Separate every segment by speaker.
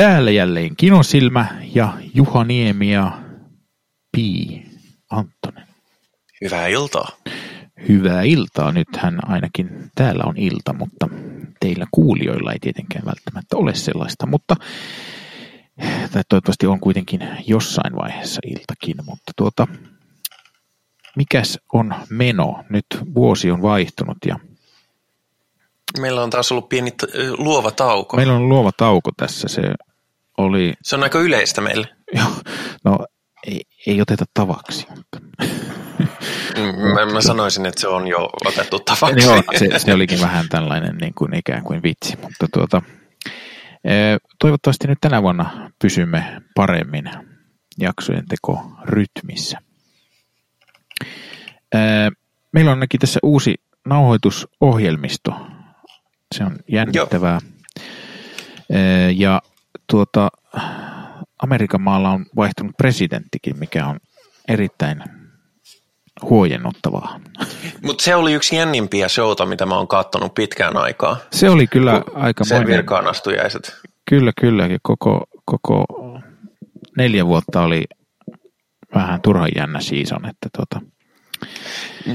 Speaker 1: Täällä jälleen Kinosilmä ja Juha Niemi ja Pii Antonen.
Speaker 2: Hyvää iltaa.
Speaker 1: Hyvää iltaa. Nythän ainakin täällä on ilta, mutta teillä kuulijoilla ei tietenkään välttämättä ole sellaista, mutta tai toivottavasti on kuitenkin jossain vaiheessa iltakin, mutta tuota, mikäs on meno? Nyt vuosi on vaihtunut ja
Speaker 2: Meillä on taas ollut pieni t- luova tauko.
Speaker 1: meillä on luova tauko tässä. Se oli,
Speaker 2: Se on aika yleistä meille.
Speaker 1: joo, no ei, ei oteta tavaksi,
Speaker 2: Mm, Mä, mä sanoisin, että se on jo otettu tavaksi.
Speaker 1: Joo, se, se olikin vähän tällainen niin kuin ikään kuin vitsi, mutta tuota, eh, toivottavasti nyt tänä vuonna pysymme paremmin jaksojen teko rytmissä. Eh, Meillä on ainakin tässä uusi nauhoitusohjelmisto. Se on jännittävää. Eh, Ja tuota, Amerikan maalla on vaihtunut presidenttikin, mikä on erittäin huojennuttavaa.
Speaker 2: Mutta se oli yksi jännimpiä showta, mitä mä oon kattonut pitkään aikaa.
Speaker 1: Se oli kyllä aika
Speaker 2: Sen virkaan astujaiset.
Speaker 1: Kyllä, kyllä. Ja koko, koko neljä vuotta oli vähän turhan jännä season, että tota,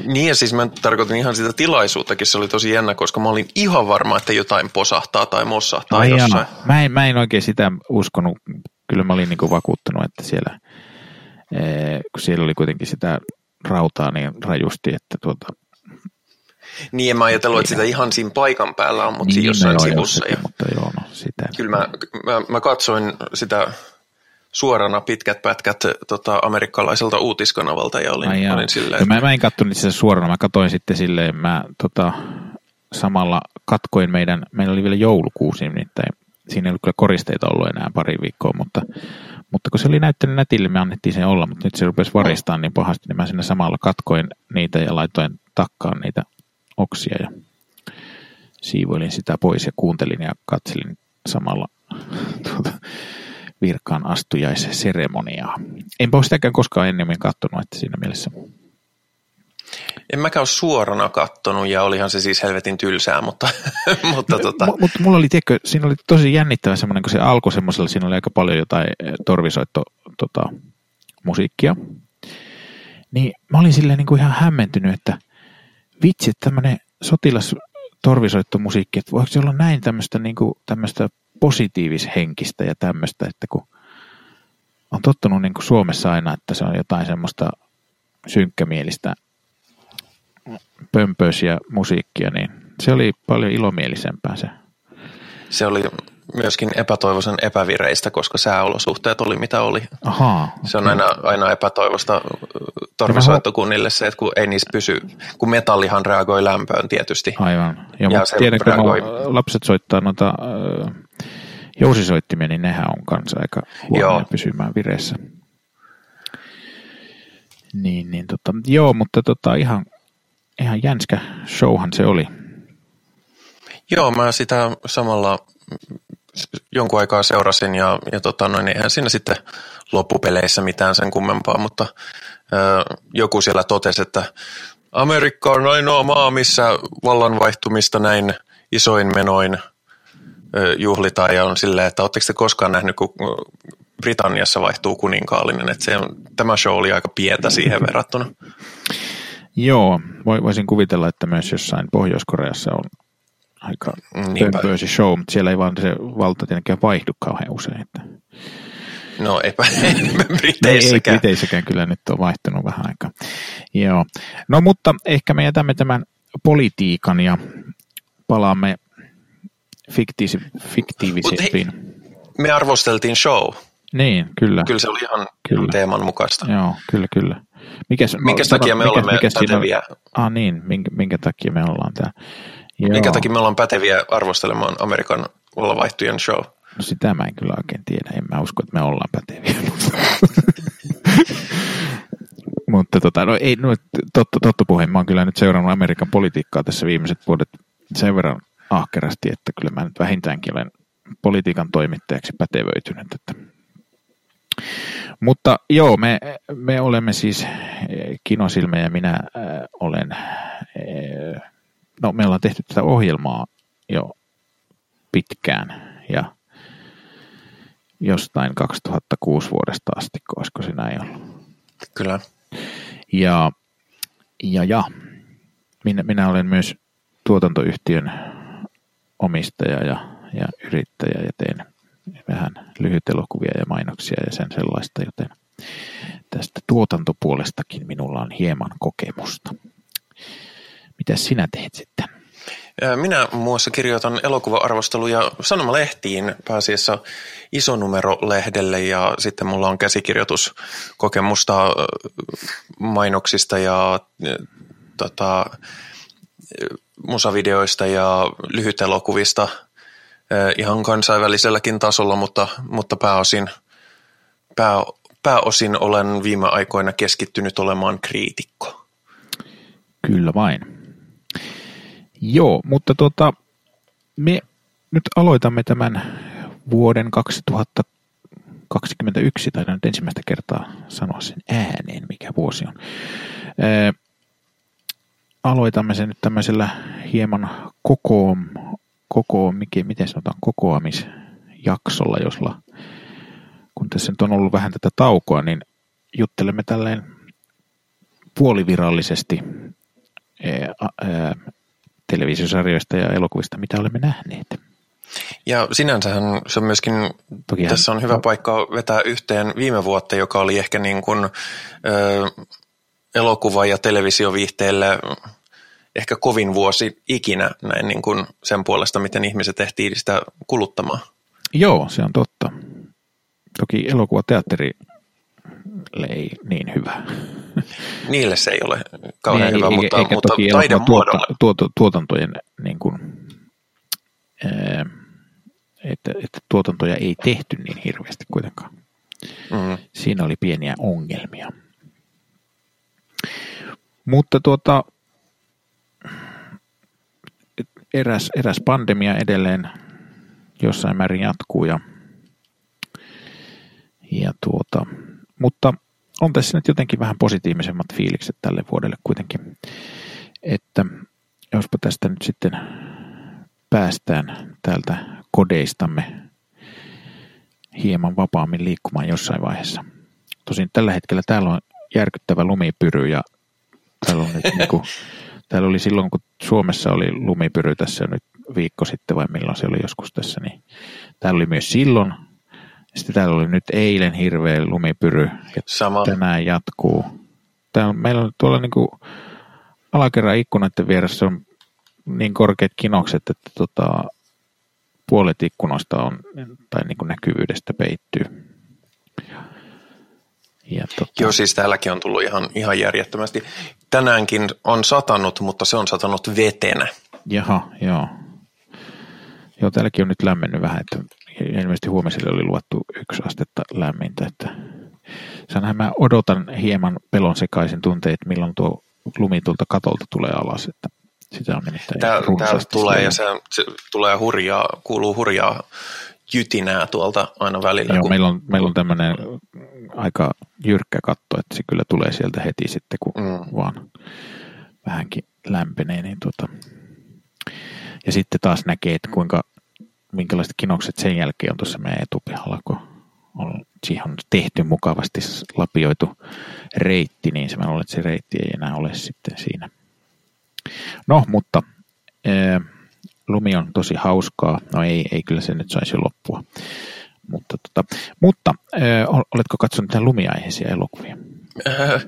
Speaker 2: Niin ja siis mä tarkoitin ihan sitä tilaisuuttakin, se oli tosi jännä, koska mä olin ihan varma, että jotain posahtaa tai mossahtaa
Speaker 1: Ai
Speaker 2: jossain.
Speaker 1: mä, en, mä en oikein sitä uskonut. Kyllä mä olin niinku vakuuttunut, että siellä, ee, kun siellä oli kuitenkin sitä rautaa niin rajusti, että tuota,
Speaker 2: Niin en mä ajatellut, että sitä ihan siinä paikan päällä on, mutta siinä jossain
Speaker 1: no joo,
Speaker 2: sivussa.
Speaker 1: jossakin,
Speaker 2: Ja
Speaker 1: mutta joo, no sitä.
Speaker 2: kyllä mä, mä, mä katsoin sitä suorana pitkät pätkät tota, amerikkalaiselta uutiskanavalta ja olin,
Speaker 1: Ai
Speaker 2: olin silleen,
Speaker 1: Ja mä, mä en katsonut sitä suorana, mä katsoin sitten silleen, mä tota, samalla katkoin meidän, meillä oli vielä joulukuusi nimittäin, siinä ei ollut kyllä koristeita ollut enää pari viikkoa, mutta, mutta kun se oli näyttänyt nätille, me annettiin sen olla, mutta nyt se rupesi varistaa niin pahasti, niin mä sinne samalla katkoin niitä ja laitoin takkaan niitä oksia ja siivoilin sitä pois ja kuuntelin ja katselin samalla tuota, virkaan astujaisseremoniaa. Enpä ole sitäkään koskaan ennemmin katsonut, että siinä mielessä
Speaker 2: en mäkään ole suorana kattonut ja olihan se siis helvetin tylsää, mutta, mutta tota,
Speaker 1: M- mutta mulla oli, tiedätkö, siinä oli tosi jännittävä semmoinen, kun se alkoi semmoisella, siinä oli aika paljon jotain eh, torvisoitto tota, musiikkia. Niin mä olin silleen niin kuin ihan hämmentynyt, että vitsi, että tämmöinen sotilas torvisoittomusiikki, että voiko se olla näin tämmöistä, niin kuin, tämmöistä positiivishenkistä ja tämmöistä, että kun on tottunut niin kuin Suomessa aina, että se on jotain semmoista synkkämielistä pömpöisiä musiikkia, niin se oli paljon ilomielisempää se.
Speaker 2: se oli myöskin epätoivoisen epävireistä, koska sääolosuhteet oli mitä oli.
Speaker 1: Ahaa.
Speaker 2: Se on aina, aina epätoivosta torvisoittokunnille se, että kun ei niissä pysy, kun metallihan reagoi lämpöön tietysti.
Speaker 1: Aivan. Ja,
Speaker 2: Ja se
Speaker 1: tiedän, kun
Speaker 2: reagoi-
Speaker 1: lapset soittaa noita ö, jousisoittimia, niin nehän on kanssa aika huonoja pysymään vireessä. Niin, niin tota, joo, mutta tota, ihan, ihan jänskä showhan se oli.
Speaker 2: Joo, mä sitä samalla jonkun aikaa seurasin ja, ja tota, noin, eihän siinä sitten loppupeleissä mitään sen kummempaa, mutta ö, joku siellä totesi, että Amerikka on ainoa maa, missä vallanvaihtumista näin isoin menoin juhlitaan ja on silleen, että oletteko te koskaan nähnyt, kun Britanniassa vaihtuu kuninkaallinen, että se tämä show oli aika pientä siihen verrattuna.
Speaker 1: Joo, voi- voisin kuvitella, että myös jossain Pohjois-Koreassa on aika
Speaker 2: Niinpä.
Speaker 1: pömpöisi show, mutta siellä ei vaan se valta tietenkään vaihdu kauhean usein. Että
Speaker 2: No eipä
Speaker 1: ei, ei
Speaker 2: Briteissäkään.
Speaker 1: Briteissäkään kyllä nyt on vaihtunut vähän aikaa. Joo. No mutta ehkä me jätämme tämän politiikan ja palaamme fiktiisi- fiktiivisempiin.
Speaker 2: Me arvosteltiin show.
Speaker 1: Niin, kyllä.
Speaker 2: Kyllä se oli ihan
Speaker 1: Kyllä.
Speaker 2: teeman mukaista.
Speaker 1: Joo, kyllä, kyllä. Mikäs,
Speaker 2: Minkä takia me olemme
Speaker 1: siinä on-
Speaker 2: päteviä?
Speaker 1: Ah niin, minkä, minkä takia me ollaan täällä. Joo,
Speaker 2: Minkä takia me ollaan päteviä arvostelemaan Amerikan vallavaihtujen show?
Speaker 1: no sitä mä en kyllä oikein tiedä. En mä usko, että me ollaan päteviä. Mutta tota, no ei, no, totta, totta puheen, mä oon kyllä nyt seurannut Amerikan politiikkaa tässä viimeiset vuodet sen verran ahkerasti, että kyllä mä nyt vähintäänkin olen politiikan toimittajaksi pätevöitynyt. Että. Mutta joo, me, me olemme siis eh, Kinosilmä ja minä äh, olen, äh, no me ollaan tehty tätä ohjelmaa jo pitkään ja jostain 2006 vuodesta asti, olisiko se näin ollut.
Speaker 2: Kyllä.
Speaker 1: Ja, ja, ja minä, minä olen myös tuotantoyhtiön omistaja ja, ja yrittäjä ja teen vähän lyhytelokuvia ja mainoksia ja sen sellaista, joten tästä tuotantopuolestakin minulla on hieman kokemusta. Mitä sinä teet sitten?
Speaker 2: Minä muassa kirjoitan elokuva-arvosteluja sanomalehtiin pääasiassa isonumerolehdelle ja sitten mulla on käsikirjoituskokemusta mainoksista ja tota, musavideoista ja lyhytelokuvista ihan kansainväliselläkin tasolla, mutta, mutta pääosin, pää, pääosin olen viime aikoina keskittynyt olemaan kriitikko.
Speaker 1: Kyllä vain. Joo, mutta tuota, me nyt aloitamme tämän vuoden 2021, tai nyt ensimmäistä kertaa sanoa sen ääneen, mikä vuosi on. Ää, aloitamme sen nyt tämmöisellä hieman koko, koko mikä, miten sanotaan, kokoamisjaksolla, josla kun tässä nyt on ollut vähän tätä taukoa, niin juttelemme tälleen puolivirallisesti ää, ää, televisiosarjoista ja elokuvista, mitä olemme nähneet.
Speaker 2: Ja sinänsähän se on myöskin, Toki tässä on hyvä paikka vetää yhteen viime vuotta, joka oli ehkä niin kuin, ö, elokuva- ja televisioviihteelle ehkä kovin vuosi ikinä näin niin kuin sen puolesta, miten ihmiset ehtii sitä kuluttamaan.
Speaker 1: Joo, se on totta. Toki elokuvateatteri ei niin hyvä.
Speaker 2: Niille se ei ole kauhean niin, hyvä, eikä, mutta,
Speaker 1: eikä
Speaker 2: mutta
Speaker 1: toki
Speaker 2: taiden
Speaker 1: tuota, tuota, tuotantojen, niin kuin, ää, että, että tuotantoja ei tehty niin hirveästi kuitenkaan. Mm. Siinä oli pieniä ongelmia. Mutta tuota, eräs, eräs pandemia edelleen jossain määrin jatkuu ja, ja tuota, mutta on tässä nyt jotenkin vähän positiivisemmat fiilikset tälle vuodelle kuitenkin, että jospa tästä nyt sitten päästään täältä kodeistamme hieman vapaammin liikkumaan jossain vaiheessa. Tosin tällä hetkellä täällä on järkyttävä lumipyry ja täällä, on nyt niin kuin, täällä oli silloin, kun Suomessa oli lumipyry tässä nyt viikko sitten vai milloin se oli joskus tässä, niin täällä oli myös silloin sitten täällä oli nyt eilen hirveä lumipyry ja Sama. tänään jatkuu. Täällä, meillä on tuolla niin kuin alakerran ikkunoiden vieressä on niin korkeat kinokset, että tota, puolet ikkunoista on, tai niin kuin näkyvyydestä peittyy.
Speaker 2: Ja tota... Joo, siis täälläkin on tullut ihan, ihan järjettömästi. Tänäänkin on satanut, mutta se on satanut vetenä.
Speaker 1: Jaha, joo. Joo, täälläkin on nyt lämmennyt vähän, että ilmeisesti huomiselle oli luvattu yksi astetta lämmintä. Että sanhan mä odotan hieman pelon sekaisin tunteet, milloin tuo lumi tuolta katolta tulee alas. Että sitä on nimittäin
Speaker 2: Tää, tulee ja se, se, tulee hurjaa, kuuluu hurjaa jytinää tuolta aina välillä.
Speaker 1: Joo, kun... meillä on, meillä on tämmöinen aika jyrkkä katto, että se kyllä tulee sieltä heti sitten, kun mm. vaan vähänkin lämpenee. Niin tuota. Ja sitten taas näkee, että kuinka minkälaiset kinokset sen jälkeen on tuossa meidän etupihalla, kun on, siihen on tehty mukavasti lapioitu reitti, niin se että se reitti ei enää ole sitten siinä. No, mutta ää, lumi on tosi hauskaa. No ei, ei kyllä se nyt saisi loppua. Mutta, tota, mutta ää, oletko katsonut tämän lumiaiheisia elokuvia? Äh,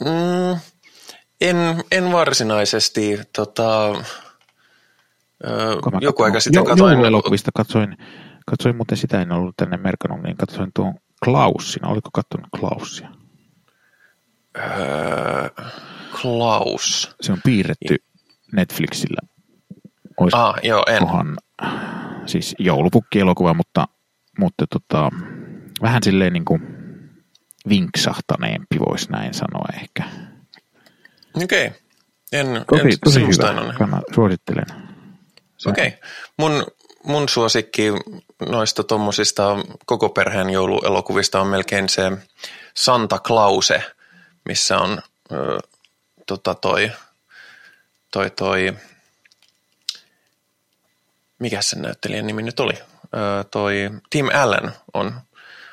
Speaker 2: mm, en, en varsinaisesti. Tota, Öö, joku aika sitten jo, katsoin.
Speaker 1: Jouluelokuvista katsoin, katsoin, mutta sitä en ollut tänne merkannut, niin katsoin tuon Klaussin. Oliko katsonut Klaussia?
Speaker 2: Öö, Klaus.
Speaker 1: Se on piirretty Netflixillä.
Speaker 2: Olis ah, joo, en.
Speaker 1: Kohan, siis joulupukki-elokuva, mutta, mutta tota, vähän silleen niin kuin vinksahtaneempi, voisi näin sanoa ehkä.
Speaker 2: Okei. Okay. En,
Speaker 1: tosi, en, tosi hyvä. Kannat, suosittelen.
Speaker 2: Okei. Okay. Mun, mun suosikki noista tuommoisista koko perheen jouluelokuvista on melkein se Santa Clause, missä on ö, tota toi, toi, toi, mikä sen näyttelijän nimi nyt oli? toi Tim Allen on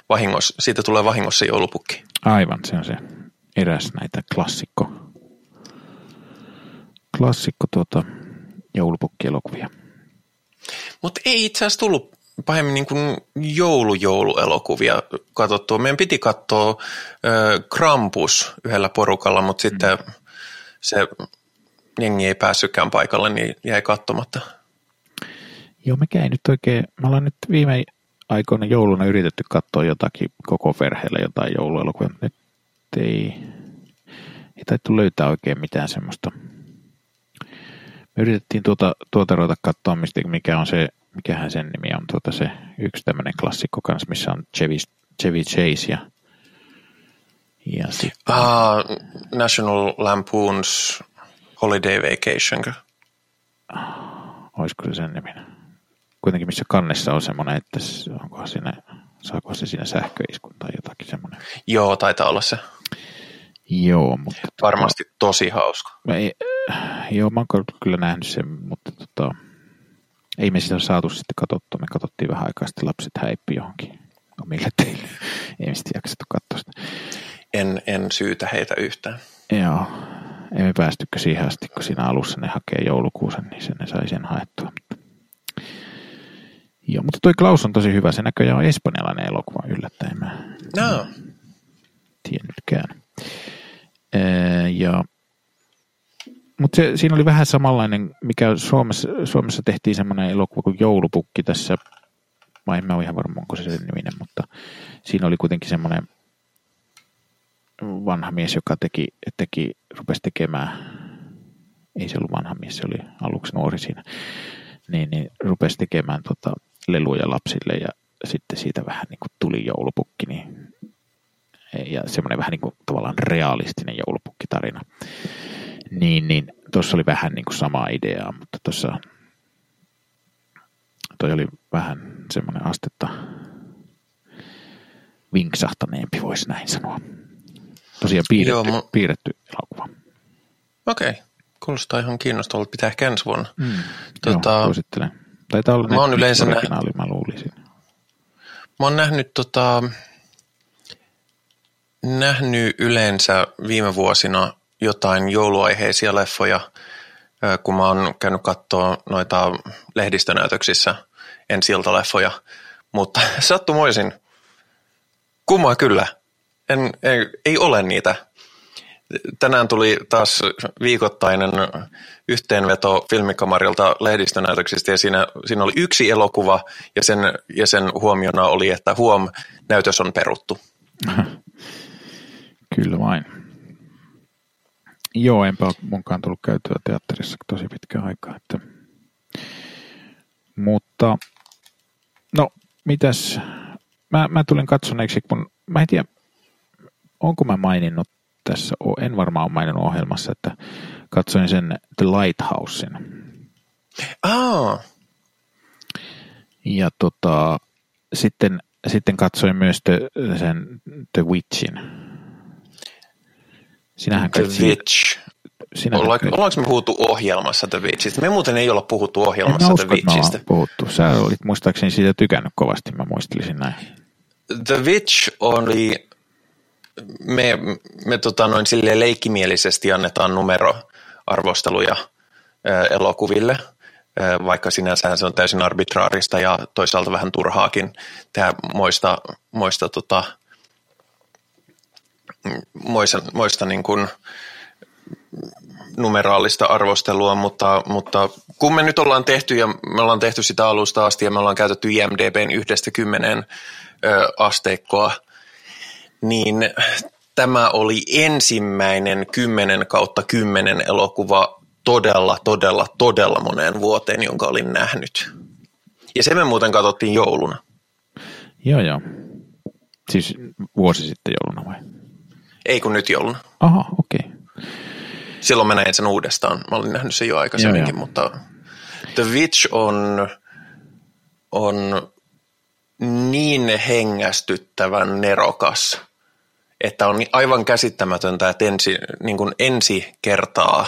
Speaker 2: vahingossa, siitä tulee vahingossa joulupukki.
Speaker 1: Aivan, se on se eräs näitä klassikko, klassikko tuota, joulupukkielokuvia.
Speaker 2: Mutta ei itse asiassa tullut pahemmin niin kuin joulujouluelokuvia katsottua. Meidän piti katsoa äh, Krampus yhdellä porukalla, mutta mm. sitten se jengi ei päässytkään paikalle, niin jäi katsomatta.
Speaker 1: Joo, mikä ei nyt oikein, me ollaan nyt viime aikoina jouluna yritetty katsoa jotakin koko perheelle jotain jouluelokuvia, mutta nyt ei, ei taittu löytää oikein mitään semmoista. Me yritettiin tuota, tuota ruveta katsoa, mistä, mikä on se, mikähän sen nimi on, tuota se yksi tämmöinen klassikko kanssa, missä on Chevy, Chevy Chase ja,
Speaker 2: ja sitten... Ah, National Lampoon's Holiday Vacation.
Speaker 1: Olisiko se sen niminen? Kuitenkin missä kannessa on semmoinen, että onko siinä, saako se siinä sähköiskun tai jotakin semmoinen.
Speaker 2: Joo, taitaa olla se.
Speaker 1: Joo, mutta... Tota-
Speaker 2: Varmasti tota, tosi hauska.
Speaker 1: Ei, joo, mä oon kyllä nähnyt sen, mutta tota, ei me sitä saatu sitten katsottua. Me katsottiin vähän aikaa sitten lapset häippi johonkin omille teille. Ei me sitten jaksettu katsoa sitä.
Speaker 2: En, en syytä heitä yhtään.
Speaker 1: Joo, emme päästykö siihen asti, kun siinä alussa ne hakee joulukuusen, niin sen ne sai sen haettua. Mutta Joo, mutta toi Klaus on tosi hyvä. Se näköjään on espanjalainen elokuva yllättäen. Mä
Speaker 2: no.
Speaker 1: tiennytkään. Ee, ja, mutta se, siinä oli vähän samanlainen, mikä Suomessa, Suomessa tehtiin semmoinen elokuva kuin Joulupukki tässä. Mä en mä ole ihan varma, onko se sen niminen, mutta siinä oli kuitenkin semmoinen vanha mies, joka teki, teki rupesi tekemään, ei se ollut vanha mies, se oli aluksi nuori siinä, niin, niin rupesi tekemään tota, leluja lapsille ja sitten siitä vähän niin kuin tuli joulupukki. Niin, ja semmoinen vähän niin kuin tavallaan realistinen joulupukkitarina. Niin, niin tuossa oli vähän niin kuin sama idea, mutta tuossa toi oli vähän semmoinen astetta vinksahtaneempi, voisi näin sanoa. Tosiaan piirretty, Joo, mun... piirretty elokuva.
Speaker 2: Okei, okay. kuulostaa ihan kiinnostavalta. Pitää ehkä ensi vuonna. Mm.
Speaker 1: Tota, Joo, suosittelen. Taitaa olla
Speaker 2: mä oon yleensä
Speaker 1: originaali, nä- mä luulisin.
Speaker 2: Mä oon nähnyt, tota, nähnyt yleensä viime vuosina jotain jouluaiheisia leffoja, kun mä oon käynyt katsoa noita lehdistönäytöksissä ensi leffoja, mutta sattumoisin, kummaa kyllä, en, ei, ei ole niitä tänään tuli taas viikoittainen yhteenveto filmikamarilta lehdistönäytöksistä ja siinä, siinä oli yksi elokuva ja sen, ja sen huomiona oli, että huom, näytös on peruttu.
Speaker 1: Kyllä vain. Joo, enpä ole munkaan tullut käytyä teatterissa tosi pitkä aika. Että. Mutta, no, mitäs, mä, mä tulin katsoneeksi, kun mä en tiedä, onko mä maininnut tässä, en varmaan ole maininnut ohjelmassa, että katsoin sen The Lighthousein.
Speaker 2: Oh.
Speaker 1: Ja tota, sitten, sitten katsoin myös the, sen The Witchin.
Speaker 2: Sinähän The Witch. Sinä ollaanko, ollaanko me puhuttu ohjelmassa The Witchistä? Me muuten ei olla puhuttu ohjelmassa
Speaker 1: en usko,
Speaker 2: The Witchistä.
Speaker 1: puhuttu. Sä olit muistaakseni siitä tykännyt kovasti, mä muistelisin näin.
Speaker 2: The Witch oli me, me tota noin silleen leikkimielisesti annetaan numeroarvosteluja elokuville, vaikka sinänsä se on täysin arbitraarista ja toisaalta vähän turhaakin tehdä moista, moista, tota, moista, moista niin kuin numeraalista arvostelua, mutta, mutta kun me nyt ollaan tehty ja me ollaan tehty sitä alusta asti ja me ollaan käytetty IMDBn yhdestä kymmeneen asteikkoa – niin tämä oli ensimmäinen 10 kautta 10 elokuva todella, todella, todella moneen vuoteen, jonka olin nähnyt. Ja se me muuten katsottiin jouluna.
Speaker 1: Joo, joo. Siis vuosi sitten jouluna vai?
Speaker 2: Ei kun nyt jouluna.
Speaker 1: Aha, okei. Okay.
Speaker 2: Silloin mä näin sen uudestaan. Mä olin nähnyt sen jo aikaisemminkin, joo, joo. mutta The Witch on, on niin hengästyttävän nerokas – että on aivan käsittämätöntä, että ensi, niin kuin ensi kertaa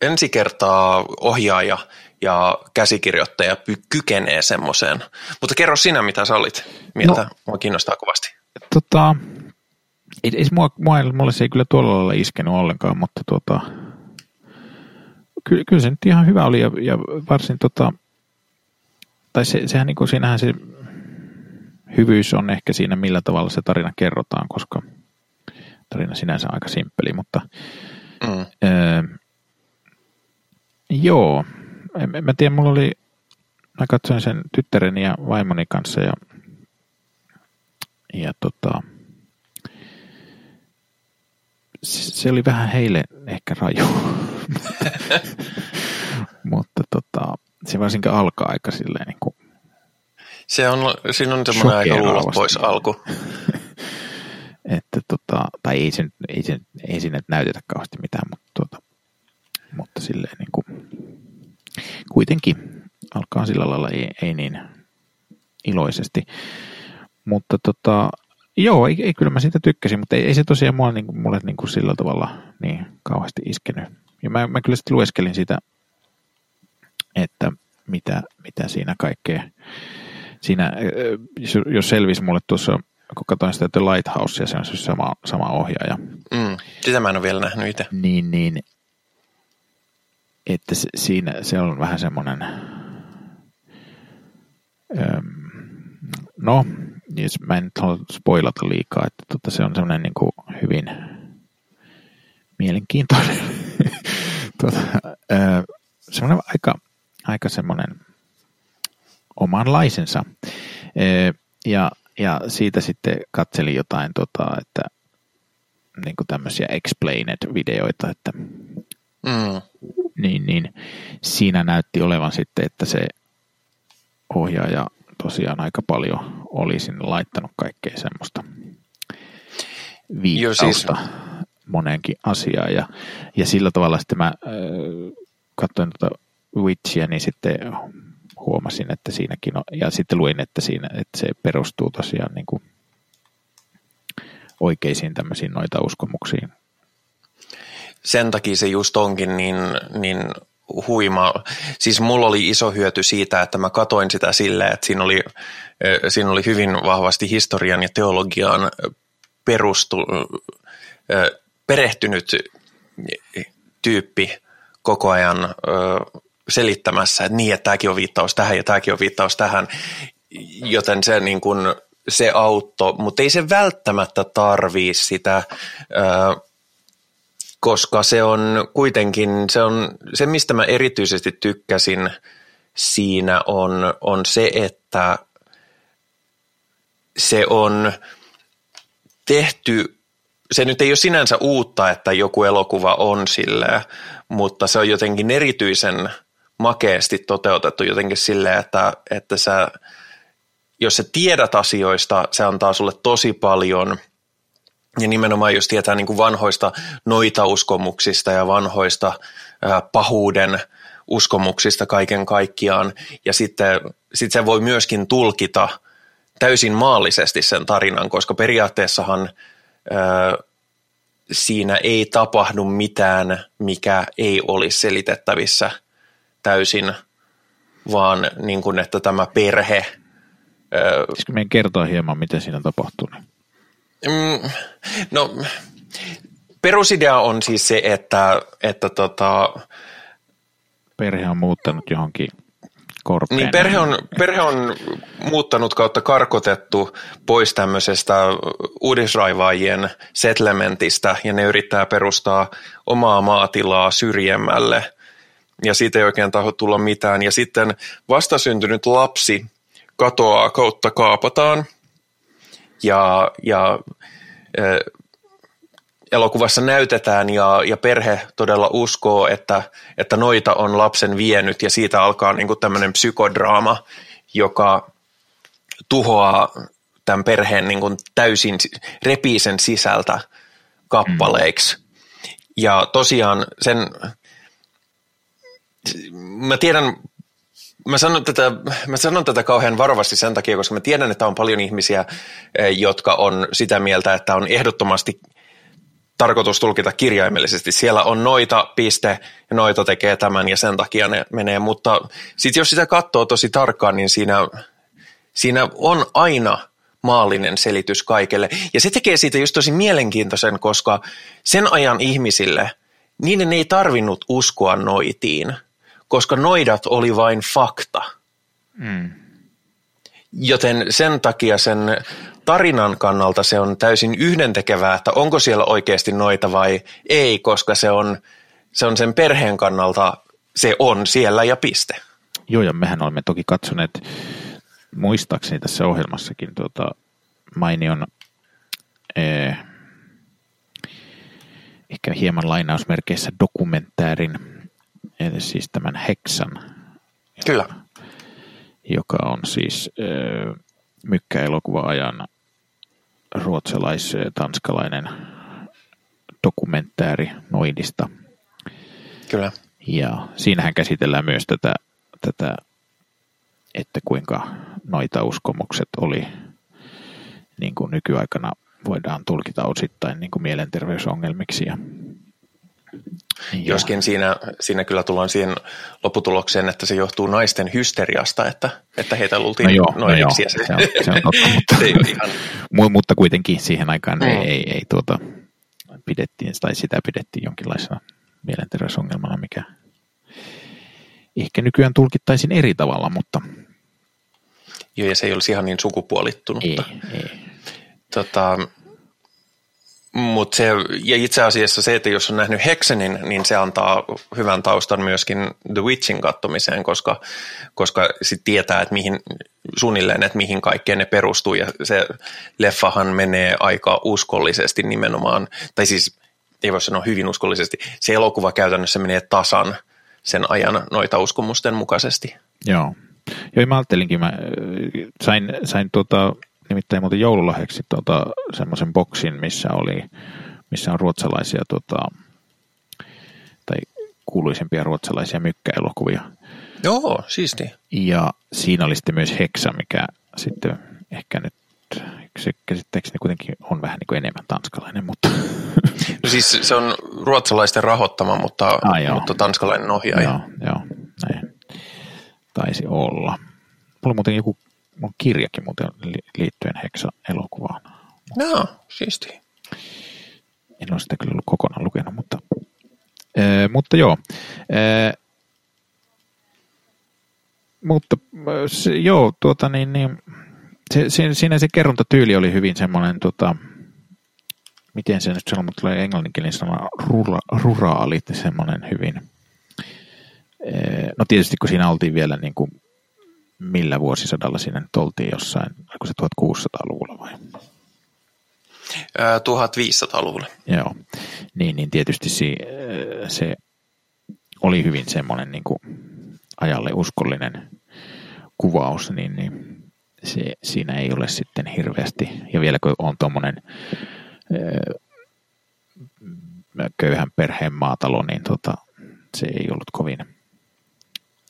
Speaker 2: ensi kertaa ohjaaja ja käsikirjoittaja kykenee semmoiseen. Mutta kerro sinä, mitä sä olit mieltä. No, mua kiinnostaa kovasti.
Speaker 1: Tota, ei, ei mua, mua, mulle se ei kyllä tuolla lailla iskenyt ollenkaan, mutta tota, kyllä, kyllä se nyt ihan hyvä oli ja, ja varsin tota, tai se, sehän niin kuin, siinähän se hyvyys on ehkä siinä, millä tavalla se tarina kerrotaan, koska tarina sinänsä on aika simppeli, mutta mm. öö, joo, en, mä tiedän, mulla oli, mä katsoin sen tyttäreni ja vaimoni kanssa ja, ja tota, se oli vähän heille ehkä raju. Mutta tota, se varsinkin alkaa aika silleen niin kuin
Speaker 2: se on, siinä on semmoinen aika luulla pois alku.
Speaker 1: että tota, tai ei, sen, ei, sen, ei sinne näytetä kauheasti mitään, mutta, tota, mutta silleen niin kuin, kuitenkin alkaa sillä lailla ei, ei niin iloisesti. Mutta tota, joo, ei, ei, kyllä mä siitä tykkäsin, mutta ei, ei se tosiaan mulle, niin, mulle niin kuin sillä tavalla niin kauheasti iskenyt. Ja mä, mä kyllä sitten lueskelin sitä, että mitä, mitä siinä kaikkea siinä, jos selvisi mulle tuossa, kun katsoin sitä The Lighthouse, ja se on siis sama, sama ohjaaja.
Speaker 2: Mm, sitä mä en ole vielä nähnyt itse.
Speaker 1: Niin, niin, että se, siinä se on vähän semmoinen, no, jos mä en nyt halua spoilata liikaa, että tota, se on semmoinen niin kuin hyvin mielenkiintoinen, tota, semmoinen aika, aika semmoinen omanlaisensa. Ja, ja siitä sitten katselin jotain, tota, että niin kuin tämmöisiä explained-videoita, että mm. niin, niin, siinä näytti olevan sitten, että se ohjaaja tosiaan aika paljon oli sinne laittanut kaikkea semmoista viittausta Joo, siis... moneenkin asiaan. Ja, ja sillä tavalla sitten mä äh, katsoin tuota Witchia, niin sitten huomasin, että siinäkin on, ja sitten luin, että, siinä, että se perustuu tosiaan niin kuin oikeisiin tämmöisiin noita uskomuksiin.
Speaker 2: Sen takia se just onkin niin, niin huima. Siis mulla oli iso hyöty siitä, että mä katoin sitä silleen, että siinä oli, siinä oli hyvin vahvasti historian ja teologiaan perustu, perehtynyt tyyppi koko ajan selittämässä, että niin, että tämäkin on viittaus tähän ja tämäkin on viittaus tähän, joten se, niin kuin, se auttoi, mutta ei se välttämättä tarvii sitä, koska se on kuitenkin, se, on, se mistä mä erityisesti tykkäsin siinä on, on se, että se on tehty se nyt ei ole sinänsä uutta, että joku elokuva on silleen, mutta se on jotenkin erityisen makeasti toteutettu jotenkin silleen, että, että sä, jos sä tiedät asioista, se antaa sulle tosi paljon. Ja nimenomaan jos tietää niin kuin vanhoista noita-uskomuksista ja vanhoista ää, pahuuden uskomuksista kaiken kaikkiaan. Ja sitten sit se voi myöskin tulkita täysin maallisesti sen tarinan, koska periaatteessahan ää, siinä ei tapahdu mitään, mikä ei olisi selitettävissä – täysin, vaan niin kuin, että tämä perhe...
Speaker 1: Pitäisikö meidän kertoa hieman, miten siinä tapahtuu?
Speaker 2: Mm, no, perusidea on siis se, että, että tota,
Speaker 1: perhe on muuttanut johonkin korpeen.
Speaker 2: Niin, perhe on, perhe on muuttanut kautta karkotettu pois tämmöisestä uudisraivaajien settlementistä ja ne yrittää perustaa omaa maatilaa syrjemmälle ja siitä ei oikein taho tulla mitään. Ja sitten vastasyntynyt lapsi katoaa kautta kaapataan ja, ja äh, elokuvassa näytetään ja, ja perhe todella uskoo, että, että noita on lapsen vienyt ja siitä alkaa niin kuin tämmöinen psykodraama, joka tuhoaa tämän perheen niin kuin täysin, repii sen sisältä kappaleiksi. Mm. Ja tosiaan sen mä tiedän, mä sanon, tätä, mä sanon tätä kauhean varovasti sen takia, koska mä tiedän, että on paljon ihmisiä, eh, jotka on sitä mieltä, että on ehdottomasti tarkoitus tulkita kirjaimellisesti. Siellä on noita, piste, ja noita tekee tämän ja sen takia ne menee. Mutta sitten jos sitä katsoo tosi tarkkaan, niin siinä, siinä on aina maallinen selitys kaikelle. Ja se tekee siitä just tosi mielenkiintoisen, koska sen ajan ihmisille, niiden ei tarvinnut uskoa noitiin, koska noidat oli vain fakta. Mm. Joten sen takia sen tarinan kannalta se on täysin yhdentekevää, että onko siellä oikeasti noita vai ei, koska se on, se on sen perheen kannalta, se on siellä ja piste.
Speaker 1: Joo, ja mehän olemme toki katsoneet, muistaakseni tässä ohjelmassakin tuota, mainion eh, ehkä hieman lainausmerkeissä dokumentäärin, eli siis tämän Heksan.
Speaker 2: Kyllä.
Speaker 1: Joka on siis eh, mykkäelokuva-ajan ruotsalais-tanskalainen dokumentääri Noidista.
Speaker 2: Kyllä.
Speaker 1: Ja siinähän käsitellään myös tätä, tätä että kuinka noita uskomukset oli niin kuin nykyaikana voidaan tulkita osittain niin kuin mielenterveysongelmiksi. Ja,
Speaker 2: Joskin siinä, siinä kyllä tullaan siihen lopputulokseen, että se johtuu naisten hysteriasta, että, että heitä luultiin no joo, noidiksi. No
Speaker 1: se, se, on, se on totta, mutta, se ihan... mutta kuitenkin siihen aikaan mm. ei, ei, ei tuota, pidettiin, tai sitä pidettiin jonkinlaisena mielenterveysongelmana, mikä ehkä nykyään tulkittaisiin eri tavalla, mutta...
Speaker 2: Joo, ja se ei olisi ihan niin sukupuolittunutta.
Speaker 1: Ei, ei.
Speaker 2: Tota, Mut se, ja itse asiassa se, että jos on nähnyt Hexenin, niin se antaa hyvän taustan myöskin The Witchin kattomiseen, koska, koska sit tietää, että mihin, suunnilleen, että mihin kaikkeen ne perustuu. Ja se leffahan menee aika uskollisesti nimenomaan, tai siis ei voi sanoa hyvin uskollisesti, se elokuva käytännössä menee tasan sen ajan noita uskomusten mukaisesti.
Speaker 1: Joo. Joo, mä ajattelinkin, mä sain, sain tuota, nimittäin muuten joululahjaksi tuota, semmoisen boksin, missä oli, missä on ruotsalaisia tuota, tai kuuluisimpia ruotsalaisia mykkäelokuvia.
Speaker 2: Joo, siisti.
Speaker 1: Ja siinä oli sitten myös Heksa, mikä sitten ehkä nyt se käsittääkseni kuitenkin on vähän niin kuin enemmän tanskalainen, mutta...
Speaker 2: No siis se on ruotsalaisten rahoittama, mutta, ah, mutta tanskalainen ohjaaja.
Speaker 1: Joo, joo, näin taisi olla. Mulla muuten joku mun kirjakin muuten liittyen Heksa-elokuvaan.
Speaker 2: No, siisti.
Speaker 1: En ole sitä kyllä ollut kokonaan lukenut, mutta, ää, mutta joo. Ää, mutta se, joo, tuota niin, niin se, se, siinä se kerrontatyyli oli hyvin semmoinen, tota, miten se nyt sanoo, mutta tulee englanninkielinen sana, rura, ruraalit, semmoinen hyvin. No tietysti kun siinä oltiin vielä niin kuin millä vuosisadalla siinä nyt oltiin jossain, oliko se 1600-luvulla vai?
Speaker 2: 1500-luvulla.
Speaker 1: Joo, niin, niin tietysti se, se oli hyvin semmoinen niin kuin ajalle uskollinen kuvaus, niin, niin se, siinä ei ole sitten hirveästi, ja vielä kun on tuommoinen köyhän perheen maatalo, niin tota, se ei ollut kovin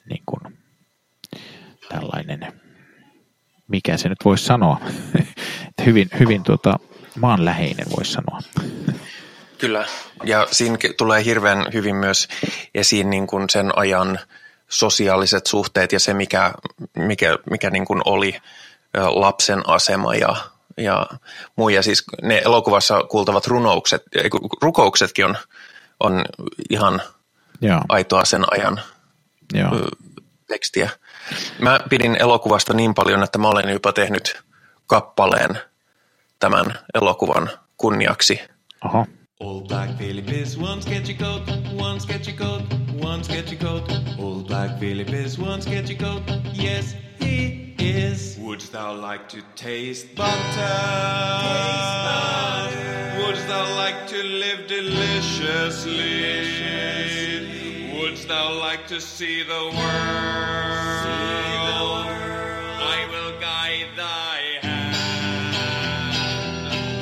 Speaker 1: niin kuin, tällainen, mikä se nyt voisi sanoa, hyvin, hyvin tuota, maanläheinen voisi sanoa.
Speaker 2: Kyllä, ja siinä tulee hirveän hyvin myös esiin niin kuin sen ajan sosiaaliset suhteet ja se, mikä, mikä, mikä niin kuin oli lapsen asema ja, ja muu. Ja siis ne elokuvassa kuultavat runoukset, rukouksetkin on, on ihan Joo. aitoa sen ajan Joo. tekstiä. Mä pidin elokuvasta niin paljon, että mä olen jopa tehnyt kappaleen tämän elokuvan kunniaksi.
Speaker 1: Aha.
Speaker 3: Old black Philip is one sketchy coat, one sketchy coat, one sketchy coat. Old black Philip is one sketchy coat, yes he is. Wouldst thou like to taste butter? Taste butter. Wouldst thou like to live deliciously? deliciously. Wouldst thou like to see the world? See the world. I will guide thy hand.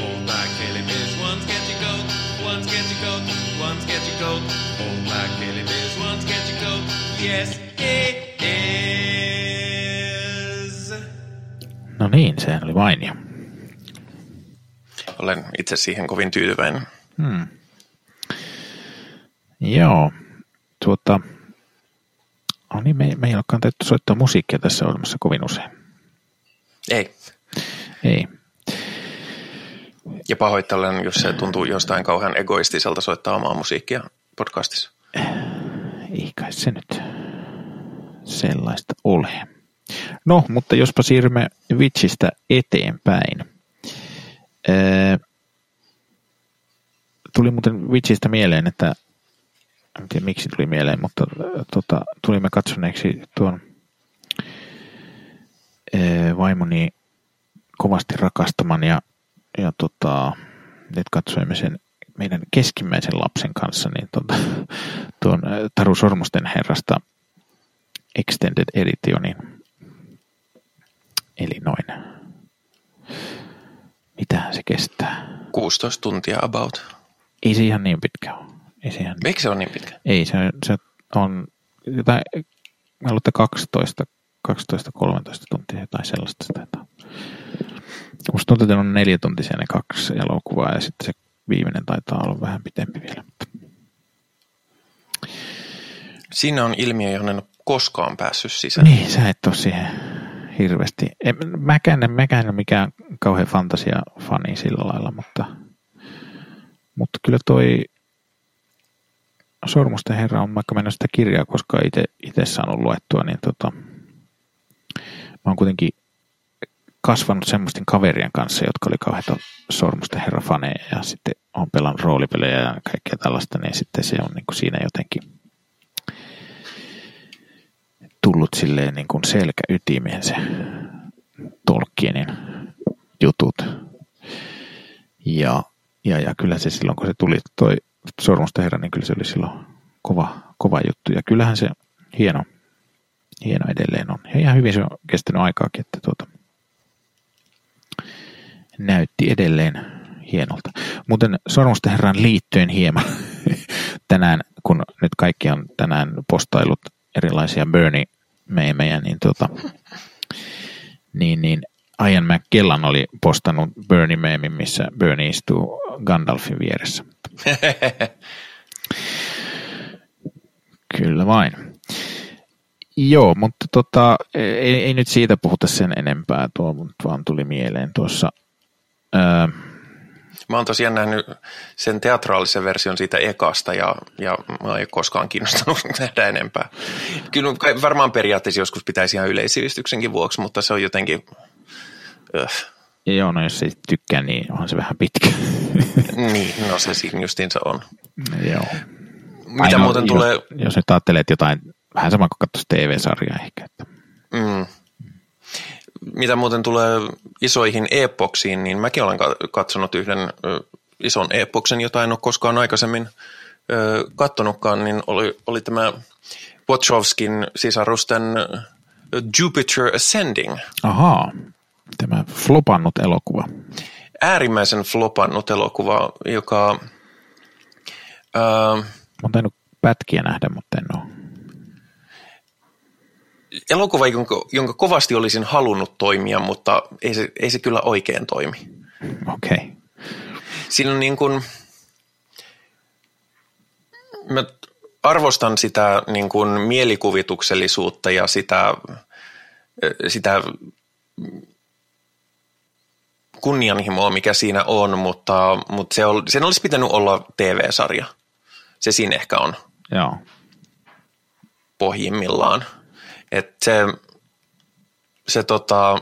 Speaker 3: Old black Philip is one sketchy coat, one sketchy coat, one sketchy coat. Old black Philip is one sketchy coat, yes he is.
Speaker 1: No niin, sehän oli mainio.
Speaker 2: Olen itse siihen kovin tyytyväinen.
Speaker 1: Hmm. Joo, tuota, no niin, me, me ei olekaan tehty soittaa musiikkia tässä olemassa kovin usein.
Speaker 2: Ei.
Speaker 1: Ei.
Speaker 2: Ja pahoittelen, jos se tuntuu jostain kauhean egoistiselta soittaa omaa musiikkia podcastissa.
Speaker 1: Ei kai se nyt sellaista ole. No, mutta jospa siirrymme Witchistä eteenpäin. Ee, tuli muuten Witchistä mieleen, että en tiedä miksi tuli mieleen, mutta tota, tulimme katsoneeksi tuon ee, vaimoni kovasti rakastaman ja, ja tota, nyt katsoimme sen meidän keskimmäisen lapsen kanssa niin tota, tuon Taru Sormusten herrasta Extended Editionin. Eli noin. Mitä se kestää?
Speaker 2: 16 tuntia about.
Speaker 1: Ei se ihan niin pitkä ole. Ei se ihan
Speaker 2: Miksi se on niin pitkä?
Speaker 1: Ei, se, se on jotain, mä luulen, että 12, 12-13 tuntia jotain sellaista. se taitaa. Musta tuntuu, että on neljä tuntisia ne kaksi elokuvaa ja sitten se viimeinen taitaa olla vähän pitempi vielä. Mutta
Speaker 2: Siinä on ilmiö, johon en ole koskaan päässyt sisään.
Speaker 1: niin, sä et ole siihen hirveästi. En, mäkään, en- mäkään en ole mikään kauhean fantasia-fani sillä lailla, mutta, mutta kyllä toi Sormusten herra on, vaikka ole sitä kirjaa koskaan itse, itse saanut luettua, niin tota, mä oon kuitenkin kasvanut semmoisten kaverien kanssa, jotka oli kauheita Sormusten herra faneja ja sitten on pelannut roolipelejä ja kaikkea tällaista, niin sitten se on niin kuin siinä jotenkin tullut silleen niin kuin selkäytimeen se Tolkienin jutut. Ja, ja, ja kyllä se silloin, kun se tuli toi Sormusten herra, niin kyllä se oli silloin kova, kova juttu. Ja kyllähän se hieno, hieno edelleen on. Ja ihan hyvin se on kestänyt aikaakin, että tuota, näytti edelleen hienolta. Muuten Sormusten herran liittyen hieman tänään, kun nyt kaikki on tänään postailut erilaisia Bernie-meemejä, niin, tuota, niin, niin Ian McKellan oli postannut Bernie-meemin, missä Bernie istuu Gandalfin vieressä. Kyllä vain. Joo, mutta tota, ei, ei nyt siitä puhuta sen enempää, tuo vaan tuli mieleen tuossa. Öö,
Speaker 2: Mä oon tosiaan nähnyt sen teatraalisen version siitä ekasta ja, ja mä en koskaan kiinnostanut nähdä enempää. Kyllä varmaan periaatteessa joskus pitäisi ihan yleisivistyksenkin vuoksi, mutta se on jotenkin... Öh.
Speaker 1: joo, no jos ei tykkää, niin onhan se vähän pitkä.
Speaker 2: Niin, no se siinä justiinsa on.
Speaker 1: joo.
Speaker 2: Mitä
Speaker 1: Ainoa,
Speaker 2: muuten tulee...
Speaker 1: Jos, jos nyt ajattelee, että jotain, vähän sama kuin katsoisi TV-sarjaa ehkä. Että.
Speaker 2: Mm. Mitä muuten tulee isoihin epoksiin, niin mäkin olen ka- katsonut yhden ison epoksen, jota en ole koskaan aikaisemmin ö, kattonutkaan, niin oli, oli tämä Wachowskin sisarusten Jupiter Ascending.
Speaker 1: Ahaa, tämä flopannut elokuva.
Speaker 2: Äärimmäisen flopannut elokuva, joka... Ö,
Speaker 1: Mä oon tainnut pätkiä nähdä, mutta en ole.
Speaker 2: elokuva, jonka, jonka kovasti olisin halunnut toimia, mutta ei se, ei se kyllä oikein toimi.
Speaker 1: Okei. Okay.
Speaker 2: Siinä on niin kuin, mä arvostan sitä niin kuin mielikuvituksellisuutta ja sitä, sitä kunnianhimoa, mikä siinä on, mutta, mutta se on, sen olisi pitänyt olla TV-sarja. Se siinä ehkä on
Speaker 1: Joo.
Speaker 2: pohjimmillaan. Et se, se, tota,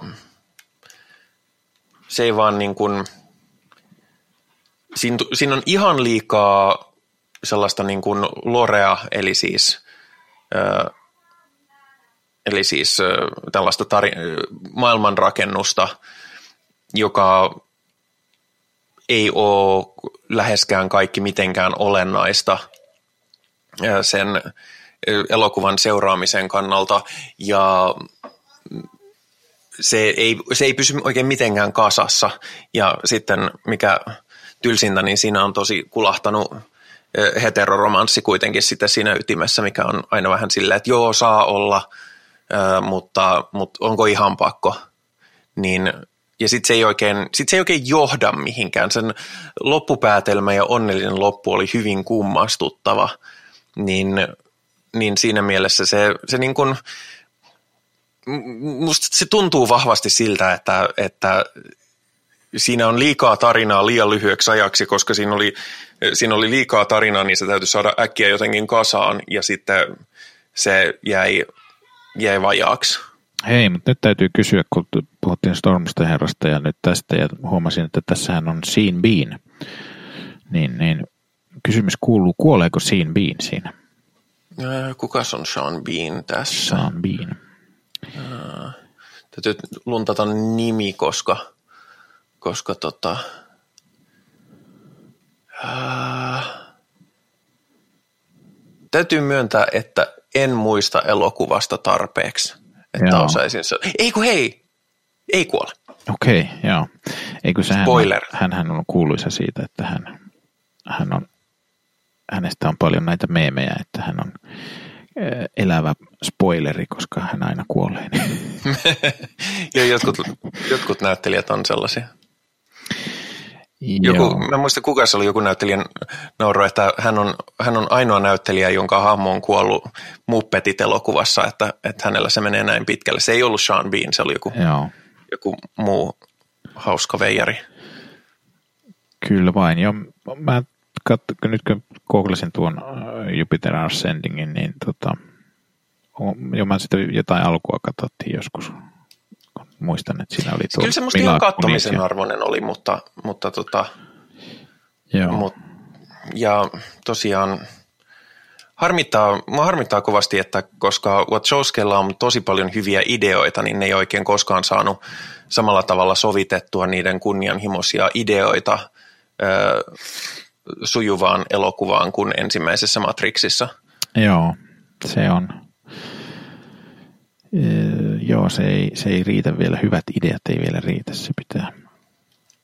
Speaker 2: se ei vaan niin kuin, siinä, siinä on ihan liikaa sellaista niin kuin lorea, eli siis, ö, eli siis ö, tällaista tari- ö, maailmanrakennusta, joka ei ole läheskään kaikki mitenkään olennaista ö, sen ö, elokuvan seuraamisen kannalta. Ja se ei, se ei pysy oikein mitenkään kasassa. Ja sitten mikä tylsintä, niin siinä on tosi kulahtanut ö, heteroromanssi kuitenkin sitten siinä ytimessä, mikä on aina vähän silleen, että joo, saa olla, mutta, mutta onko ihan pakko, niin ja sitten se, ei oikein, sit se ei oikein johda mihinkään. Sen loppupäätelmä ja onnellinen loppu oli hyvin kummastuttava, niin, niin siinä mielessä se, se niin kuin, musta se tuntuu vahvasti siltä, että, että siinä on liikaa tarinaa liian lyhyeksi ajaksi, koska siinä oli, siinä oli liikaa tarinaa, niin se täytyy saada äkkiä jotenkin kasaan ja sitten se jäi, jäi vajaaksi.
Speaker 1: Hei, mutta nyt täytyy kysyä, kun puhuttiin Stormsta herrasta ja nyt tästä ja huomasin, että tässähän on Sean Bean. Niin, niin kysymys kuuluu, kuoleeko Sean Bean siinä?
Speaker 2: Kuka on Sean Bean tässä?
Speaker 1: Sean Bean.
Speaker 2: Täytyy luntata nimi, koska, koska tota, ää, täytyy myöntää, että en muista elokuvasta tarpeeksi, että
Speaker 1: Joo.
Speaker 2: osaisin se. Ei kun hei, ei kuole.
Speaker 1: Okei, okay, joo. Eikö se
Speaker 2: Spoiler.
Speaker 1: Hän, hän on kuuluisa siitä, että hän, hän on, hänestä on paljon näitä meemejä, että hän on eh, elävä spoileri, koska hän aina kuolee.
Speaker 2: ja jotkut, jotkut näyttelijät on sellaisia. Joku,
Speaker 1: Joo.
Speaker 2: mä en muista kuka se oli joku näyttelijän nauro, että hän on, hän on ainoa näyttelijä, jonka hahmo on kuollut Muppetit elokuvassa, että, että hänellä se menee näin pitkälle. Se ei ollut Sean Bean, se oli joku,
Speaker 1: Joo,
Speaker 2: joku muu hauska veijari.
Speaker 1: kyllä vain. Jo, mä kat, nyt kun googlasin tuon äh, Jupiter Ascendingin, niin tota, jo mä sitä jotain alkua katsottiin joskus. Muistan, että siinä oli tuo
Speaker 2: Kyllä se musta
Speaker 1: Mila
Speaker 2: ihan kattomisen
Speaker 1: ja-
Speaker 2: arvoinen oli, mutta, mutta tota,
Speaker 1: Joo.
Speaker 2: Mut, ja tosiaan harmittaa, mua harmittaa kovasti, että koska Wachowskilla on tosi paljon hyviä ideoita, niin ne ei oikein koskaan saanut samalla tavalla sovitettua niiden kunnianhimoisia ideoita ö, sujuvaan elokuvaan kuin ensimmäisessä Matrixissa.
Speaker 1: Joo, se on. Ee, joo, se ei, se ei riitä vielä. Hyvät ideat ei vielä riitä. Se pitää.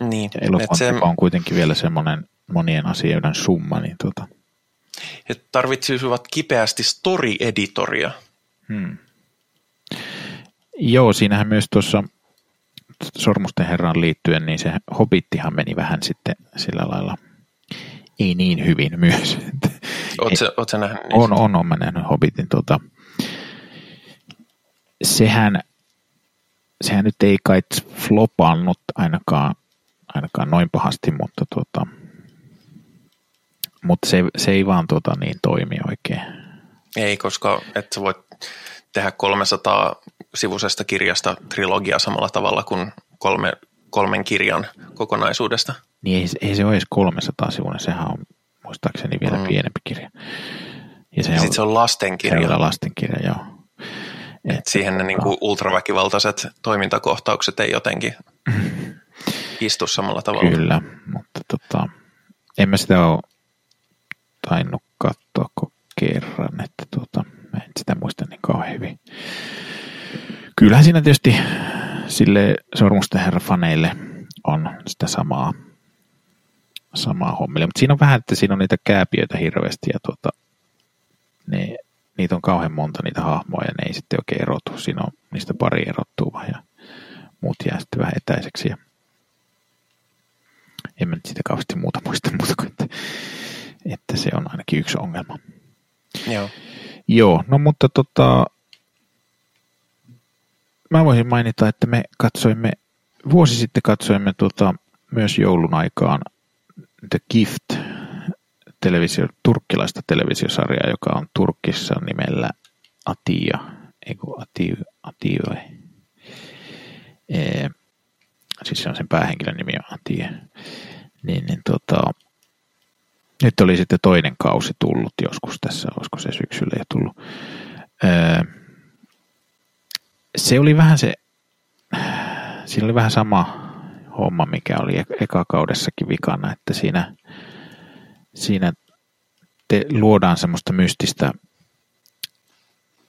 Speaker 2: Niin,
Speaker 1: Ja elokuva
Speaker 2: se,
Speaker 1: on kuitenkin vielä semmoinen monien asioiden summa. Niin tota,
Speaker 2: he tarvitsisivat kipeästi story-editoria.
Speaker 1: hmm. Joo, siinähän myös tuossa Sormusten herran liittyen, niin se Hobbittihan meni vähän sitten sillä lailla ei niin hyvin myös.
Speaker 2: Oletko nähnyt?
Speaker 1: On, on, on mä nähnyt Hobbitin. Tota, sehän, sehän nyt ei kai flopannut ainakaan, ainakaan noin pahasti, mutta, tota, mutta se, se ei vaan tota, niin toimi oikein.
Speaker 2: Ei, koska et sä voit tehdä 300 sivusesta kirjasta trilogia samalla tavalla kuin kolme, kolmen kirjan kokonaisuudesta.
Speaker 1: Niin ei, se- ei se ole edes 300 sivuinen, sehän on muistaakseni vielä
Speaker 2: Mm.
Speaker 1: pienempi kirja. Ja se on,
Speaker 2: sitten se on
Speaker 1: se on
Speaker 2: lastenkirja.
Speaker 1: vielä lastenkirja, joo.
Speaker 2: Et siihen ne niinku ultraväkivaltaiset toimintakohtaukset ei jotenkin istu samalla tavalla.
Speaker 1: Kyllä, mutta tota, en mä sitä ole tainnut katsoa kerran, että tota, mä en sitä muista niin kauhean hyvin. Kyllähän siinä tietysti sille sormusten herra faneille on sitä samaa, samaa hommia, mutta siinä on vähän, että siinä on niitä kääpiöitä hirveästi ja tuota, ne, niitä on kauhean monta niitä hahmoja ja ne ei sitten oikein erotu. Siinä on niistä pari erottuu vaan ja muut jää sitten vähän etäiseksi ja en mä nyt sitä kauheasti muuta muista muuta kuin, että, että se on ainakin yksi ongelma.
Speaker 2: Joo.
Speaker 1: Joo, no mutta tota, mä voisin mainita, että me katsoimme, vuosi sitten katsoimme tota, myös joulun aikaan The Gift, televisio, turkkilaista televisiosarjaa, joka on Turkissa nimellä Atia, eikö Atiu, Atiu, ee, siis se on sen päähenkilön nimi on Atia, niin, niin tota, nyt oli sitten toinen kausi tullut joskus tässä, olisiko se syksyllä jo tullut. Öö, se oli vähän se, siinä oli vähän sama homma, mikä oli ek- eka kaudessakin vikana, että siinä, siinä te luodaan semmoista mystistä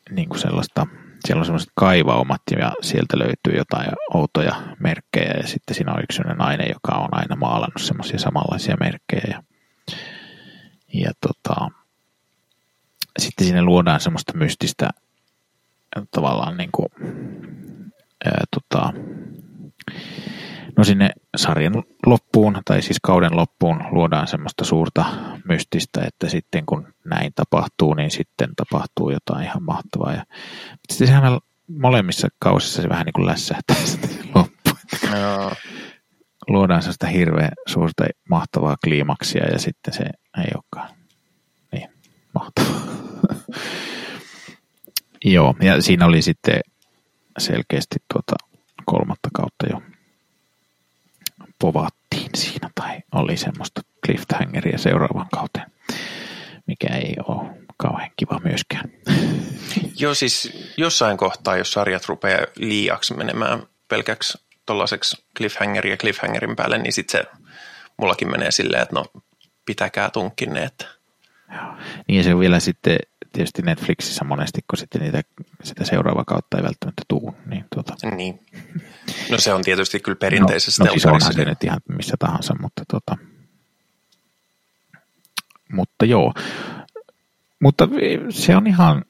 Speaker 1: niin kuin sellaista, siellä on semmoiset kaivaumat ja sieltä löytyy jotain outoja merkkejä ja sitten siinä on yksi nainen, joka on aina maalannut semmoisia samanlaisia merkkejä ja ja tota, sitten sinne luodaan semmoista mystistä tavallaan niin kuin, ää, tota, No sinne sarjan loppuun, tai siis kauden loppuun, luodaan semmoista suurta mystistä, että sitten kun näin tapahtuu, niin sitten tapahtuu jotain ihan mahtavaa. Ja sitten sehän molemmissa kausissa se vähän niin kuin lässähtää sitten loppuun.
Speaker 2: Joo.
Speaker 1: Luodaan sellaista hirveän suurta mahtavaa kliimaksia ja sitten se ei olekaan niin mahtavaa. Joo, ja siinä oli sitten selkeästi tuota kolmatta kautta jo povattiin siinä tai oli semmoista cliffhangeria seuraavan kauteen, mikä ei ole kauhean kiva myöskään.
Speaker 2: Joo, siis jossain kohtaa, jos sarjat rupeaa liiaksi menemään pelkäksi tuollaiseksi cliffhangerin ja cliffhangerin päälle, niin sitten se mullakin menee silleen, että no pitäkää tunkkinne, että
Speaker 1: Joo. Niin ja se on vielä sitten tietysti Netflixissä monesti, kun sitten niitä, sitä seuraavaa kautta ei välttämättä tuu. Niin, tuota.
Speaker 2: niin. No se on tietysti kyllä perinteisessä
Speaker 1: no, no siis onhan se nyt ihan missä tahansa, mutta tuota, mutta joo. Mutta se on ihan,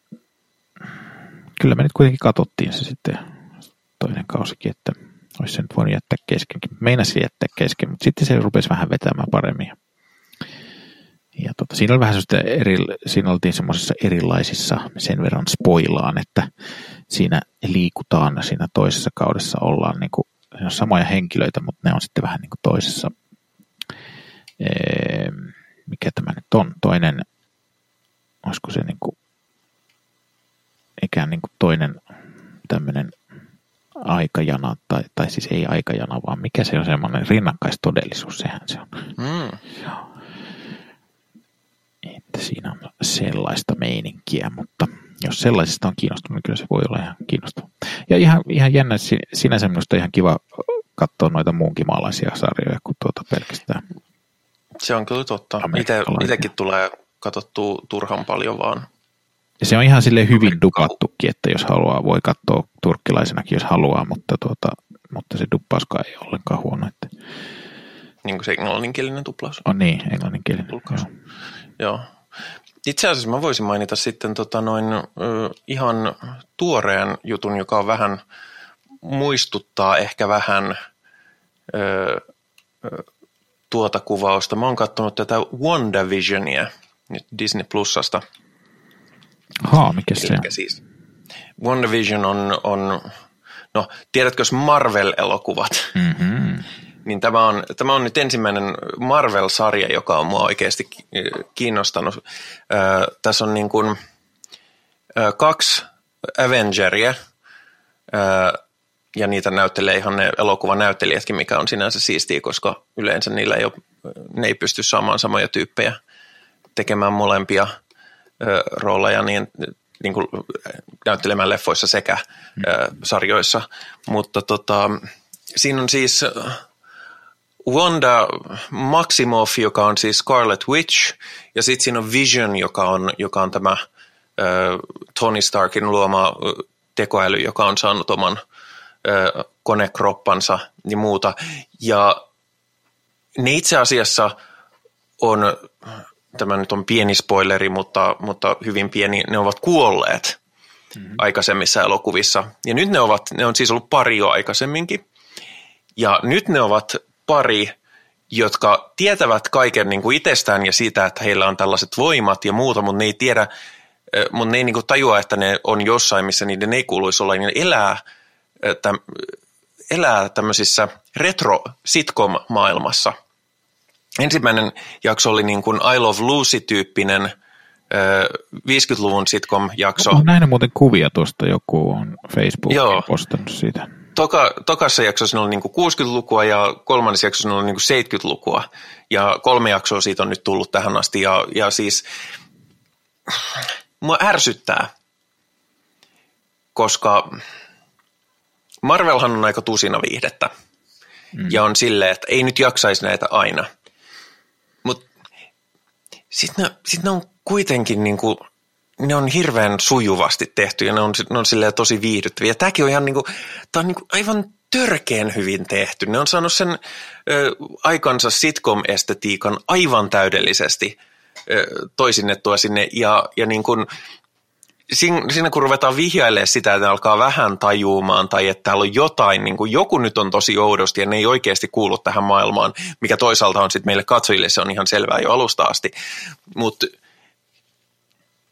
Speaker 1: kyllä me nyt kuitenkin katsottiin se sitten toinen kausikin, että olisi se nyt voinut jättää keskenkin. Meinasin jättää kesken, mutta sitten se rupesi vähän vetämään paremmin. Ja tota, siinä oli vähän eri, siinä oltiin semmoisissa erilaisissa, sen verran spoilaan, että siinä liikutaan, siinä toisessa kaudessa ollaan niin kuin, on samoja henkilöitä, mutta ne on sitten vähän niin kuin toisessa, ee, mikä tämä nyt on, toinen, olisiko se niin kuin, ikään niin kuin toinen tämmöinen aikajana, tai, tai siis ei aikajana, vaan mikä se on semmoinen rinnakkaistodellisuus, sehän se on. Mm. Joo että siinä on sellaista meininkiä, mutta jos sellaisesta on kiinnostunut, niin kyllä se voi olla ihan kiinnostava. Ja ihan, ihan jännä, sinänsä minusta ihan kiva katsoa noita muunkin maalaisia sarjoja kuin tuota pelkästään.
Speaker 2: Se on kyllä totta. Ite, itekin tulee katsottua turhan paljon vaan.
Speaker 1: Ja se on ihan sille hyvin dupattukin, että jos haluaa, voi katsoa turkkilaisenakin, jos haluaa, mutta, tuota, mutta se duppauskaan ei ollenkaan huono. Että...
Speaker 2: Niin kuin se englanninkielinen tuplaus.
Speaker 1: On niin, englanninkielinen. Tulkaus. Joo.
Speaker 2: Joo. Itse asiassa mä voisin mainita sitten tota noin, ö, ihan tuoreen jutun, joka on vähän muistuttaa ehkä vähän ö, ö, tuota kuvausta. Mä oon katsonut tätä WandaVisionia nyt Disney Plusasta.
Speaker 1: Haa, mikä se on?
Speaker 2: Siis WandaVision on, on, no tiedätkö Marvel-elokuvat?
Speaker 1: Mm-hmm
Speaker 2: niin tämä on, tämä on nyt ensimmäinen Marvel-sarja, joka on mua oikeasti kiinnostanut. Ö, tässä on niin kuin, ö, kaksi Avengeria, ö, ja niitä näyttelee ihan ne elokuvanäyttelijätkin, mikä on sinänsä siistiä, koska yleensä niillä ei ole, ne ei pysty saamaan samoja tyyppejä tekemään molempia rooleja niin, niin kuin näyttelemään leffoissa sekä ö, sarjoissa. Mutta tota, siinä on siis Wanda Maximoff, joka on siis Scarlet Witch, ja sitten siinä on Vision, joka on, joka on tämä Tony Starkin luoma tekoäly, joka on saanut oman konekroppansa ja muuta. Ja ne itse asiassa on, tämä nyt on pieni spoileri, mutta, mutta hyvin pieni, ne ovat kuolleet mm-hmm. aikaisemmissa elokuvissa. Ja nyt ne, ovat, ne on siis ollut pari jo aikaisemminkin. Ja nyt ne ovat pari, jotka tietävät kaiken niin kuin itsestään ja siitä, että heillä on tällaiset voimat ja muuta, mutta ne ei tiedä, mutta ne ei niin kuin tajua, että ne on jossain, missä niiden ei kuuluisi olla, niin elää, täm, elää tämmöisissä retro-sitcom-maailmassa. Ensimmäinen jakso oli niin kuin I Love Lucy-tyyppinen 50-luvun sitcom-jakso.
Speaker 1: On näin muuten kuvia tuosta, joku on Facebookiin postannut siitä
Speaker 2: toka, tokassa jaksossa oli niin 60-lukua ja kolmannessa jaksossa oli niin 70-lukua. Ja kolme jaksoa siitä on nyt tullut tähän asti. Ja, ja siis mua ärsyttää, koska Marvelhan on aika tusina viihdettä. Mm. Ja on silleen, että ei nyt jaksaisi näitä aina. Sitten ne, sit ne on kuitenkin niin kuin – ne on hirveän sujuvasti tehty ja ne on, ne on silleen tosi viihdyttäviä. Tämäkin on ihan niin kuin, tämä on niin kuin aivan törkeen hyvin tehty. Ne on saanut sen ö, aikansa sitcom-estetiikan aivan täydellisesti toisinnettua sinne ja, ja niin kuin, siinä, kun ruvetaan vihjailemaan sitä, että ne alkaa vähän tajuumaan tai että täällä on jotain, niin kuin joku nyt on tosi oudosti ja ne ei oikeasti kuulu tähän maailmaan, mikä toisaalta on sitten meille katsojille, se on ihan selvää jo alusta asti. Mutta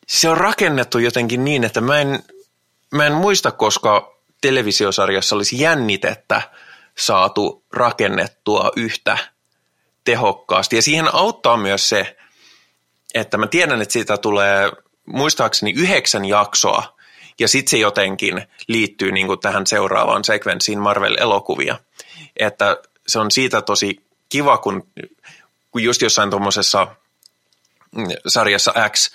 Speaker 2: se on rakennettu jotenkin niin, että mä en, mä en muista, koska televisiosarjassa olisi jännitettä saatu rakennettua yhtä tehokkaasti. Ja siihen auttaa myös se, että mä tiedän, että siitä tulee muistaakseni yhdeksän jaksoa, ja sitten se jotenkin liittyy niin kuin tähän seuraavaan sekvenssiin Marvel-elokuvia. Että se on siitä tosi kiva, kun, kun just jossain tuommoisessa mm, sarjassa X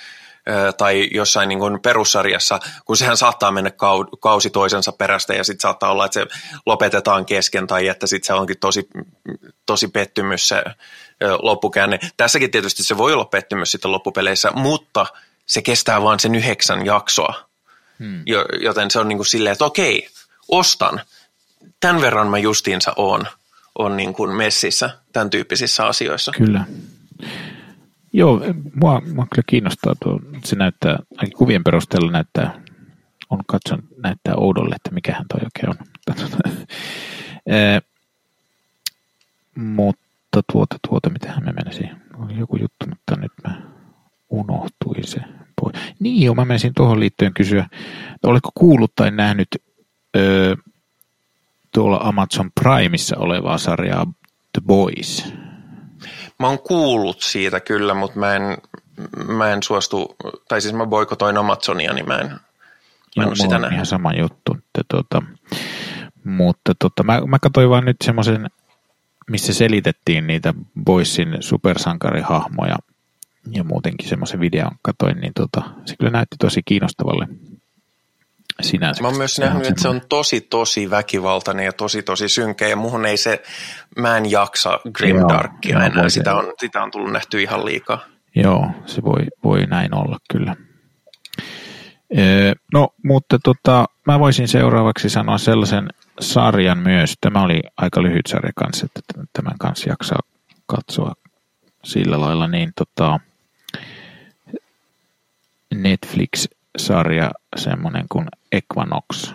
Speaker 2: tai jossain niin kuin perussarjassa, kun sehän saattaa mennä kausi toisensa perästä ja sitten saattaa olla, että se lopetetaan kesken tai että sitten se onkin tosi, tosi pettymys se loppukäänne. Tässäkin tietysti se voi olla pettymys sitten loppupeleissä, mutta se kestää vain sen yhdeksän jaksoa. Hmm. Joten se on niin kuin silleen, että okei, ostan. Tämän verran mä justiinsa oon, on niin kuin messissä tämän tyyppisissä asioissa.
Speaker 1: Kyllä. Joo, mua, mua kyllä kiinnostaa tuo. Se näyttää, ainakin kuvien perusteella näyttää, on katsonut, näyttää oudolle, että mikähän toi oikein on. e, mutta tuota, tuota, mitähän me menisi. Oli joku juttu, mutta nyt mä unohtui se pois. Niin joo, mä menisin tuohon liittyen kysyä, oletko kuullut tai nähnyt ö, tuolla Amazon Primeissa olevaa sarjaa The Boys?
Speaker 2: Mä oon kuullut siitä kyllä, mutta mä en, mä en suostu, tai siis mä boikotoin Amazonia, niin mä en, mä en
Speaker 1: Joo, sitä nähnyt. ihan sama juttu. Että, tuota, mutta tota, mä, mä katsoin vaan nyt semmoisen, missä selitettiin niitä Boysin supersankarihahmoja ja muutenkin semmoisen videon katoin, niin tota, se kyllä näytti tosi kiinnostavalle sinänsä.
Speaker 2: Mä oon myös nähnyt, että se on tosi, tosi väkivaltainen ja tosi, tosi synkeä. Ja muuhun ei se, mä en jaksa Grimdarkia joo, enää. Sitä on, sitä on tullut nähty ihan liikaa.
Speaker 1: Joo, se voi, voi näin olla kyllä. No, mutta tota, mä voisin seuraavaksi sanoa sellaisen sarjan myös. Tämä oli aika lyhyt sarja kanssa, että tämän kanssa jaksaa katsoa sillä lailla. Niin tota, Netflix-sarja, semmoinen kuin Equinox.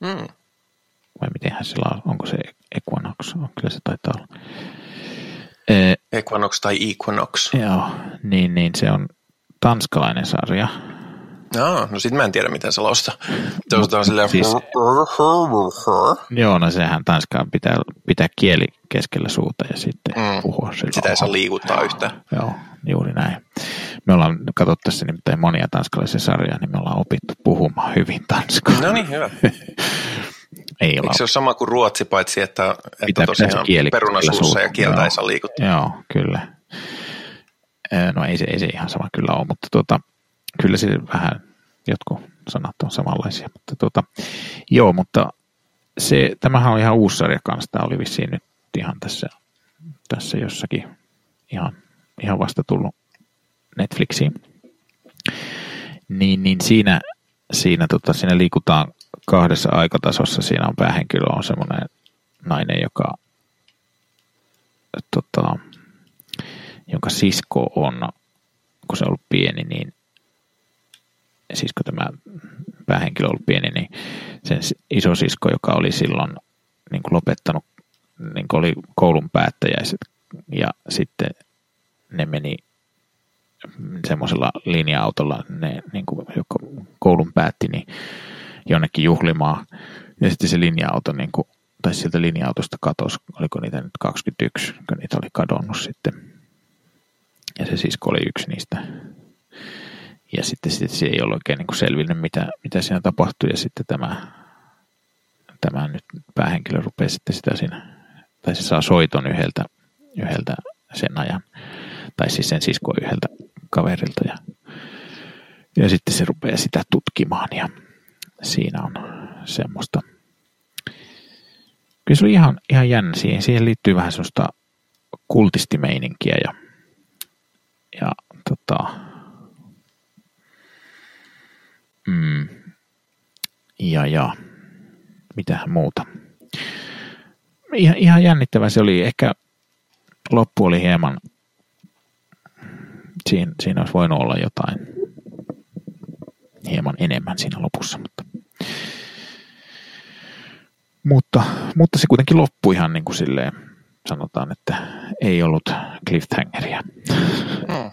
Speaker 1: Mm. Vai mitenhän sillä on? Onko se Equinox? On, kyllä se taitaa olla.
Speaker 2: E, Equinox tai Equinox.
Speaker 1: Joo, niin, niin se on tanskalainen sarja.
Speaker 2: Joo, no sit mä en tiedä, miten se lausta. on silleen...
Speaker 1: Siis, joo, no sehän Tanskaan pitää, pitää kieli keskellä suuta ja sitten mm. puhua sillä
Speaker 2: Sitä ei saa liikuttaa yhtään.
Speaker 1: Joo, juuri näin. Me ollaan katsottu tässä nimittäin monia tanskalaisia sarjoja, niin me ollaan opittu puhumaan hyvin tanskaa.
Speaker 2: No niin, hyvä. ei Eikö se ole sama kuin ruotsi, paitsi että, että tosiaan perunasuussa ja kieltä joo, ei saa liikuttaa?
Speaker 1: Joo, kyllä. No ei se, ei se ihan sama kyllä ole, mutta tuota, kyllä se vähän jotkut sanat on samanlaisia. Mutta tuota, joo, mutta se, tämähän on ihan uusi sarja kanssa. Tämä oli vissiin nyt ihan tässä, tässä jossakin ihan, ihan vasta tullut Netflixiin. Niin, niin siinä, siinä, tota, siinä liikutaan kahdessa aikatasossa. Siinä on päähenkilö on semmoinen nainen, joka tota, jonka sisko on, kun se on ollut pieni, niin siis kun tämä päähenkilö ollut pieni, niin sen isosisko, joka oli silloin niin kuin lopettanut, niin kuin oli koulun päättäjäiset ja sitten ne meni semmoisella linja-autolla, ne, niin kuin, joka koulun päätti, niin jonnekin juhlimaan. Ja sitten se linja-auto, niin kuin, tai sieltä linja-autosta katosi, oliko niitä nyt 21, kun niitä oli kadonnut sitten. Ja se sisko oli yksi niistä ja sitten, sitten se ei ole oikein niin selvinnyt, mitä, mitä siinä tapahtui, ja sitten tämä, tämä nyt päähenkilö rupeaa sitten sitä siinä, tai se saa soiton yhdeltä, yhdeltä sen ajan, tai siis sen sisko yhdeltä kaverilta, ja, ja sitten se rupeaa sitä tutkimaan, ja siinä on semmoista, kyllä se on ihan, ihan jännä, siihen, siihen liittyy vähän semmoista kultistimeininkiä, ja, ja tota, Mm. Ja, ja mitähän muuta. Ihan, ihan jännittävä se oli. Ehkä loppu oli hieman, siinä, siinä olisi voinut olla jotain, hieman enemmän siinä lopussa, mutta mutta, mutta se kuitenkin loppui ihan niin kuin silleen, sanotaan, että ei ollut cliffhangeria. Mm.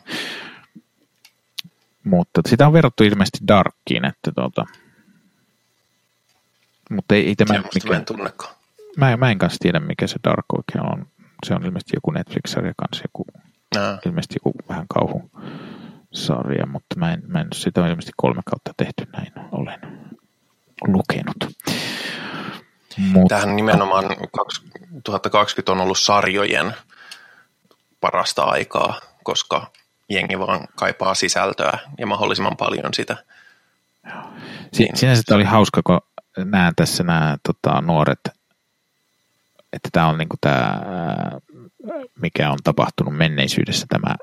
Speaker 1: Mutta sitä on verrattu ilmeisesti Darkiin, että tuota, mutta ei, ei tämä...
Speaker 2: mikä, en tunnekaan.
Speaker 1: Mä, mä en kanssa tiedä, mikä se Dark oikein on. Se on ilmeisesti joku Netflix-sarja kanssa, joku, Ää. ilmeisesti joku vähän kauhusarja, mutta mä en, mä en, sitä on ilmeisesti kolme kautta tehty näin, olen lukenut.
Speaker 2: Mutta... Tähän nimenomaan 2020 on ollut sarjojen parasta aikaa, koska jengi vaan kaipaa sisältöä ja mahdollisimman paljon sitä.
Speaker 1: Si- sinänsä oli hauska, kun näen tässä nämä tota, nuoret, että tämä on niinku tämä, mikä on tapahtunut menneisyydessä tämä,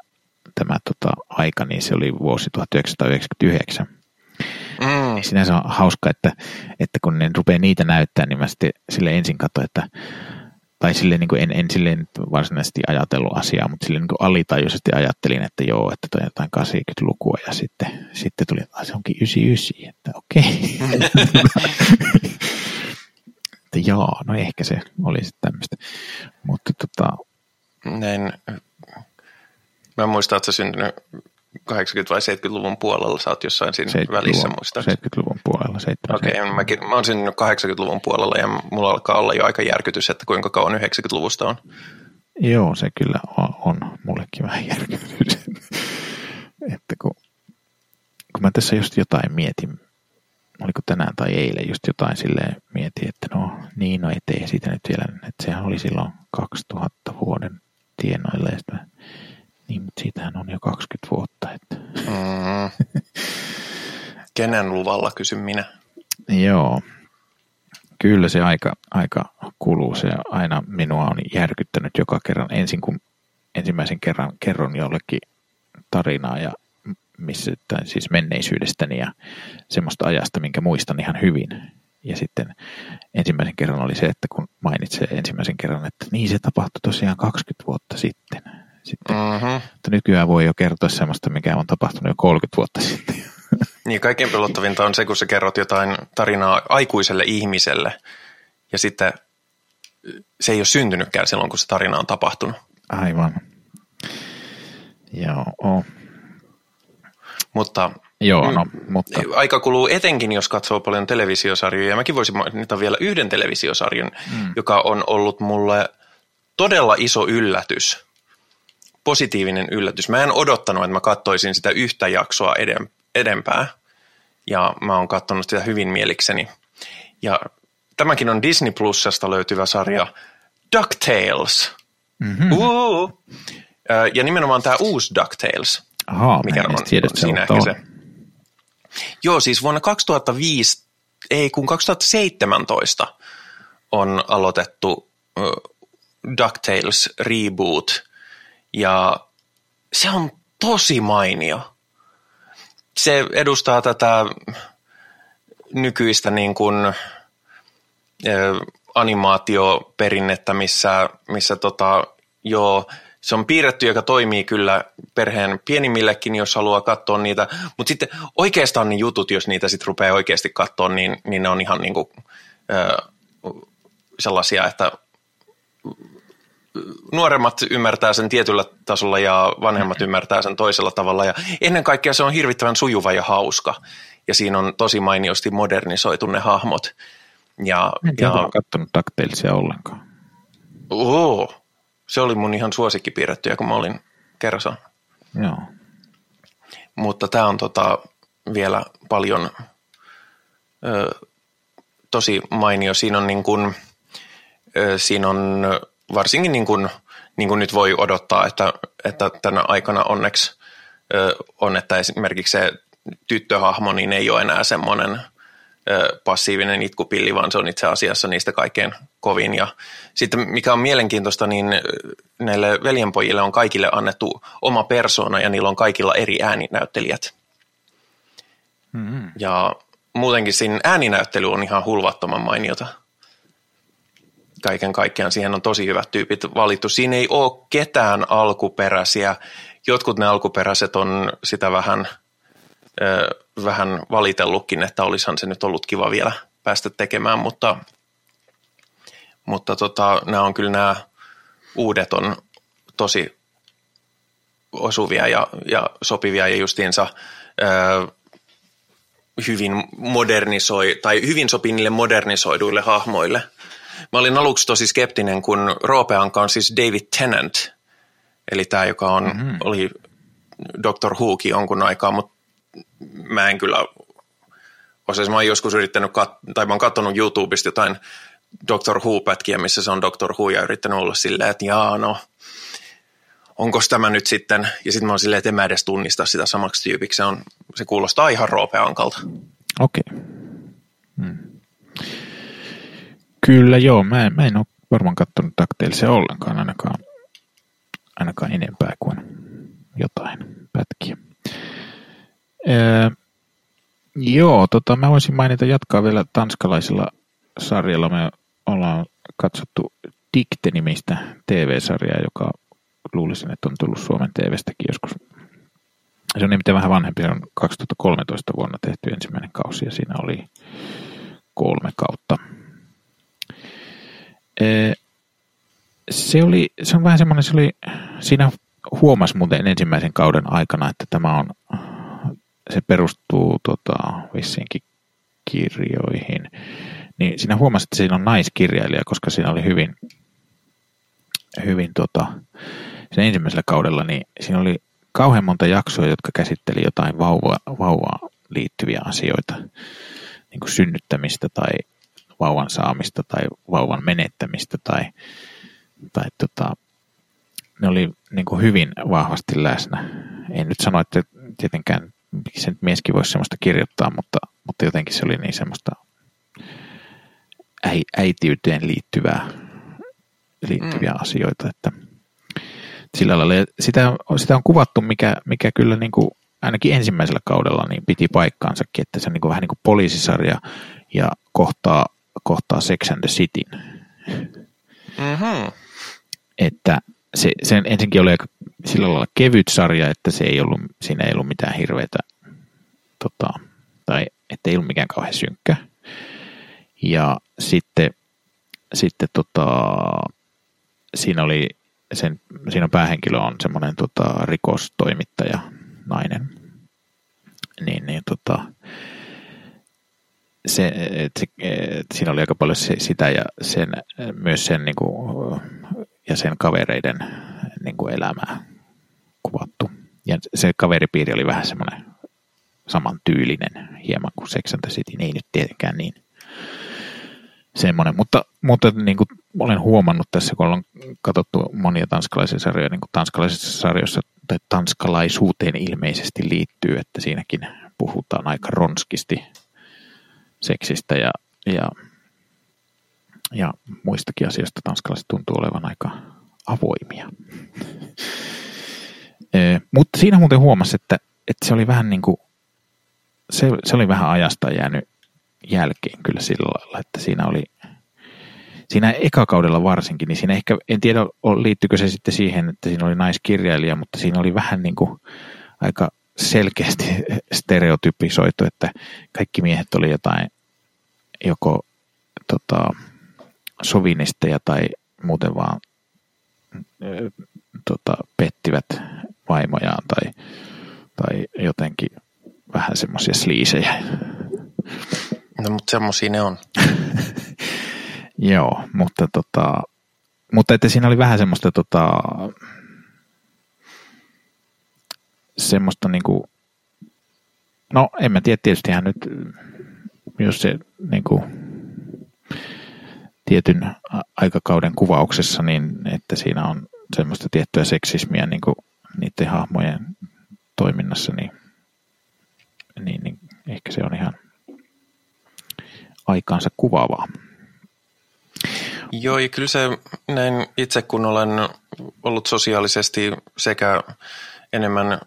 Speaker 1: tämä tota, aika, niin se oli vuosi 1999. Mm. Niin sinänsä on hauska, että, että kun ne rupeaa niitä näyttää, niin mä sitten sille ensin katsoin, että tai sille niin kuin en, en silleen varsinaisesti ajatellut asiaa, mutta sille niin kuin alitajuisesti ajattelin, että joo, että toi jotain 80-lukua ja sitten, sitten tuli, että se onkin 99, että okei. Okay. että joo, no ehkä se oli sitten tämmöistä. Mutta tota...
Speaker 2: Näin, mä muistan, että se syntynyt 80- vai 70-luvun puolella, sä oot jossain siinä välissä muista.
Speaker 1: 70-luvun puolella, 70
Speaker 2: Okei, okay, mäkin, mä oon syntynyt 80-luvun puolella ja mulla alkaa olla jo aika järkytys, että kuinka kauan 90-luvusta on.
Speaker 1: Joo, se kyllä on, on mullekin vähän järkytys. että kun, kun mä tässä just jotain mietin, oliko tänään tai eilen just jotain silleen mietin, että no niin, no ettei siitä nyt vielä, että sehän oli silloin 2000 vuoden tienoilla ja sitten niin, mutta siitähän on jo 20 vuotta. Että. Mm.
Speaker 2: Kenen luvalla, kysyn minä.
Speaker 1: Joo. Kyllä se aika, aika kuluu. Se aina minua on järkyttänyt joka kerran. Ensin kun ensimmäisen kerran kerron jollekin tarinaa ja missä, tai siis menneisyydestäni ja semmoista ajasta, minkä muistan ihan hyvin. Ja sitten ensimmäisen kerran oli se, että kun mainitsee ensimmäisen kerran, että niin se tapahtui tosiaan 20 vuotta sitten sitten. Mm-hmm. Mutta nykyään voi jo kertoa sellaista, mikä on tapahtunut jo 30 vuotta sitten.
Speaker 2: Niin, kaikkein pelottavinta on se, kun sä kerrot jotain tarinaa aikuiselle ihmiselle ja sitten se ei ole syntynytkään silloin, kun se tarina on tapahtunut.
Speaker 1: Aivan. Joo.
Speaker 2: Mutta
Speaker 1: Joo, no, mutta...
Speaker 2: Aika kuluu etenkin, jos katsoo paljon televisiosarjoja. Ja mäkin voisin mainita vielä yhden televisiosarjan, mm. joka on ollut mulle todella iso yllätys positiivinen yllätys. Mä en odottanut, että mä katsoisin sitä yhtä jaksoa edempää. Ja mä oon katsonut sitä hyvin mielikseni. Ja tämäkin on Disney Plusasta löytyvä sarja DuckTales. Mm-hmm. Uh! Ja nimenomaan tämä uusi DuckTales.
Speaker 1: Aha, mikä on, tiedä, siinä ehkä se.
Speaker 2: Joo, siis vuonna 2005, ei kun 2017 on aloitettu DuckTales reboot – ja se on tosi mainio. Se edustaa tätä nykyistä niin kuin, animaatioperinnettä, missä, missä tota, joo, se on piirretty, joka toimii kyllä perheen pienimmillekin, jos haluaa katsoa niitä. Mutta sitten oikeastaan ne jutut, jos niitä sitten rupeaa oikeasti katsoa, niin, niin ne on ihan niin kuin, ö, sellaisia, että nuoremmat ymmärtää sen tietyllä tasolla ja vanhemmat ymmärtää sen toisella tavalla. Ja ennen kaikkea se on hirvittävän sujuva ja hauska. Ja siinä on tosi mainiosti modernisoitu ne hahmot. Ja,
Speaker 1: en tiedä, ja... katsonut DuckTalesia ollenkaan.
Speaker 2: Oo, se oli mun ihan suosikkipiirrettyjä, kun mä olin kerran.
Speaker 1: Joo.
Speaker 2: Mutta tämä on tota vielä paljon ö, tosi mainio. Siinä on niin kuin, ö, siinä on varsinkin niin kuin, niin kuin nyt voi odottaa, että, että tänä aikana onneksi ö, on, että esimerkiksi se tyttöhahmo niin ei ole enää semmoinen ö, passiivinen itkupilli, vaan se on itse asiassa niistä kaikkein kovin. Ja sitten mikä on mielenkiintoista, niin näille veljenpojille on kaikille annettu oma persona ja niillä on kaikilla eri ääninäyttelijät. Mm-hmm. Ja muutenkin siinä ääninäyttely on ihan hulvattoman mainiota kaiken kaikkiaan siihen on tosi hyvät tyypit valittu. Siinä ei ole ketään alkuperäisiä. Jotkut ne alkuperäiset on sitä vähän ö, vähän valitellutkin, että olisihan se nyt ollut kiva vielä päästä tekemään, mutta, mutta tota, nämä on kyllä nämä uudet on tosi osuvia ja, ja sopivia ja justiinsa ö, hyvin modernisoi, tai hyvin sopii niille modernisoiduille hahmoille. Mä olin aluksi tosi skeptinen, kun Roopeanka on siis David Tennant, eli tämä, joka on, mm-hmm. oli Dr. Whokin jonkun aikaa, mutta mä en kyllä osaisi, mä oon joskus yrittänyt, kat- tai mä oon katsonut YouTubesta jotain Dr. Who-pätkiä, missä se on Dr. Who, ja yrittänyt olla silleen, että jaa, no, onko tämä nyt sitten, ja sitten mä oon silleen, että en mä edes tunnista sitä samaksi tyypiksi, se, on, se kuulostaa ihan roopeankalta.
Speaker 1: Okei. Okay. Hmm. Kyllä joo, mä, en, mä en ole varmaan katsonut DuckTalesia ollenkaan ainakaan, ainakaan enempää kuin jotain pätkiä. Öö, joo, tota, mä voisin mainita jatkaa vielä tanskalaisella sarjalla. Me ollaan katsottu Dikte-nimistä TV-sarjaa, joka luulisin, että on tullut Suomen TVstäkin joskus. Se on nimittäin vähän vanhempi, se on 2013 vuonna tehty ensimmäinen kausi ja siinä oli kolme kautta. Se, oli, se on vähän semmoinen, se oli, siinä huomasi muuten ensimmäisen kauden aikana, että tämä on, se perustuu tota, vissiinkin kirjoihin. Niin siinä huomasi, että siinä on naiskirjailija, koska siinä oli hyvin, hyvin tota, sen ensimmäisellä kaudella, niin siinä oli kauhean monta jaksoa, jotka käsitteli jotain vauva, vauvaa liittyviä asioita, niin kuin synnyttämistä tai vauvan saamista tai vauvan menettämistä tai, tai tota, ne oli niin kuin hyvin vahvasti läsnä. En nyt sano, että tietenkään se nyt mieskin voisi semmoista kirjoittaa, mutta, mutta jotenkin se oli niin semmoista äitiyteen liittyvää, liittyviä mm. asioita, että sillä lailla. sitä, sitä on kuvattu, mikä, mikä kyllä niin kuin ainakin ensimmäisellä kaudella niin piti paikkaansakin, että se on niin kuin vähän niin kuin poliisisarja ja kohtaa, kohtaa Sex and the Cityn. Mm-hmm. Että se, sen ensinkin oli sillä lailla kevyt sarja, että se ei ollut, siinä ei ollut mitään hirveätä, tota, tai että ei ollut mikään kauhean synkkä. Ja sitten, sitten tota, siinä oli sen, siinä päähenkilö on semmoinen tota, rikostoimittaja, nainen. Niin, niin tota, se, et, se, et, siinä oli aika paljon se, sitä ja sen, myös sen niin kuin, ja sen kavereiden niin kuin elämää kuvattu. Ja se kaveripiiri oli vähän semmoinen samantyylinen hieman kuin Sex and the City. Ei nyt tietenkään niin semmoinen, mutta, mutta niin kuin olen huomannut tässä, kun olen katsottu monia tanskalaisia sarjoja, niin kuin tanskalaisissa sarjoissa tai tanskalaisuuteen ilmeisesti liittyy, että siinäkin puhutaan aika ronskisti seksistä ja, ja, ja muistakin asioista tanskalaiset tuntuu olevan aika avoimia. e, mutta siinä muuten huomasi, että, että se oli vähän niin kuin, se, se oli vähän ajasta jäänyt jälkeen kyllä sillä lailla, että siinä oli siinä ekakaudella varsinkin, niin siinä ehkä, en tiedä liittyykö se sitten siihen, että siinä oli naiskirjailija, mutta siinä oli vähän niin kuin aika selkeästi stereotypisoitu, että kaikki miehet oli jotain joko tota, sovinisteja tai muuten vaan tota, pettivät vaimojaan tai, tai jotenkin vähän semmoisia sliisejä.
Speaker 2: No, mutta semmoisia ne on.
Speaker 1: Joo, mutta, tota, mutta että siinä oli vähän semmoista tota, semmoista niinku, no en mä tiedä, tietysti ihan nyt, jos se niinku, tietyn aikakauden kuvauksessa, niin että siinä on semmoista tiettyä seksismiä niin kuin niiden hahmojen toiminnassa, niin, niin, niin ehkä se on ihan aikaansa kuvaavaa.
Speaker 2: Joo, ja kyllä se näin itse, kun olen ollut sosiaalisesti sekä enemmän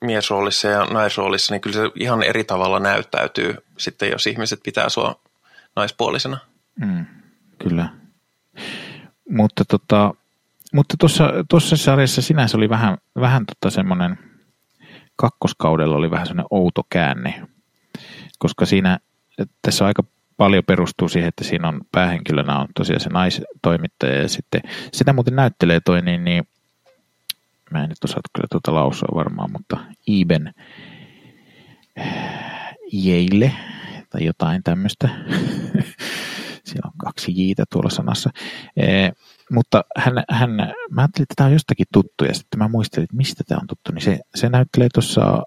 Speaker 2: miesroolissa ja naisroolissa, niin kyllä se ihan eri tavalla näyttäytyy sitten, jos ihmiset pitää sua naispuolisena.
Speaker 1: Mm, kyllä. Mutta tota, mutta tuossa, tuossa sarjassa sinänsä oli vähän, vähän tota semmoinen kakkoskaudella oli vähän sellainen outo käänne, koska siinä tässä aika paljon perustuu siihen, että siinä on päähenkilönä on tosiaan se naistoimittaja ja sitten sitä muuten näyttelee toi niin, niin mä en nyt osaa kyllä tuota lausua varmaan, mutta Iben Jeille tai jotain tämmöistä. Siinä on kaksi jiitä tuolla sanassa. E, mutta hän, hän, mä ajattelin, että tämä on jostakin tuttu ja sitten mä muistelin, että mistä tämä on tuttu. Niin se, se näyttelee tuossa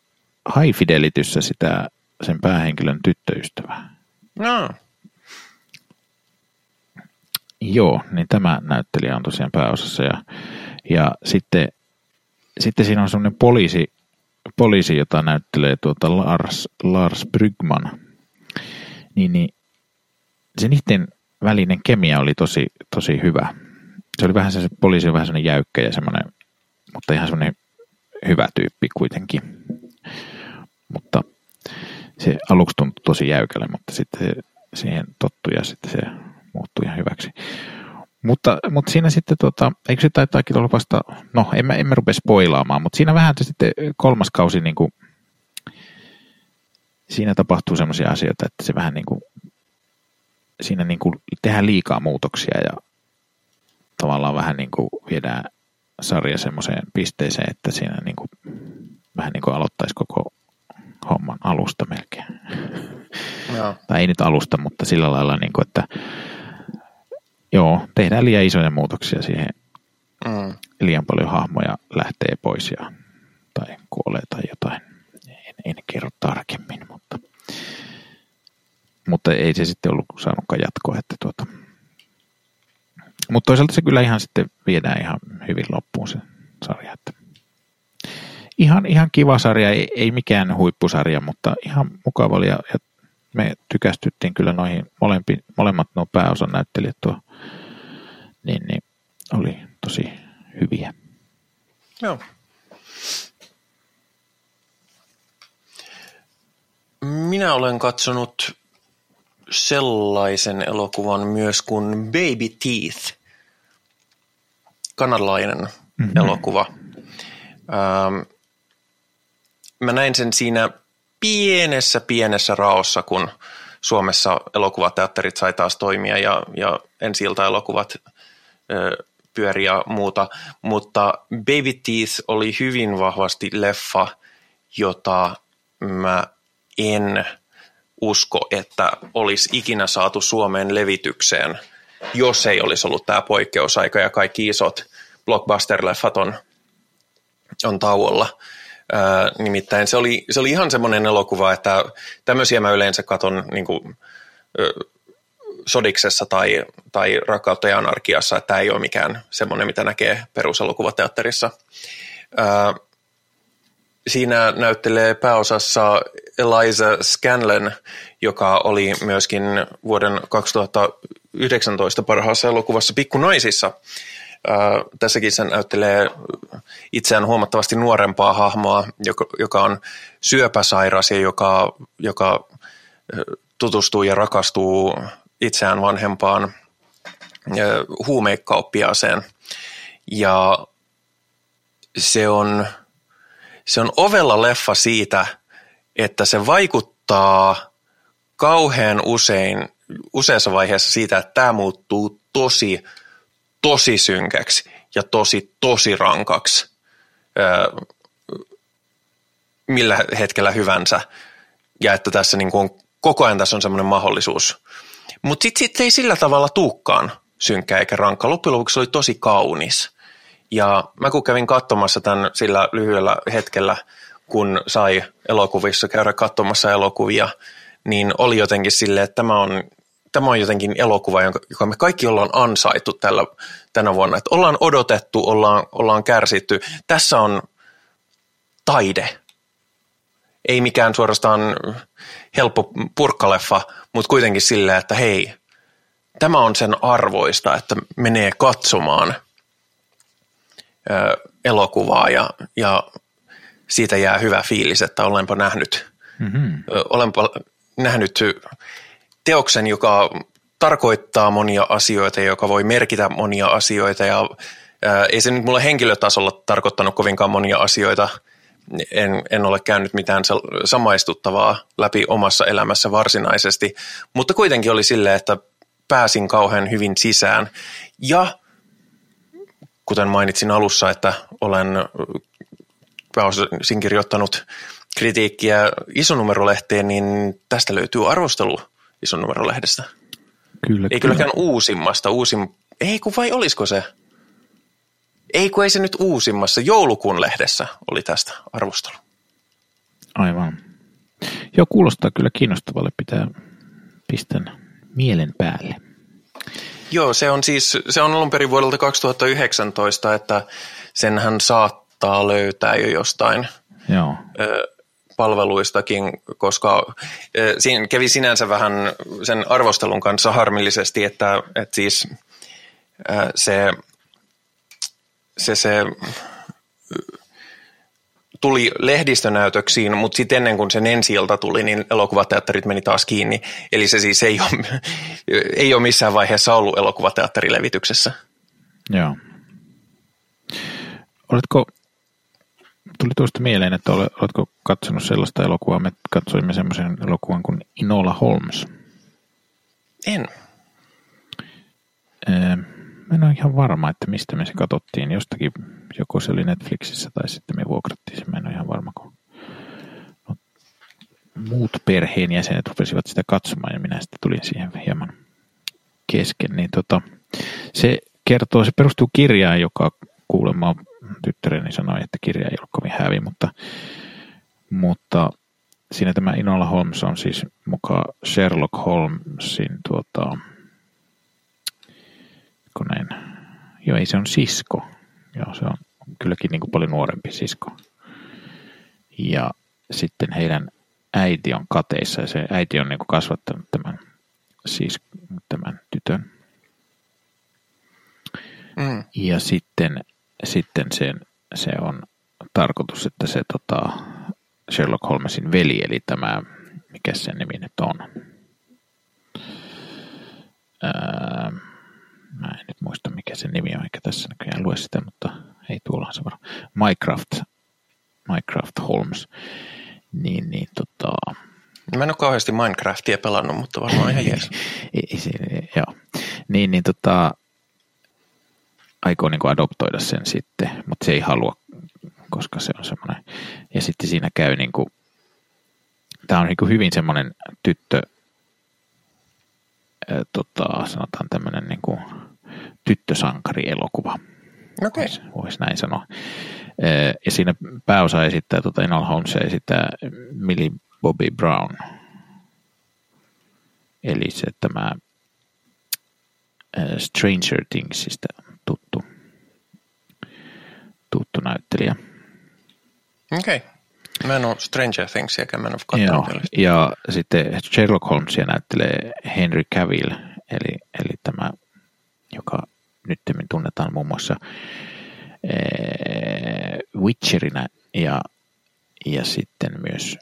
Speaker 1: High Fidelityssä sitä sen päähenkilön tyttöystävää.
Speaker 2: No.
Speaker 1: Joo, niin tämä näyttelijä on tosiaan pääosassa ja, ja sitten, sitten siinä on semmoinen poliisi, poliisi, jota näyttelee tuota Lars, Lars Brygman. Niin, niin se niiden välinen kemia oli tosi, tosi hyvä. Se oli vähän se, se poliisi on vähän semmoinen jäykkä ja semmoinen, mutta ihan semmoinen hyvä tyyppi kuitenkin. Mutta se aluksi tuntui tosi jäykälle, mutta sitten siihen tottui ja sitten se muuttui ihan hyväksi. Mutta, mutta siinä sitten, tota, eikö se taitaakin olla vasta, no en mä, en mä rupea spoilaamaan, mutta siinä vähän sitten kolmas kausi, niin kuin, siinä tapahtuu sellaisia asioita, että se vähän niin kuin, siinä niin kuin tehdään liikaa muutoksia ja tavallaan vähän niin kuin viedään sarja semmoiseen pisteeseen, että siinä niin kuin, vähän niin kuin aloittaisi koko homman alusta melkein.
Speaker 2: Joo.
Speaker 1: tai ei nyt alusta, mutta sillä lailla, niin kuin, että joo, tehdään liian isoja muutoksia siihen.
Speaker 2: Mm.
Speaker 1: Liian paljon hahmoja lähtee pois ja, tai kuolee tai jotain. En, en kerro tarkemmin, mutta, mutta ei se sitten ollut saanutkaan jatkoa. Että tuota. Mutta toisaalta se kyllä ihan sitten viedään ihan hyvin loppuun se sarja. Että ihan, ihan kiva sarja, ei, ei mikään huippusarja, mutta ihan mukava oli ja, ja me tykästyttiin kyllä noihin molempi, molemmat nuo pääosan näyttelijät tuo, niin, niin oli tosi hyviä.
Speaker 2: Joo. Minä olen katsonut sellaisen elokuvan myös kuin Baby Teeth, kanadalainen mm-hmm. elokuva. Ähm, mä näin sen siinä pienessä, pienessä raossa, kun Suomessa elokuvateatterit sai taas toimia ja, ja ensi elokuvat pyöri ja muuta. Mutta Baby Teeth oli hyvin vahvasti leffa, jota mä en usko, että olisi ikinä saatu Suomeen levitykseen, jos ei olisi ollut tämä poikkeusaika ja kaikki isot blockbuster-leffat on, on tauolla. Nimittäin se oli, se oli ihan semmoinen elokuva, että tämmöisiä mä yleensä katon niin kuin, Sodiksessa tai, tai Rakkautta ja anarkiassa, että tämä ei ole mikään semmoinen, mitä näkee peruselokuvateatterissa. Ää, siinä näyttelee pääosassa Eliza Scanlon, joka oli myöskin vuoden 2019 parhaassa elokuvassa Pikkunaisissa – Äh, tässäkin se näyttelee itseään huomattavasti nuorempaa hahmoa, joka, joka on syöpäsairas ja joka, joka tutustuu ja rakastuu itseään vanhempaan huumekauppiaaseen. Ja se on, se on ovella leffa siitä, että se vaikuttaa kauhean usein, useassa vaiheessa siitä, että tämä muuttuu tosi tosi synkäksi ja tosi, tosi rankaksi millä hetkellä hyvänsä. Ja että tässä niin kuin koko ajan tässä on semmoinen mahdollisuus. Mutta sitten sit ei sillä tavalla tuukkaan synkkä eikä rankka. Loppujen lopuksi oli tosi kaunis. Ja mä kun kävin katsomassa tämän sillä lyhyellä hetkellä, kun sai elokuvissa käydä katsomassa elokuvia, niin oli jotenkin silleen, että tämä on tämä on jotenkin elokuva, joka me kaikki ollaan ansaittu tällä, tänä vuonna. Että ollaan odotettu, ollaan, ollaan kärsitty. Tässä on taide. Ei mikään suorastaan helppo purkkaleffa, mutta kuitenkin silleen, että hei, tämä on sen arvoista, että menee katsomaan ö, elokuvaa ja, ja siitä jää hyvä fiilis, että olenpa nähnyt, mm-hmm. ö, olenpa nähnyt teoksen, joka tarkoittaa monia asioita, joka voi merkitä monia asioita ja ää, ei se nyt mulle henkilötasolla tarkoittanut kovinkaan monia asioita en, en ole käynyt mitään samaistuttavaa läpi omassa elämässä varsinaisesti, mutta kuitenkin oli silleen, että pääsin kauhean hyvin sisään. Ja kuten mainitsin alussa, että olen pääosin kirjoittanut kritiikkiä isonumerolehteen, niin tästä löytyy arvostelu isonumerolehdestä.
Speaker 1: Kyllä,
Speaker 2: Ei kylläkään uusimmasta. Uusim... Ei kun vai olisiko se? Ei kun ei se nyt uusimmassa. Joulukuun lehdessä oli tästä arvostelu.
Speaker 1: Aivan. Joo, kuulostaa kyllä kiinnostavalle. Pitää pistää mielen päälle.
Speaker 2: Joo, se on siis, se on alun perin vuodelta 2019, että senhän saattaa löytää jo jostain
Speaker 1: Joo.
Speaker 2: ö, palveluistakin, koska ö, siinä kävi sinänsä vähän sen arvostelun kanssa harmillisesti, että, että siis ö, se, se, se tuli lehdistönäytöksiin, mutta sitten ennen kuin sen ensi tuli, niin elokuvateatterit meni taas kiinni. Eli se siis ei ole, ei ole missään vaiheessa ollut elokuvateatterilevityksessä.
Speaker 1: Joo. Oletko, tuli tuosta mieleen, että oletko katsonut sellaista elokuvaa, me katsoimme semmoisen elokuvan kuin Inola Holmes.
Speaker 2: En.
Speaker 1: Ee, Mä en ole ihan varma, että mistä me se katsottiin. Jostakin, joko se oli Netflixissä tai sitten me vuokrattiin se. Mä en ole ihan varma, kun no, muut perheenjäsenet rupesivat sitä katsomaan ja minä sitten tulin siihen hieman kesken. Niin tota, se kertoo, se perustuu kirjaan, joka kuulemma tyttäreni sanoi, että kirja ei ole kovin hävi, mutta, mutta siinä tämä Inola Holmes on siis mukaan Sherlock Holmesin tuota, Siskonen. Joo, ei se on sisko. Joo, se on kylläkin niin kuin paljon nuorempi sisko. Ja sitten heidän äiti on kateissa ja se äiti on niin kuin kasvattanut tämän, siis tämän tytön. Mm. Ja sitten, sitten sen, se on tarkoitus, että se tota, Sherlock Holmesin veli, eli tämä, mikä sen nimi nyt on, Öö, Mä en nyt muista mikä se nimi on, eikä tässä näköjään lue sitä, mutta ei tuolla se varmaan. Minecraft, Minecraft Holmes. Niin, niin tota...
Speaker 2: Mä en ole kauheasti Minecraftia pelannut, mutta varmaan ihan jees.
Speaker 1: ei, joo. Niin, niin tota, aikoo niin adoptoida sen sitten, mutta se ei halua, koska se on semmoinen. Ja sitten siinä käy niin kuin, tämä on niin kuin hyvin semmoinen tyttö, tota, sanotaan tämmöinen niin kuin tyttösankarielokuva.
Speaker 2: Okay.
Speaker 1: Voisi vois näin sanoa. Ja siinä pääosa esittää, tota Enol Holmes esittää Millie Bobby Brown. Eli se tämä Stranger Thingsista tuttu, tuttu näyttelijä.
Speaker 2: Okei. Okay. Mä en ole Stranger Thingsiäkään, mä en ole
Speaker 1: Joo, ja sitten Sherlock Holmesia näyttelee Henry Cavill, eli, eli tämä, joka nyt tunnetaan muun muassa ee, Witcherina ja, ja sitten myös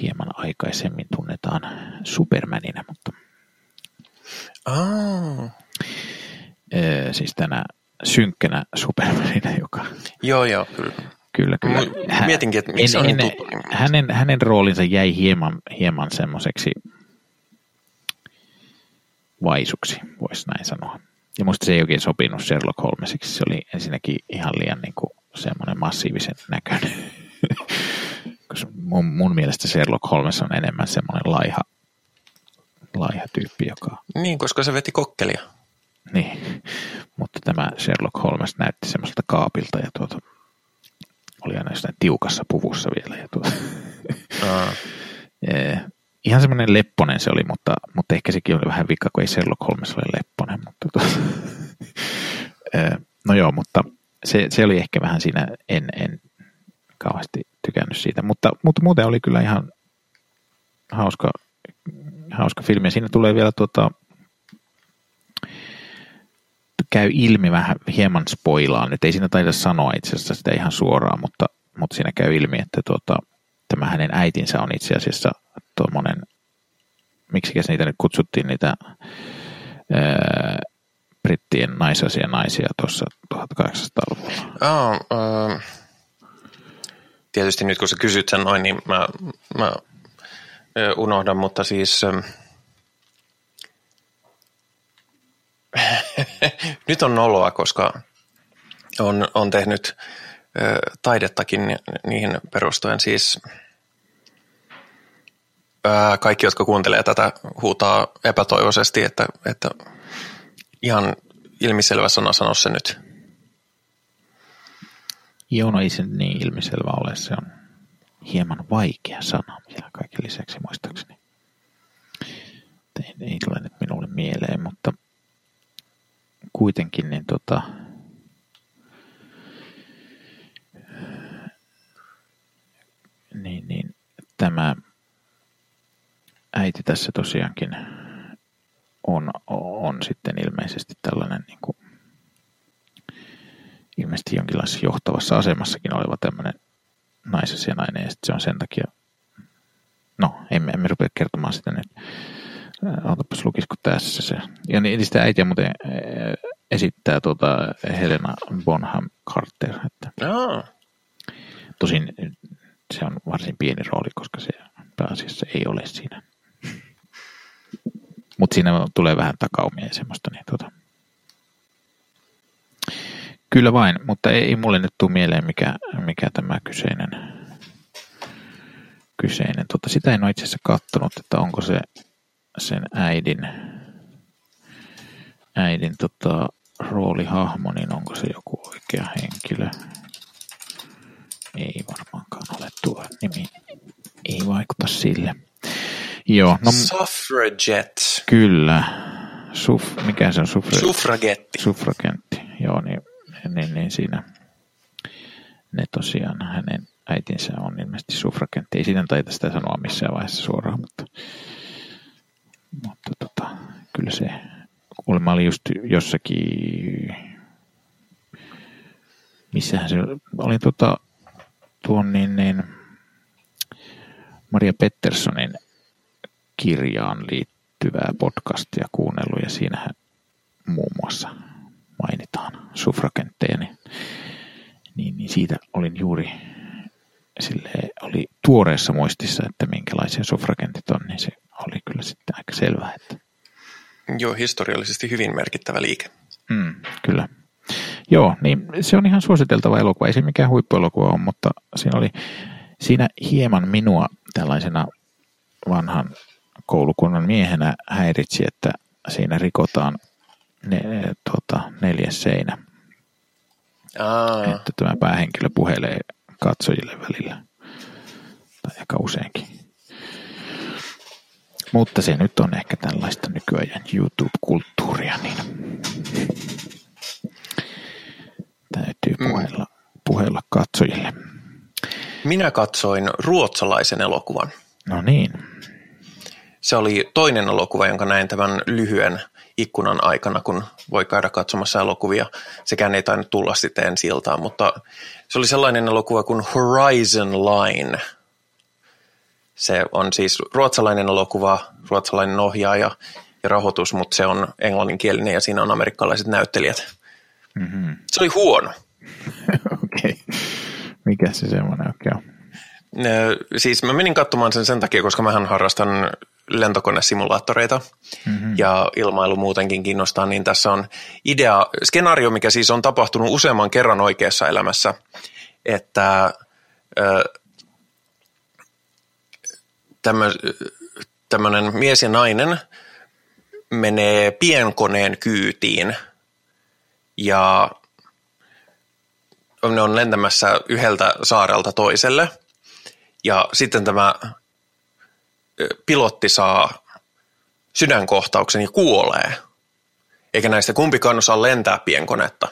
Speaker 1: hieman aikaisemmin tunnetaan Supermanina, mutta
Speaker 2: oh.
Speaker 1: Ee, siis tänä synkkänä Supermanina, joka...
Speaker 2: Joo, joo, kyllä.
Speaker 1: Kyllä, kyllä.
Speaker 2: Hän, Mietinkin, että miksi en, on niin tuttu.
Speaker 1: Hänen, hänen roolinsa jäi hieman, hieman semmoiseksi vaisuksi, voisi näin sanoa. Ja musta se ei oikein sopinut Sherlock Holmesiksi. Se oli ensinnäkin ihan liian niin kuin semmoinen massiivisen näköinen. Koska mun, mun mielestä Sherlock Holmes on enemmän semmoinen laiha, laiha tyyppi, joka...
Speaker 2: Niin, koska se veti kokkelia.
Speaker 1: Niin, mutta tämä Sherlock Holmes näytti semmoiselta kaapilta ja tuota, oli aina jossain tiukassa puvussa vielä. Ja tuota, ihan semmoinen lepponen se oli, mutta, mutta ehkä sekin oli vähän vika, kun ei Sherlock Holmes ole lepponen. Mutta tuota, no joo, mutta se, se oli ehkä vähän siinä, en, en kauheasti tykännyt siitä, mutta, mutta muuten oli kyllä ihan hauska, hauska filmi. Siinä tulee vielä tuota, käy ilmi vähän hieman spoilaan, nyt ei siinä taida sanoa itse asiassa sitä ihan suoraan, mutta, mutta siinä käy ilmi, että tuota, tämä hänen äitinsä on itse asiassa tuommoinen, miksi niitä nyt kutsuttiin niitä ää, brittien naisasia naisia tuossa 1800-luvulla.
Speaker 2: Oh, uh, tietysti nyt kun sä kysyt sen noin, niin mä, mä unohdan, mutta siis nyt on noloa, koska on, on tehnyt ö, taidettakin ni- niihin perustuen. Siis ö, kaikki, jotka kuuntelee tätä, huutaa epätoivoisesti, että, että ihan ilmiselvä sana sano se nyt.
Speaker 1: Joo, no ei se niin ilmiselvä ole. Se on hieman vaikea sana vielä kaiken lisäksi muistaakseni. Ei, ei tule nyt minulle mieleen, mutta kuitenkin niin tota, niin, niin tämä äiti tässä tosiaankin on, on sitten ilmeisesti tällainen niin kuin, ilmeisesti jonkinlaisessa johtavassa asemassakin oleva tämmöinen naisasianainen ja sitten se on sen takia, no emme, emme rupea kertomaan sitä nyt, otapas lukisiko tässä se. Ja niin sitä äitiä muuten esittää tuota Helena Bonham Carter, että tosin se on varsin pieni rooli, koska se pääasiassa ei ole siinä. Mutta siinä tulee vähän takaumia ja semmoista, niin tuota. Kyllä vain, mutta ei, ei mulle nyt tule mieleen, mikä, mikä tämä kyseinen, kyseinen. Tota, sitä en ole itse asiassa kattonut, että onko se sen äidin, äidin tota, roolihahmo, niin onko se joku oikea henkilö. Ei varmaankaan ole tuo nimi. Ei vaikuta sille. Joo, no
Speaker 2: suffragette,
Speaker 1: kyllä. Suf, mikä se on? Sufre,
Speaker 2: suffragetti.
Speaker 1: suffragentti. Joo, niin, niin, niin siinä ne tosiaan hänen äitinsä on ilmeisesti suffragentti. Ei siinä taita sitä sanoa missään vaiheessa suoraan, mutta, mutta tota, kyllä se kuulemma oli just jossakin, missähän se oli tota, tuon niin, niin Maria Petterssonin kirjaan liittyvää podcastia kuunnellut ja siinähän muun muassa mainitaan suffragentteja, niin, niin, niin siitä olin juuri sille oli tuoreessa muistissa, että minkälaisia suffragentit on, niin se oli kyllä sitten aika selvää, että
Speaker 2: Joo, historiallisesti hyvin merkittävä liike.
Speaker 1: mm, kyllä. Joo, niin se on ihan suositeltava elokuva. Ei se mikään huippuelokuva ole, mutta siinä oli siinä hieman minua tällaisena vanhan koulukunnan miehenä häiritsi, että siinä rikotaan ne, tuota, neljäs seinä.
Speaker 2: Aa,
Speaker 1: Että tämä päähenkilö puhelee katsojille välillä. Tai aika useinkin. Mutta se nyt on ehkä tällaista nykyajan YouTube-kulttuuria, niin täytyy puhella, puhella katsojille.
Speaker 2: minä katsoin ruotsalaisen elokuvan.
Speaker 1: No niin,
Speaker 2: Se oli toinen elokuva, jonka näin tämän lyhyen ikkunan aikana, kun voi käydä katsomassa elokuvia. Sekään ei tainnut tulla sitten ensi iltaan, mutta se oli sellainen elokuva kuin Horizon Line. Se on siis ruotsalainen elokuva, ruotsalainen ohjaaja ja rahoitus, mutta se on englanninkielinen ja siinä on amerikkalaiset näyttelijät.
Speaker 1: mm-hmm.
Speaker 2: Se oli huono.
Speaker 1: okei. Okay. Mikä se semmoinen oikein on?
Speaker 2: Ö, Siis mä menin katsomaan sen sen takia, koska mähän harrastan lentokonesimulaattoreita mm-hmm. ja ilmailu muutenkin kiinnostaa, niin tässä on idea, skenaario, mikä siis on tapahtunut useamman kerran oikeassa elämässä, että ö, tämmö- tämmöinen mies ja nainen menee pienkoneen kyytiin ja ne on lentämässä yhdeltä saarelta toiselle – ja sitten tämä pilotti saa sydänkohtauksen ja kuolee. Eikä näistä kumpikaan osaa lentää pienkonetta.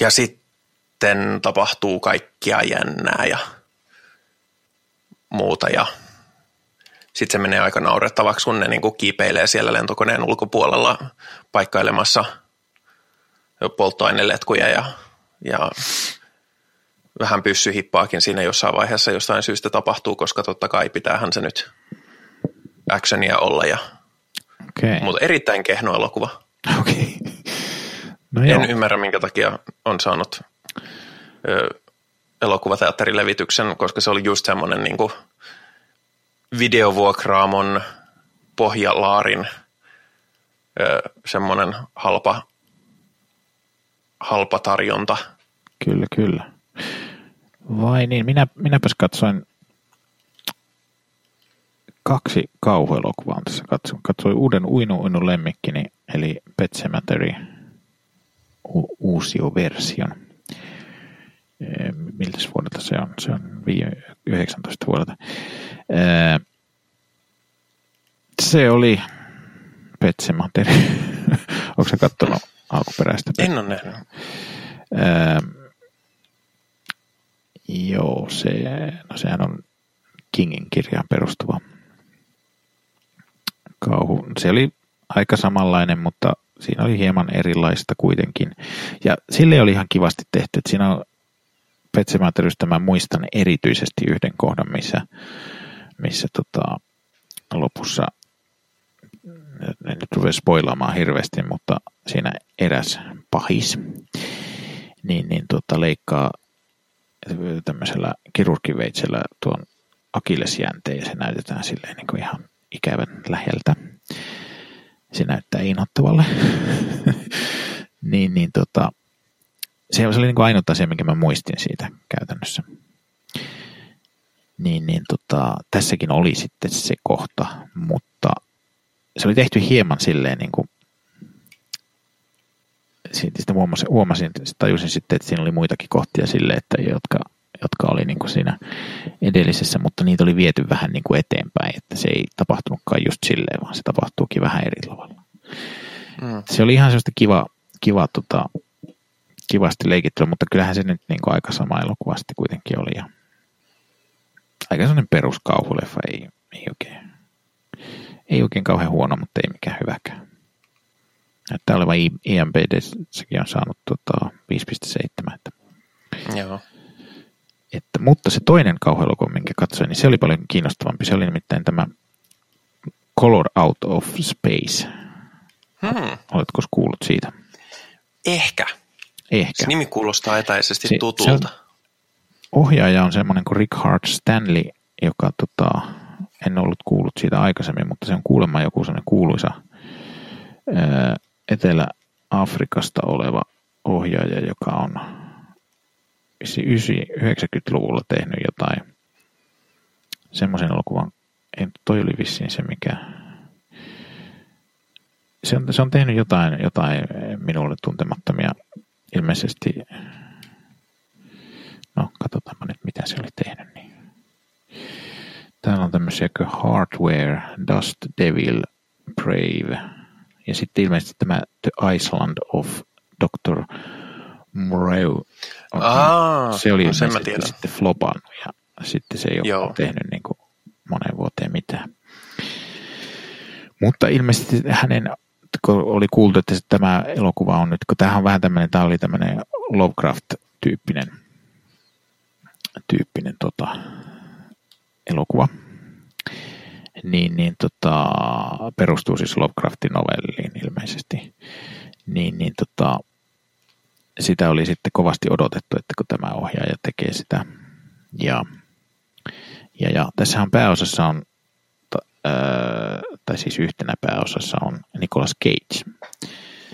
Speaker 2: Ja sitten tapahtuu kaikkia jännää ja muuta. Ja sitten se menee aika naurettavaksi, kun ne niin kuin kiipeilee siellä lentokoneen ulkopuolella paikkailemassa polttoaineletkuja ja, ja vähän pyssyhippaakin siinä jossain vaiheessa jostain syystä tapahtuu, koska totta kai pitäähän se nyt actionia olla. Ja,
Speaker 1: Okei.
Speaker 2: mutta erittäin kehno elokuva.
Speaker 1: Okei. No
Speaker 2: En
Speaker 1: joo.
Speaker 2: ymmärrä, minkä takia on saanut ö, elokuvateatterilevityksen, koska se oli just semmoinen niin kuin videovuokraamon pohjalaarin semmoinen halpa, halpa tarjonta.
Speaker 1: Kyllä, kyllä. Vai niin, minä, minäpäs katsoin kaksi kauhuelokuvaa tässä katsoin. Katsoin uuden Uinu Uinu lemmikkini, eli Pet Sematary u- uusio version. Miltä vuodelta se on? Se on 19 vuodelta. Se oli Pet Sematary. Onko se katsonut alkuperäistä?
Speaker 2: En ole nähnyt.
Speaker 1: Joo, se, no sehän on Kingin kirjaan perustuva kauhu. Se oli aika samanlainen, mutta siinä oli hieman erilaista kuitenkin. Ja sille oli ihan kivasti tehty, että siinä on Petsemäterystä mä muistan erityisesti yhden kohdan, missä, missä tota, lopussa, en nyt ruveta spoilaamaan hirveästi, mutta siinä eräs pahis, niin, niin tota, leikkaa tämmöisellä kirurgiveitsellä tuon akillesjänteen ja se näytetään silleen niin kuin ihan ikävän läheltä. Se näyttää inhottavalle. niin, niin tota, se oli niin kuin ainut asia, minkä mä muistin siitä käytännössä. Niin, niin tota, tässäkin oli sitten se kohta, mutta se oli tehty hieman silleen niin kuin sitten huomasin, huomasin, tajusin sitten, että siinä oli muitakin kohtia sille, että jotka jotka oli niin kuin siinä edellisessä, mutta niitä oli viety vähän niin kuin eteenpäin, että se ei tapahtunutkaan just silleen, vaan se tapahtuukin vähän eri tavalla. Mm. Se oli ihan sellaista kiva, kiva tota, kivasti leikittyä, mutta kyllähän se nyt niin kuin aika sama elokuvasti kuitenkin oli. Ja aika sellainen peruskauhuleffa, ei, ei oikein, ei oikein kauhean huono, mutta ei mikään hyväkään. Näyttää olevan IMBD, sekin on saanut tota 5,7. Että
Speaker 2: Joo.
Speaker 1: Että, mutta se toinen kauhuelokuva, minkä katsoin, niin se oli paljon kiinnostavampi. Se oli nimittäin tämä Color Out of Space. Hmm. Oletko kuullut siitä?
Speaker 2: Ehkä.
Speaker 1: Ehkä.
Speaker 2: Se nimi kuulostaa etäisesti se, tutulta. Se
Speaker 1: on, ohjaaja on semmoinen kuin Rick Hart Stanley, joka tota, en ollut kuullut siitä aikaisemmin, mutta se on kuulemma joku semmoinen kuuluisa ää, Etelä-Afrikasta oleva ohjaaja, joka on 90-luvulla tehnyt jotain semmoisen elokuvan, ei, toi oli vissiin se mikä, se on, se on tehnyt jotain, jotain minulle tuntemattomia, ilmeisesti, no katsotaanpa nyt mitä se oli tehnyt. Niin. Täällä on tämmöisiä kuin Hardware, Dust Devil, Brave, ja sitten ilmeisesti tämä The Island of Dr. Moreau.
Speaker 2: Aa,
Speaker 1: se oli
Speaker 2: no sen
Speaker 1: mä tiedän. sitten flopannut ja sitten se ei ole Joo. tehnyt niin kuin moneen vuoteen mitään. Mutta ilmeisesti hänen, kun oli kuultu, että tämä elokuva on nyt, kun tämähän on vähän tämmöinen, tämä oli tämmöinen Lovecraft-tyyppinen tyyppinen tota, elokuva, niin, niin tota, perustuu siis Lovecraftin novelliin ilmeisesti. Niin, niin tota, sitä oli sitten kovasti odotettu, että kun tämä ohjaaja tekee sitä. Ja, ja, ja tässähän pääosassa on, tai siis yhtenä pääosassa on Nicolas Cage.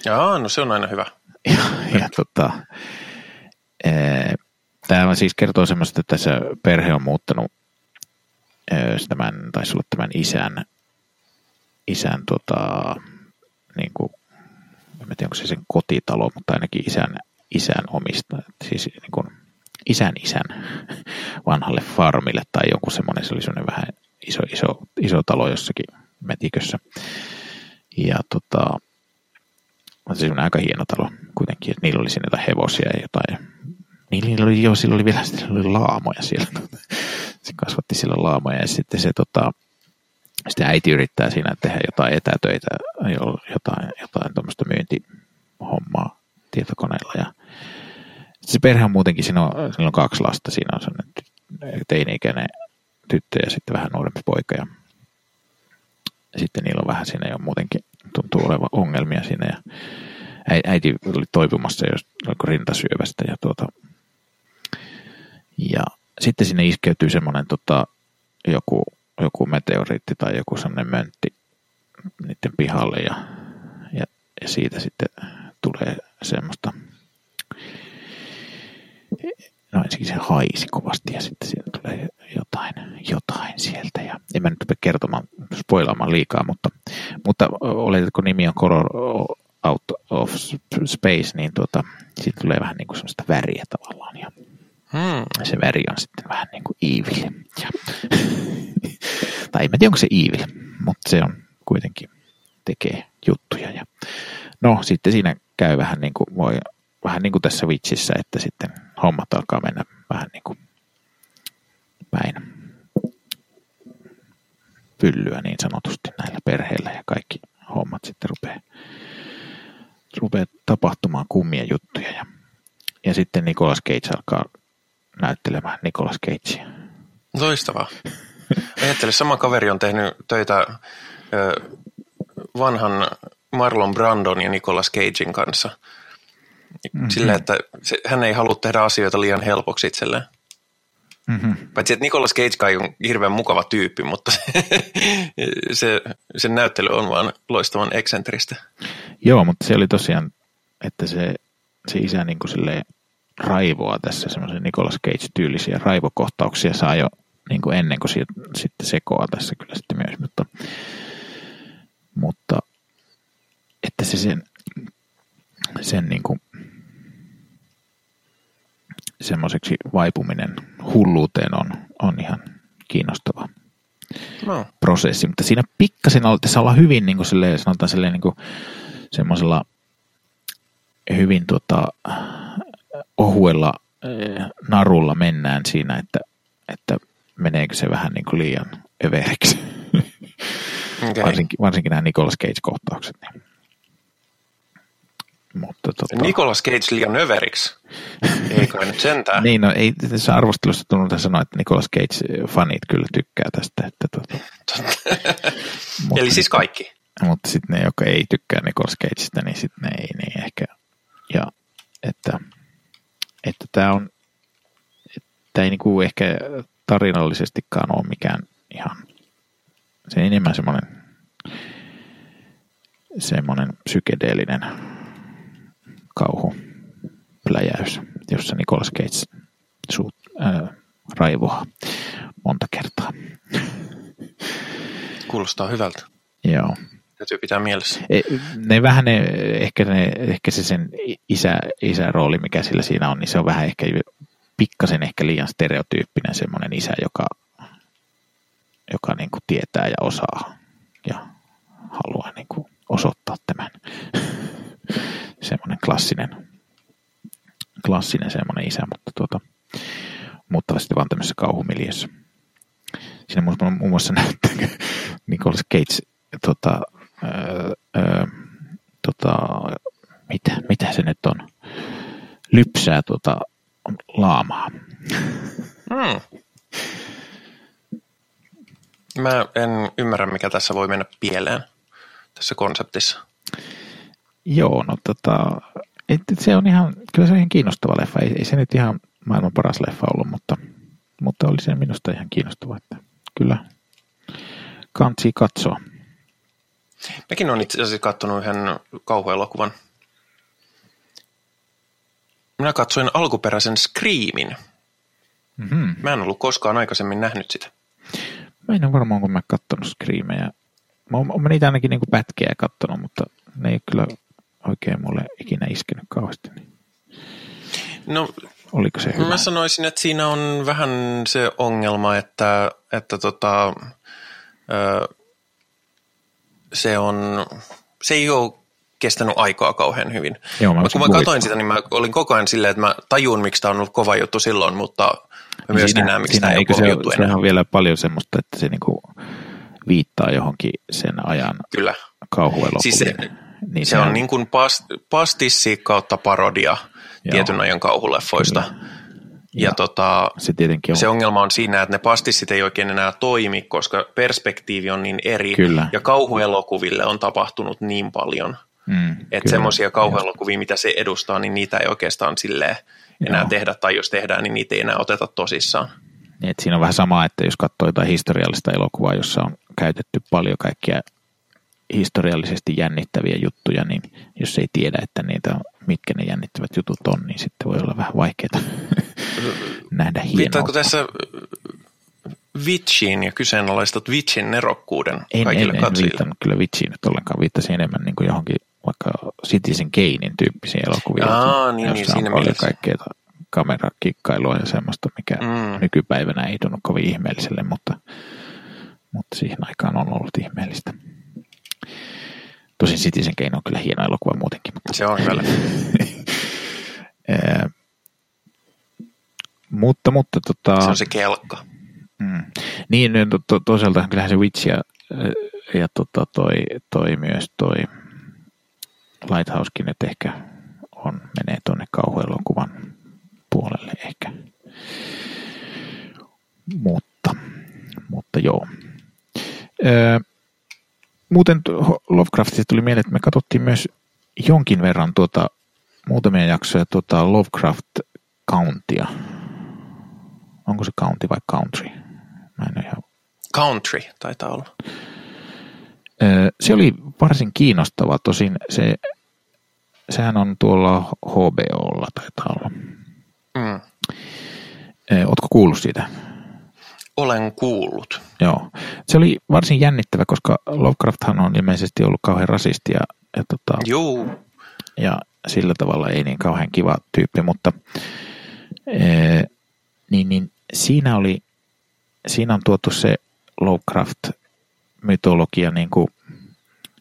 Speaker 2: Joo, no se on aina hyvä.
Speaker 1: Ja, ja tota, tämä siis kertoo semmoista, että tässä perhe on muuttanut tämän, taisi olla tämän isän, isän tota, niin kuin, en tiedä onko se sen kotitalo, mutta ainakin isän isän omista, siis niin kuin isän isän vanhalle farmille tai joku semmoinen, se oli semmoinen vähän iso, iso, iso talo jossakin metikössä. Ja tota, se on aika hieno talo kuitenkin, että niillä oli siinä jotain hevosia ja jotain. Niillä oli, joo, sillä oli vielä sillä oli laamoja siellä. Se kasvatti sillä laamoja ja sitten se tota, sitten äiti yrittää siinä tehdä jotain etätöitä, jotain, jotain tuommoista myyntihommaa tietokoneella. Ja se perhe on muutenkin, siinä on, siinä on kaksi lasta, siinä on sellainen teini-ikäinen tyttö ja sitten vähän nuorempi poika. Ja sitten niillä on vähän siinä jo muutenkin tuntuu olevan ongelmia siinä. Ja äiti oli toipumassa jos rintasyövästä ja tuota, Ja sitten sinne iskeytyy semmoinen tota, joku, joku meteoriitti tai joku semmoinen möntti niiden pihalle ja, ja, ja siitä sitten tulee semmoista no ensinnäkin se haisi kovasti ja sitten sieltä tulee jotain, jotain sieltä. Ja en mä nyt rupea kertomaan, spoilaamaan liikaa, mutta, mutta oletetko nimi on Color Out of Space, niin tuota, siitä tulee vähän niin kuin sellaista väriä tavallaan. Ja hmm. se väri on sitten vähän niin kuin evil. Ja, tai en tiedä, onko se evil, mutta se on kuitenkin tekee juttuja. Ja, no sitten siinä käy vähän niin kuin voi vähän niin kuin tässä Witchissä, että sitten hommat alkaa mennä vähän niin kuin päin pyllyä niin sanotusti näillä perheillä ja kaikki hommat sitten rupeaa, rupeaa tapahtumaan kummia juttuja. Ja, ja sitten Nicolas Cage alkaa näyttelemään Nicolas Cagea.
Speaker 2: Loistavaa. Ajattele, sama kaveri on tehnyt töitä vanhan Marlon Brandon ja Nicolas Cagein kanssa – Mm-hmm. Sillä, että se, hän ei halua tehdä asioita liian helpoksi itselleen. Mm-hmm. Paitsi, että Nicolas Cage on hirveän mukava tyyppi, mutta se, sen näyttely on vaan loistavan eksentristä.
Speaker 1: Joo, mutta se oli tosiaan, että se, se isä niin kuin raivoa tässä, semmoisen Nicolas Cage-tyylisiä raivokohtauksia saa jo niin kuin ennen kuin siitä, sitten sekoaa tässä kyllä sitten myös, mutta, mutta että se sen, sen niin kuin semmoiseksi vaipuminen hulluuteen on, on ihan kiinnostava no. prosessi. Mutta siinä pikkasen tässä olla hyvin niin kuin silleen, sanotaan silleen niin kuin semmoisella hyvin tota, ohuella eh, narulla mennään siinä, että, että meneekö se vähän niin kuin liian överiksi. Okay. varsinkin, varsinkin nämä Nicolas Cage-kohtaukset. Niin.
Speaker 2: Mutta tota... Nicolas Cage liian överiksi. Ei kai nyt sentään.
Speaker 1: niin, no ei tässä arvostelussa tullut sanoa, että Nicolas Cage-fanit kyllä tykkää tästä. Että tota...
Speaker 2: mutta, Eli siis kaikki.
Speaker 1: Mutta sitten ne, jotka ei tykkää Nicolas Cageista, niin sitten ne ei niin ehkä. Ja että, että tämä on, tämä ei niinku ehkä tarinallisestikaan ole mikään ihan, se enemmän semmoinen semmoinen psykedeellinen kauhu pläjäys, jossa Nicolas Cage suut, äh, raivoaa monta kertaa.
Speaker 2: Kuulostaa hyvältä.
Speaker 1: Joo.
Speaker 2: Täytyy pitää mielessä.
Speaker 1: E, ne vähän ne, ehkä, ne, ehkä se sen isä, isä rooli, mikä sillä siinä on, niin se on vähän ehkä pikkasen ehkä liian stereotyyppinen semmoinen isä, joka, joka niin kuin tietää ja osaa ja haluaa niin kuin osoittaa tämän semmoinen klassinen, klassinen semmoinen isä, mutta tuota, mutta sitten vaan tämmöisessä kauhumiljössä. Siinä muun muassa näyttää Nicolas Cage tota, öö, öö, tota, mitä, mitä se nyt on, lypsää tota, laamaa. Hmm.
Speaker 2: Mä en ymmärrä, mikä tässä voi mennä pieleen tässä konseptissa.
Speaker 1: Joo, no tota, et, et se on ihan, kyllä se on ihan kiinnostava leffa. Ei, ei se nyt ihan maailman paras leffa ollut, mutta, mutta oli se minusta ihan kiinnostava, että kyllä kansi katsoa.
Speaker 2: Mäkin olen itse asiassa katsonut yhden kauhuelokuvan. Minä katsoin alkuperäisen Screamin. Mm-hmm. Mä en ollut koskaan aikaisemmin nähnyt sitä.
Speaker 1: Mä en ole varmaan, kun mä katsonut Screameja. Mä oon, mä niitä ainakin niin pätkiä katsonut, mutta ne ei kyllä oikein mulle ikinä iskenyt kauheasti. Niin.
Speaker 2: No,
Speaker 1: Oliko se hyvä?
Speaker 2: Mä sanoisin, että siinä on vähän se ongelma, että, että tota, ö, se, on, se ei ole kestänyt aikaa kauhean hyvin. Joo, mä kun mä katsoin sitä, niin mä olin koko ajan silleen, että mä tajun, miksi tämä on ollut kova juttu silloin, mutta mä myöskin siinä, näen, miksi tämä ei ole kova
Speaker 1: se,
Speaker 2: juttu
Speaker 1: enää. on vielä paljon semmoista, että se niinku viittaa johonkin sen ajan
Speaker 2: Kyllä.
Speaker 1: kauhuelokuviin. Siis se,
Speaker 2: niin se on niin kuin past, pastissi kautta parodia Joo. tietyn ajan kauhuleffoista. Kyllä. Ja, ja tota, se, tietenkin on. se ongelma on siinä, että ne pastissit ei oikein enää toimi, koska perspektiivi on niin eri. Kyllä. Ja kauhuelokuville on tapahtunut niin paljon.
Speaker 1: Mm,
Speaker 2: Että semmoisia kauhuelokuvia, mitä se edustaa, niin niitä ei oikeastaan silleen enää
Speaker 1: Joo.
Speaker 2: tehdä, tai jos tehdään, niin niitä ei enää oteta tosissaan.
Speaker 1: Niin, että siinä on vähän sama, että jos katsoo jotain historiallista elokuvaa, jossa on käytetty paljon kaikkia historiallisesti jännittäviä juttuja, niin jos ei tiedä, että niitä on, mitkä ne jännittävät jutut on, niin sitten voi olla vähän vaikeaa nähdä hienoa.
Speaker 2: tässä Witchiin ja kyseenalaistat Witchin nerokkuuden
Speaker 1: En,
Speaker 2: kaikille
Speaker 1: en, en
Speaker 2: katsojille?
Speaker 1: viitannut kyllä vitsiin nyt ollenkaan. Viittasin enemmän niin kuin johonkin vaikka Citizen Kanein tyyppisiin elokuviin.
Speaker 2: Aa, niin, niin,
Speaker 1: jossa on
Speaker 2: siinä
Speaker 1: paljon
Speaker 2: mielessä.
Speaker 1: kaikkea kamerakikkailua ja semmoista, mikä
Speaker 2: Mm.
Speaker 1: nykypäivänä ei tunnu kovin ihmeelliselle, mutta, mutta siihen aikaan on ollut ihmeellistä. Tosin Citizen Kane on kyllä hieno elokuva muutenkin. Mutta,
Speaker 2: Se on kyllä.
Speaker 1: mutta, mutta tota,
Speaker 2: Se on se kelkka.
Speaker 1: Mm. Niin, niin, to, to, toisaalta kyllähän se Witch ja, ja tota, toi, toi myös toi Lighthousekin, että ehkä on, menee tuonne kauhuelokuvan puolelle ehkä. Mutta, mutta joo. Öö, muuten Lovecraftista tuli mieleen, että me katsottiin myös jonkin verran tuota, muutamia jaksoja tuota Lovecraft Countia. Onko se county vai country? Mä en ihan
Speaker 2: Country taitaa olla.
Speaker 1: Se oli varsin kiinnostava, tosin se, sehän on tuolla HBOlla taitaa olla.
Speaker 2: Mm.
Speaker 1: Ootko kuullut siitä?
Speaker 2: Olen kuullut.
Speaker 1: Joo. Se oli varsin jännittävä, koska Lovecrafthan on ilmeisesti ollut kauhean rasisti ja, ja, tota,
Speaker 2: Juu.
Speaker 1: ja sillä tavalla ei niin kauhean kiva tyyppi, mutta ee, niin, niin siinä oli, siinä on tuotu se Lovecraft-mytologia, niin kuin,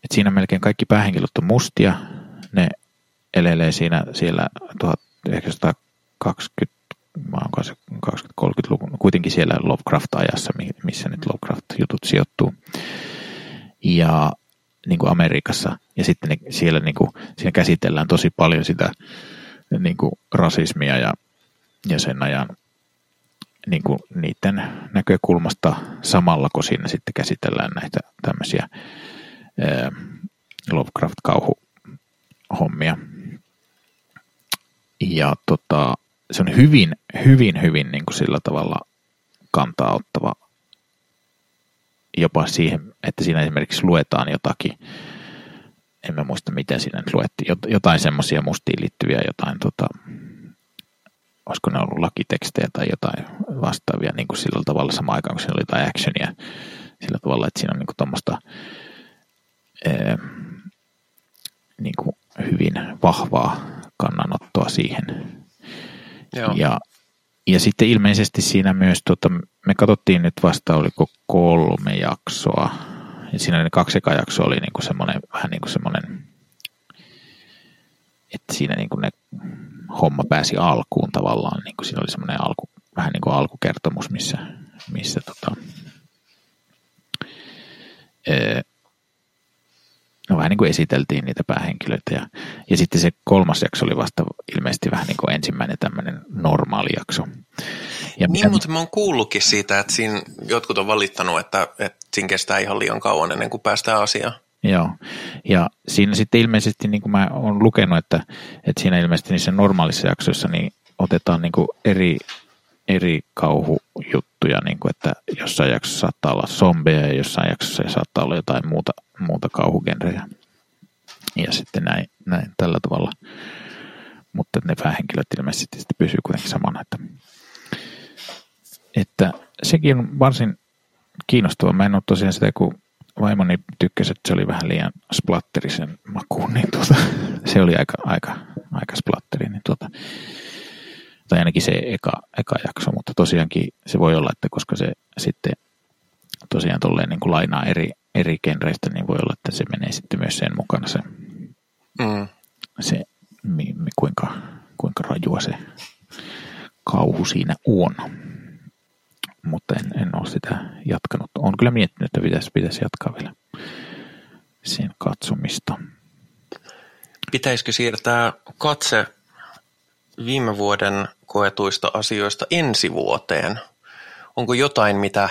Speaker 1: että siinä melkein kaikki päähenkilöt on mustia, ne elelee siinä siellä 1920 mä se 20-30-luvun, kuitenkin siellä Lovecraft-ajassa, mi- missä nyt Lovecraft-jutut sijoittuu. Ja niin kuin Amerikassa. Ja sitten ne, siellä niin kuin, siinä käsitellään tosi paljon sitä niin kuin rasismia ja, ja sen ajan niin kuin niiden näkökulmasta samalla, kun siinä sitten käsitellään näitä tämmöisiä ää, Lovecraft-kauhuhommia. Ja tota, se on hyvin, hyvin, hyvin niin kuin sillä tavalla kantaa ottava jopa siihen, että siinä esimerkiksi luetaan jotakin, en mä muista miten siinä nyt luettiin, jot- jotain semmoisia mustiin liittyviä jotain, tota, olisiko ne ollut lakitekstejä tai jotain vastaavia niin kuin sillä tavalla samaan aikaan, kun siinä oli jotain actionia. Sillä tavalla, että siinä on niin kuin tuommoista ää, niin kuin hyvin vahvaa kannanottoa siihen. Ja, ja sitten ilmeisesti siinä myös, tota, me katsottiin nyt vasta, oliko kolme jaksoa. Ja siinä ne kaksi eka jaksoa oli niinku semmoinen, vähän niin kuin semmoinen, että siinä niinku ne homma pääsi alkuun tavallaan. Niin kuin siinä oli semmoinen alku, vähän niin kuin alkukertomus, missä, missä tota, no vähän niin kuin esiteltiin niitä päähenkilöitä. Ja, ja sitten se kolmas jakso oli vasta ilmeisesti vähän niin kuin ensimmäinen tämmöinen normaali jakso. Ja
Speaker 2: Niin, mutta mä oon kuullutkin siitä, että siinä jotkut on valittanut, että, että siinä kestää ihan liian kauan ennen kuin päästään asiaan.
Speaker 1: Joo, ja siinä sitten ilmeisesti, niin kuin mä oon lukenut, että, että siinä ilmeisesti niissä normaalissa jaksoissa niin otetaan niin kuin eri, eri kauhujuttuja, niin kuin, että jossain jaksossa saattaa olla zombeja ja jossain jaksossa saattaa olla jotain muuta, muuta kauhugenrejä. Ja sitten näin, näin tällä tavalla. Mutta ne päähenkilöt ilmeisesti sitten pysyy kuitenkin samana. Että, että sekin on varsin kiinnostava. Mä en ole tosiaan sitä, kun vaimoni tykkäsi, että se oli vähän liian splatterisen makuun, niin tuota, se oli aika, aika, aika splatteri, niin tuota, tai ainakin se eka, eka jakso, mutta tosiaankin se voi olla, että koska se sitten tosiaan tolleen niin kuin lainaa eri, eri genreistä, niin voi olla, että se menee sitten myös sen mukana se,
Speaker 2: Mm.
Speaker 1: se mi, mi, kuinka, kuinka rajua se kauhu siinä on. Mutta en, en ole sitä jatkanut. Olen kyllä miettinyt, että pitäisi, pitäisi jatkaa vielä sen katsomista.
Speaker 2: Pitäisikö siirtää katse viime vuoden koetuista asioista ensi vuoteen? Onko jotain, mitä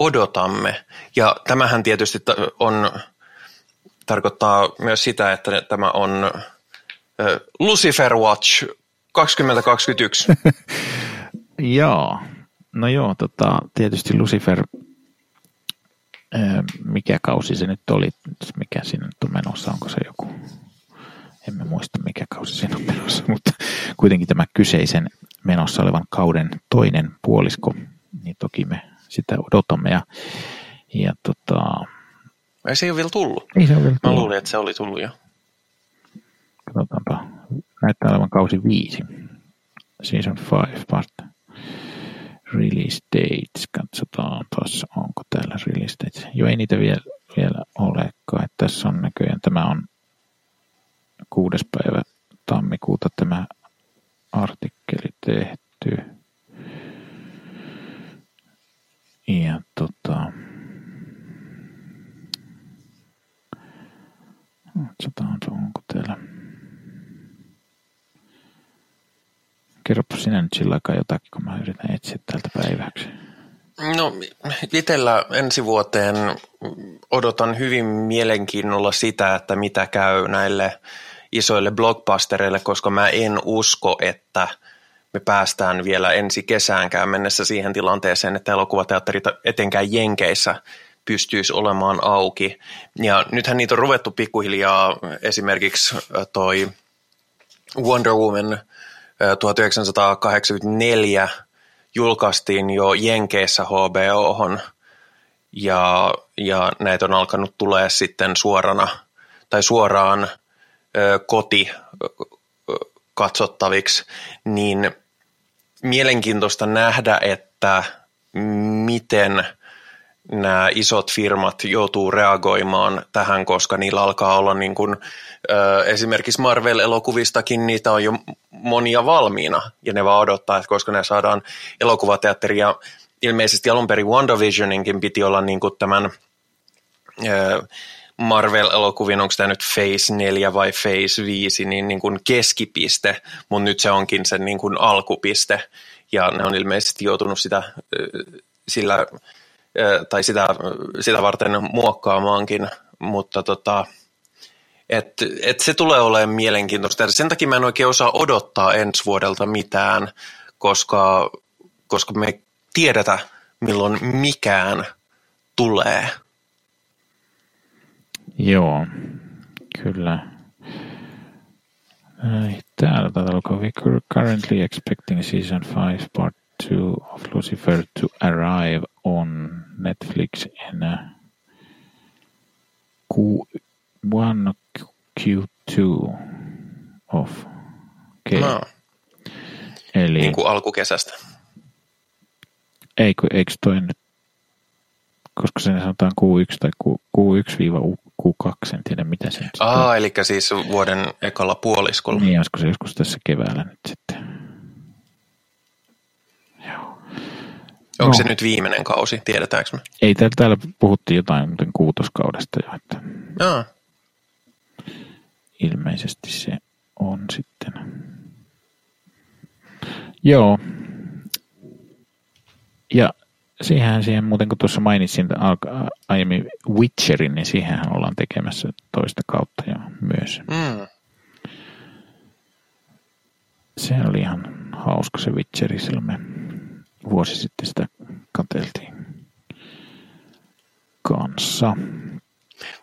Speaker 2: odotamme? Ja tämähän tietysti on tarkoittaa myös sitä, että tämä on Lucifer Watch 2021.
Speaker 1: Joo, no joo, tota, tietysti Lucifer, mikä kausi se nyt oli, mikä siinä nyt on menossa, onko se joku, emme muista mikä kausi siinä on menossa, mutta kuitenkin tämä kyseisen menossa olevan kauden toinen puolisko, niin toki me sitä odotamme ja, ja tota,
Speaker 2: Ei se ei ole vielä tullut.
Speaker 1: ei se ole vielä
Speaker 2: Mä
Speaker 1: tullut.
Speaker 2: luulin, että se oli tullut jo.
Speaker 1: Katsotaanpa. Näyttää olevan kausi viisi. Season 5 part. Release dates. Katsotaan tuossa, onko täällä release dates. Jo ei niitä vielä, vielä olekaan. Että tässä on näköjään, tämä on kuudes päivä tammikuuta tämä artikkeli tehty. Ja tota, katsotaan, onko täällä Kerropa sinä nyt sillä aikaa jotakin, kun mä yritän etsiä täältä päiväksi.
Speaker 2: No itsellä ensi vuoteen odotan hyvin mielenkiinnolla sitä, että mitä käy näille isoille blockbustereille, koska mä en usko, että me päästään vielä ensi kesäänkään mennessä siihen tilanteeseen, että elokuvateatterit etenkään Jenkeissä pystyisi olemaan auki. Ja nythän niitä on ruvettu pikkuhiljaa esimerkiksi toi Wonder Woman 1984 julkaistiin jo Jenkeissä HBOhon ja, ja näitä on alkanut tulee sitten suorana tai suoraan ö, koti ö, katsottaviksi, niin mielenkiintoista nähdä, että miten nämä isot firmat joutuu reagoimaan tähän, koska niillä alkaa olla niin kuin, esimerkiksi Marvel-elokuvistakin, niitä on jo monia valmiina, ja ne vaan odottaa, että koska ne saadaan elokuvateatteri, ja ilmeisesti alun perin WandaVisioninkin piti olla niin kuin tämän ö, Marvel-elokuvien, onko tämä nyt Phase 4 vai Phase 5, niin, niin kuin keskipiste, mutta nyt se onkin sen niin kuin alkupiste, ja ne on ilmeisesti joutunut sitä sillä tai sitä, sitä varten muokkaamaankin, mutta tota, et, et se tulee olemaan mielenkiintoista. Sen takia mä en oikein osaa odottaa ensi vuodelta mitään, koska, koska me tiedetä, milloin mikään tulee.
Speaker 1: Joo, kyllä. Ai, Täällä taitaa lukea, we are currently expecting season 5 part 2 of Lucifer to arrive on Netflix in uh, Q1 Q2 of okay.
Speaker 2: No,
Speaker 1: Eli
Speaker 2: niin kuin alkukesästä.
Speaker 1: eikö, eikö toi nyt, koska sen sanotaan Q1 tai Q, Q1-Q2, en tiedä mitä se nyt sitten on.
Speaker 2: Aa, eli siis vuoden ekalla puoliskolla.
Speaker 1: Niin, olisiko se joskus tässä keväällä nyt sitten. Joo.
Speaker 2: Onko
Speaker 1: No.
Speaker 2: se nyt viimeinen kausi, tiedetäänkö me?
Speaker 1: Ei täällä, täällä puhuttiin jotain muuten kuutoskaudesta jo, että
Speaker 2: Aa,
Speaker 1: ilmeisesti se on sitten. Joo. Ja siihen, siihen muuten kun tuossa mainitsin aiemmin Witcherin, niin siihen ollaan tekemässä toista kautta jo myös.
Speaker 2: mm.
Speaker 1: Se oli ihan hauska se Witcheri, silloin me vuosi sitten sitä katseltiin kanssa.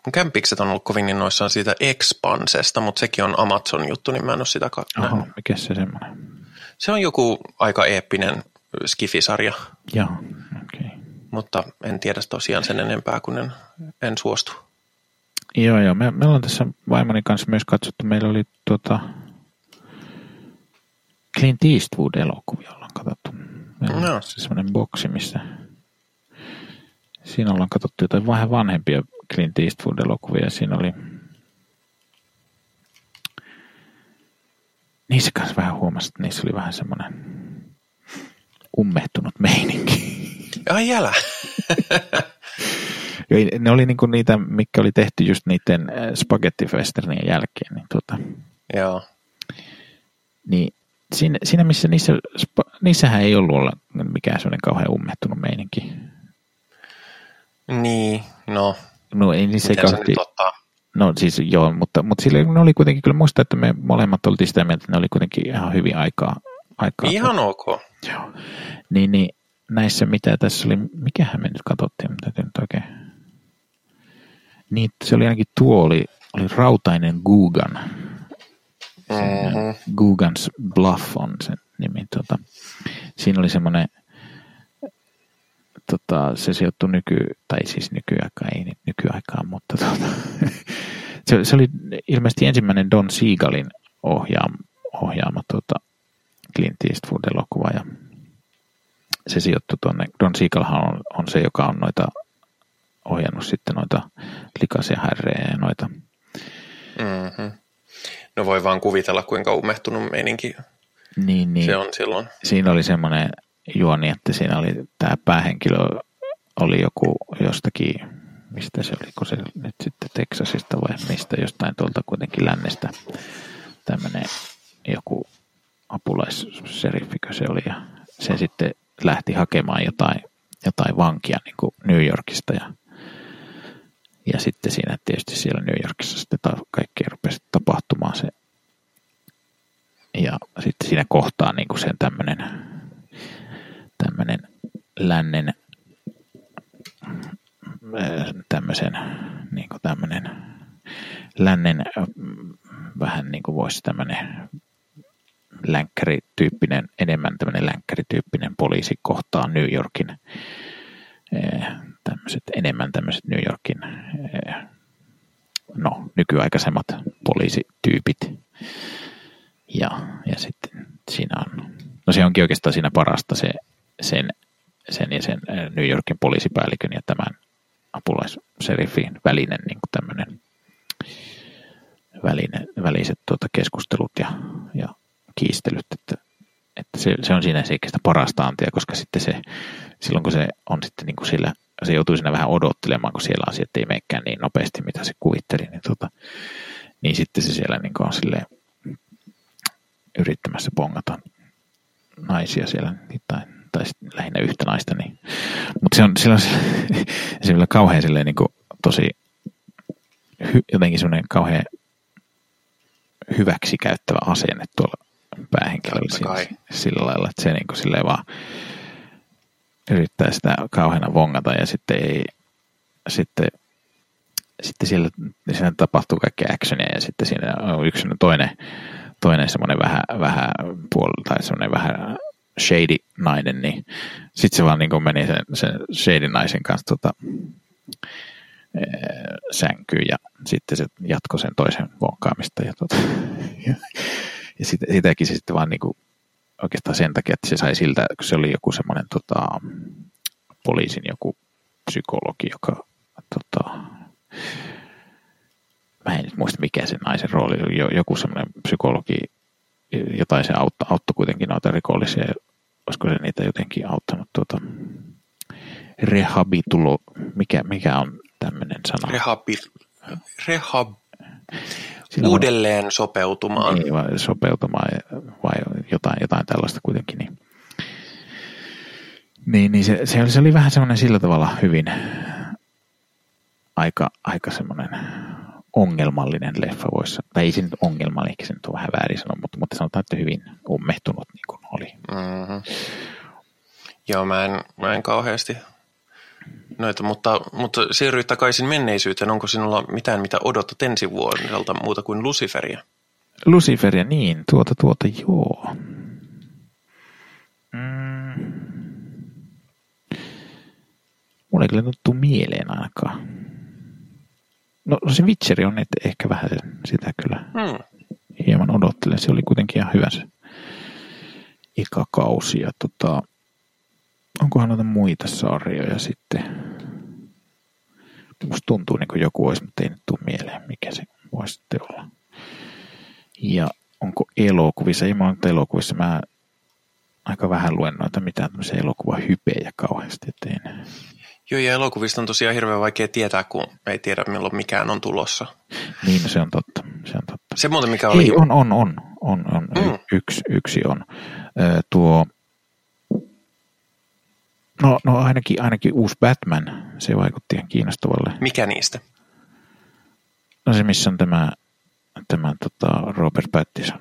Speaker 2: Mun kämpikset on ollut kovin innoissaan siitä Expansesta, mutta sekin on Amazon juttu, niin mä en ole sitä ka-
Speaker 1: mikä se semmoinen?
Speaker 2: Se on joku aika eeppinen skifisarja,
Speaker 1: Joo.
Speaker 2: Mutta en tiedä tosiaan sen enempää, kun en, en suostu.
Speaker 1: Joo, joo. Me, me ollaan tässä vaimoni kanssa myös katsottu. Meillä oli tuota Clint Eastwood-elokuvia ollaan katsottu. Meillä on
Speaker 2: No.
Speaker 1: se semmoinen boksi, missä siinä ollaan katsottu jotain vähän vanhempia Clint Eastwood-elokuvia. Siinä oli niissä kanssa vähän huomasin, että niissä oli vähän semmoinen ummehtunut meininki.
Speaker 2: Ai jälä.
Speaker 1: Ne oli niinku niitä, mitkä oli tehty just niiden äh, spagettifesternien jälkeen. Niin, tota,
Speaker 2: Joo.
Speaker 1: niin siinä, siinä missä niissä, niissähän ei ollut olla mikään sellainen kauhean ummehtunut meininki.
Speaker 2: Niin, no,
Speaker 1: No ei niissä
Speaker 2: miten ottaa?
Speaker 1: No siis joo, mutta, mutta sille ne oli kuitenkin, kyllä muista, että me molemmat oltiin sitä mieltä, että ne oli kuitenkin ihan hyvin aikaa. aikaa
Speaker 2: Ihan ok.
Speaker 1: Joo. Niin, niin näissä mitä tässä oli, mikähän me nyt katsottiin, mitä nyt oikein. Niin, se oli ainakin tuo oli, oli rautainen Gugan.
Speaker 2: Mm-hmm.
Speaker 1: Gugans Bluff on sen nimi. Tota, siinä oli semmoinen, tota, se sijoittui nyky, tai siis nykyaikaan, ei nyt nykyaikaan, mutta tota, se, se, oli ilmeisesti ensimmäinen Don Siegalin ohjaama, ohjaama tota, Clint Eastwood-elokuva ja se sijoittui tuonne. Don Siegalhan on, on se, joka on noita ohjannut sitten noita likaisia härrejä ja noita.
Speaker 2: Mm-hmm. No voi vaan kuvitella, kuinka umehtunut meininki
Speaker 1: Niin, niin.
Speaker 2: se on silloin.
Speaker 1: Siinä oli semmoinen juoni, että siinä oli tämä päähenkilö oli joku jostakin, mistä se oli, kun se nyt sitten Teksasista vai mistä jostain tuolta kuitenkin lännestä tämmöinen joku apulaisseriffikö se oli ja se sitten lähti hakemaan jotain, jotain vankia niin kuin New Yorkista ja, ja sitten siinä tietysti siellä New Yorkissa sitten kaikki rupesi tapahtumaan se. Ja sitten siinä kohtaa niin kuin sen tämmöinen tämmöinen lännen tämmöisen niin kuin tämmöinen lännen vähän niin kuin voisi tämmöinen länkkärityyppinen, enemmän tämmöinen länkkärityyppinen poliisi kohtaa New Yorkin tämmöiset, enemmän tämmöiset New Yorkin no, nykyaikaisemmat poliisityypit. Ja, ja sitten siinä on, no se onkin oikeastaan siinä parasta se, sen, sen ja sen New Yorkin poliisipäällikön ja tämän apulaisserifin välinen niin tämmöinen väline, väliset tuota, keskustelut ja, ja kiistelyt, että, että se, se, on siinä se sitä parasta antia, koska sitten se, silloin kun se on sitten niin kuin sillä, se joutuu siinä vähän odottelemaan, kun siellä asiat ei menekään niin nopeasti, mitä se kuvitteli, niin, tota, niin sitten se siellä niin kuin on silleen yrittämässä pongata naisia siellä, tai, tai lähinnä yhtä naista, niin. mutta se on, sillä se, on kauhean silleen niin kuin, tosi jotenkin semmoinen kauhean hyväksi käyttävä asenne tuolla päähenkilöllä sillä lailla, että se niin kuin silleen vaan yrittää sitä kauheana vongata ja sitten ei, sitten, sitten siellä, siellä tapahtuu kaikki actionia ja sitten siinä on yksi toinen, toinen semmoinen vähän, vähän puoli tai semmoinen vähän shady nainen, niin sitten se vaan niin kuin meni sen, sen shady naisen kanssa tota, sänkyyn ja sitten se jatkoi sen toisen vonkaamista ja, tota, ja, ja sit, sitäkin se sitten vaan niin kuin, oikeastaan sen takia, että se sai siltä, kun se oli joku semmoinen tota, poliisin joku psykologi, joka tota, mä en nyt muista mikä se naisen rooli oli, joku semmoinen psykologi, jotain se auttoi, auttoi kuitenkin noita rikollisia, olisiko se niitä jotenkin auttanut tuota, rehabitulo, mikä, mikä on tämmöinen sana?
Speaker 2: Rehabi, rehab, Silloin uudelleen sopeutumaan.
Speaker 1: Niin, vai sopeutumaan vai jotain, jotain tällaista kuitenkin. Niin, niin, niin se, se, oli, se oli vähän semmoinen sillä tavalla hyvin aika, aika semmoinen ongelmallinen leffa voisi, tai ei se nyt ongelmallinen, se nyt on vähän väärin sanoa, mutta, mutta sanotaan, että hyvin ummehtunut niin kuin oli.
Speaker 2: Mm-hmm. Joo, mä en, mä en kauheasti noita, mutta, mutta siirryit takaisin menneisyyteen. Onko sinulla mitään, mitä odotat ensi vuodelta muuta kuin Luciferia?
Speaker 1: Luciferia, niin. Tuota, tuota, joo. Mm. Mulla ei kyllä tuttu mieleen ainakaan. No, no se Witcher on että ehkä vähän sitä kyllä hmm. hieman odottelen. Se oli kuitenkin ihan hyvä se eka kausi. Ja tota, onkohan noita muita sarjoja sitten? Musta tuntuu niin kuin joku olisi, mutta ei nyt tule mieleen, mikä se voisi sitten olla. Ja onko elokuvissa, ei mä elokuvissa, mä aika vähän luen noita mitään tämmöisiä elokuvahypejä kauheasti, että en.
Speaker 2: Joo, ja elokuvista on tosiaan hirveän vaikea tietää, kun ei tiedä milloin mikään on tulossa.
Speaker 1: Niin, no se on totta. Se, on totta.
Speaker 2: se muuten mikä oli...
Speaker 1: Ei, on, on, on. on, on. Mm. Yksi, yksi on. tuo No, no ainakin, ainakin uusi Batman, se vaikutti ihan kiinnostavalle.
Speaker 2: Mikä niistä?
Speaker 1: No se, missä on tämä, tämä tota Robert Pattinson.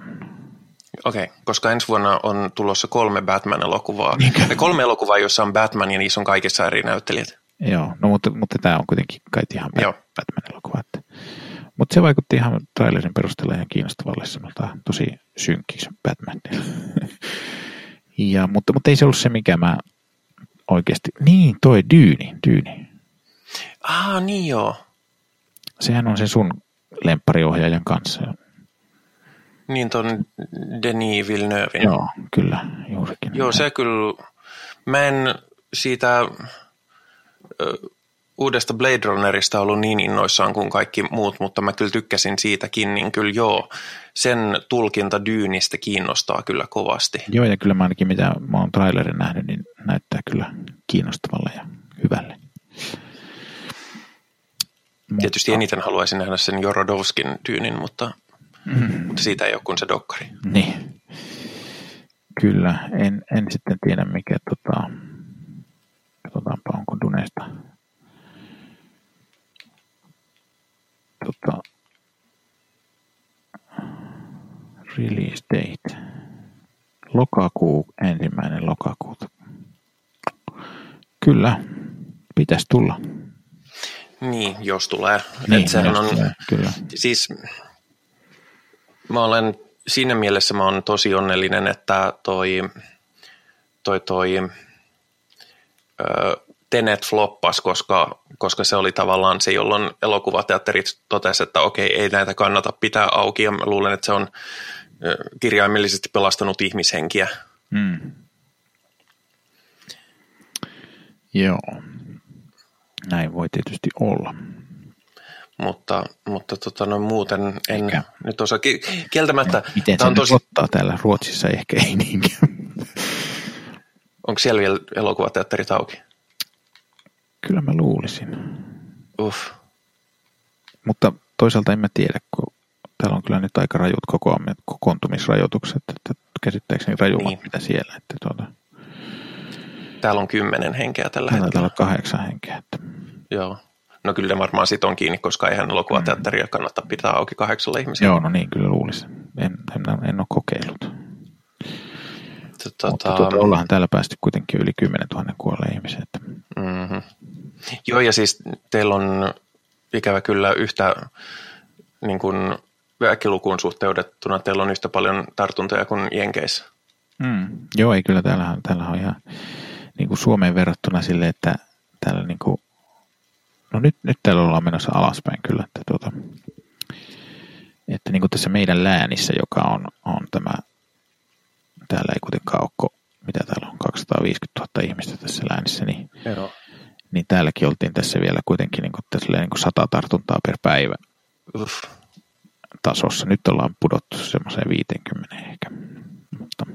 Speaker 2: Okei, okay, koska ensi vuonna on tulossa kolme Batman-elokuvaa.
Speaker 1: Niinkö?
Speaker 2: Ja kolme elokuvaa, joissa on Batman ja niissä on kaikissa eri näyttelijät.
Speaker 1: Joo, no mutta, mutta tämä on kuitenkin kai ihan
Speaker 2: Joo.
Speaker 1: Batman-elokuva. Mutta se vaikutti ihan trailerin perusteella ihan kiinnostavalle semmoilta tosi synkkiksi Batman. ja, mutta, mutta ei se ollut se, mikä mä oikeasti... Niin, toi Dyyni, Dyyni.
Speaker 2: Ah, niin joo.
Speaker 1: Sehän on se sun lemppariohjaajan kanssa.
Speaker 2: Niin ton Denis Villeneuve.
Speaker 1: Joo, kyllä, juurikin.
Speaker 2: Joo, se kyllä, mä en siitä uudesta Blade Runnerista ollut niin innoissaan kuin kaikki muut, mutta mä kyllä tykkäsin siitäkin, niin kyllä joo, sen tulkinta Dyynistä kiinnostaa kyllä kovasti.
Speaker 1: Joo, ja kyllä mä ainakin mitä mä oon trailerin nähnyt, niin näyttää kyllä kiinnostavalle ja hyvälle.
Speaker 2: Tietysti eniten haluaisin nähdä sen Jorodowskin Dyynin, mutta,
Speaker 1: Mm,
Speaker 2: mutta siitä ei ole kuin se dokkari.
Speaker 1: niin. Kyllä, en, en sitten tiedä mikä tota, katsotaanpa onko Dunesta tota, release date. Lokakuu, ensimmäinen lokakuuta. Kyllä, pitäisi tulla.
Speaker 2: Niin, jos tulee.
Speaker 1: Niin,
Speaker 2: Et sehän
Speaker 1: jos
Speaker 2: on,
Speaker 1: tulee, kyllä.
Speaker 2: siis mä olen, siinä mielessä mä olen tosi onnellinen, että toi, toi, toi ö, Tenet floppas, koska, koska se oli tavallaan se, jolloin elokuvateatterit totesi, että okei, ei näitä kannata pitää auki, ja mä luulen, että se on kirjaimellisesti pelastanut ihmishenkiä.
Speaker 1: Mm. Joo. Näin voi tietysti olla.
Speaker 2: Mutta, mutta tota, no, muuten en
Speaker 1: Eikä.
Speaker 2: nyt osaa. Ki- Kieltämättä,
Speaker 1: Miten
Speaker 2: tää
Speaker 1: se
Speaker 2: on tosi,
Speaker 1: ottaa täällä Ruotsissa? Ehkä ei niinkään.
Speaker 2: onko siellä vielä elokuvateatterit auki?
Speaker 1: Kyllä mä luulisin.
Speaker 2: Uff.
Speaker 1: Mutta toisaalta en mä tiedä, kun täällä on kyllä nyt aika rajut kokoamme, kokoontumisrajoitukset, että käsittääkseni rajummat
Speaker 2: Niin.
Speaker 1: mitä siellä. Että tuota,
Speaker 2: Täällä on kymmenen henkeä tällä
Speaker 1: täällä
Speaker 2: hetkellä.
Speaker 1: taitaa olla kahdeksan henkeä. Että,
Speaker 2: Joo. No kyllä ne varmaan sit on kiinni, koska eihän elokuvateatteria kannata pitää auki kahdeksalla ihmisellä.
Speaker 1: joo, no niin, kyllä luulisin. En, en, en ole kokeillut.
Speaker 2: Tota,
Speaker 1: Mutta tuota, ollaan täällä päästy kuitenkin yli 10 000 kuolleen ihmisen. Että,
Speaker 2: mm-hmm. Joo, ja siis teillä on ikävä kyllä yhtä niin kuin väkilukuun suhteutettuna, teillä on yhtä paljon tartuntoja kuin Jenkeissä.
Speaker 1: mm, joo, ei kyllä täällä, täällä on ihan niin kuin Suomeen verrattuna sille, että täällä niin kuin, no nyt, nyt täällä ollaan menossa alaspäin kyllä, että tuota, että niin kuin tässä meidän läänissä, joka on, on tämä, täällä ei kuitenkaan ole, ko- mitä täällä on, 250 000 ihmistä tässä läänissä, niin,
Speaker 2: Joo.
Speaker 1: niin täälläkin oltiin tässä vielä kuitenkin niin kuin, tässä niin kuin 100 tartuntaa per päivä
Speaker 2: Uff.
Speaker 1: tasossa. Nyt ollaan pudottu semmoiseen 50 ehkä. Mutta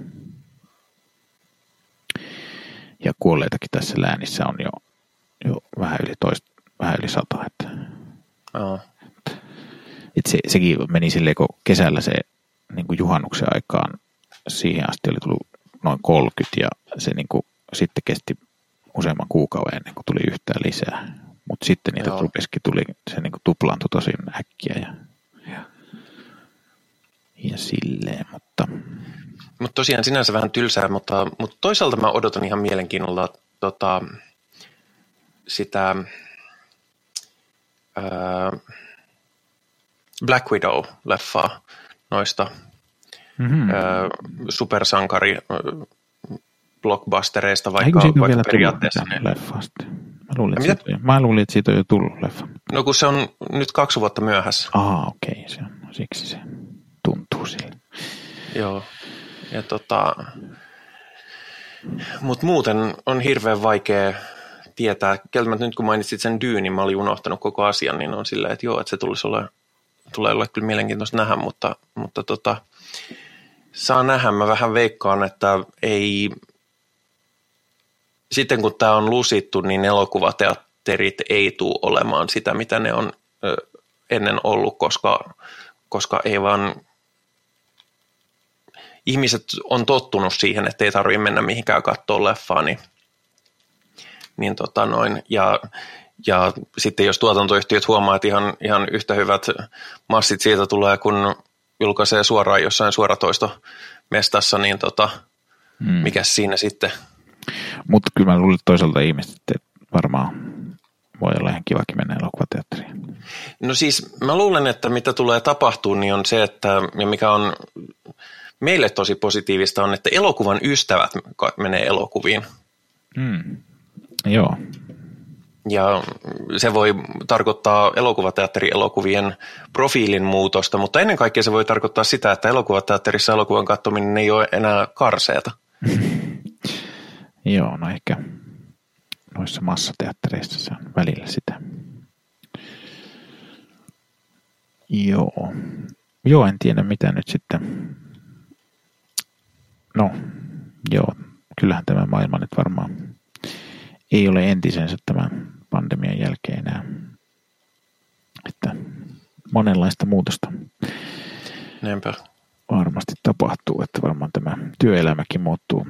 Speaker 1: ja kuolleitakin tässä läänissä on jo, jo vähän yli toista, vähän yli sata. Että, että se, sekin meni silleen, kun kesällä se niin kuin juhannuksen aikaan siihen asti oli tullut noin 30 ja se niin kuin, sitten kesti useamman kuukauden ennen kuin tuli yhtään lisää. Mutta sitten niitä rupesikin, tuli, se niin kuin tuplaantui tosi äkkiä ja, ja, ja silleen, mutta
Speaker 2: Mutta tosiaan sinänsä vähän tylsää, mutta, mutta toisaalta mä odotan ihan mielenkiinnolla tota, sitä ää, Black Widow-leffaa noista
Speaker 1: mm-hmm.
Speaker 2: ää, supersankari ää, blockbustereista,
Speaker 1: Eikö
Speaker 2: vaikka,
Speaker 1: ole
Speaker 2: vaikka
Speaker 1: vielä
Speaker 2: periaatteessa.
Speaker 1: tullut mitään leffasta? Mä luulin, että siitä, mä luulin, että siitä on jo tullut leffa.
Speaker 2: No kun se on nyt kaksi vuotta myöhässä.
Speaker 1: Aa, okei, okay, se on, siksi se tuntuu sille.
Speaker 2: Joo. Ja tota, mutta muuten on hirveän vaikea tietää. Kieltämättä nyt kun mainitsit sen dyynin, mä olin unohtanut koko asian, niin on silleen, että joo, että se tulisi olla, tulee olla kyllä mielenkiintoista nähdä, mutta, mutta tota, saa nähdä. Mä vähän veikkaan, että ei, sitten kun tämä on lusittu, niin elokuvateatterit ei tule olemaan sitä, mitä ne on ennen ollut, koska, koska ei vaan ihmiset on tottunut siihen, että ei tarvitse mennä mihinkään katsoa leffaa, niin, niin tota noin, ja Ja sitten jos tuotantoyhtiöt huomaa, että ihan, ihan yhtä hyvät massit siitä tulee, kun julkaisee suoraan jossain suoratoistomestassa, niin tota, mm. mikä siinä sitten?
Speaker 1: Mutta kyllä mä luulen toisaalta ihmiset, että varmaan voi olla ihan kivakin mennä elokuvateatteriin.
Speaker 2: No siis mä luulen, että mitä tulee tapahtuu, niin on se, että ja mikä on meille tosi positiivista on, että elokuvan ystävät menee elokuviin.
Speaker 1: Mm. Joo.
Speaker 2: Ja se voi tarkoittaa elokuvateatterielokuvien profiilin muutosta, mutta ennen kaikkea se voi tarkoittaa sitä, että elokuvateatterissa elokuvan katsominen ei ole enää karseeta.
Speaker 1: Joo, no ehkä noissa massateattereissa se on välillä sitä. Joo. Joo, en tiedä mitä nyt sitten. No, joo, kyllähän tämä maailma nyt varmaan ei ole entisensä tämän pandemian jälkeen enää. Että monenlaista muutosta
Speaker 2: Näinpä.
Speaker 1: varmasti tapahtuu, että varmaan tämä työelämäkin muuttuu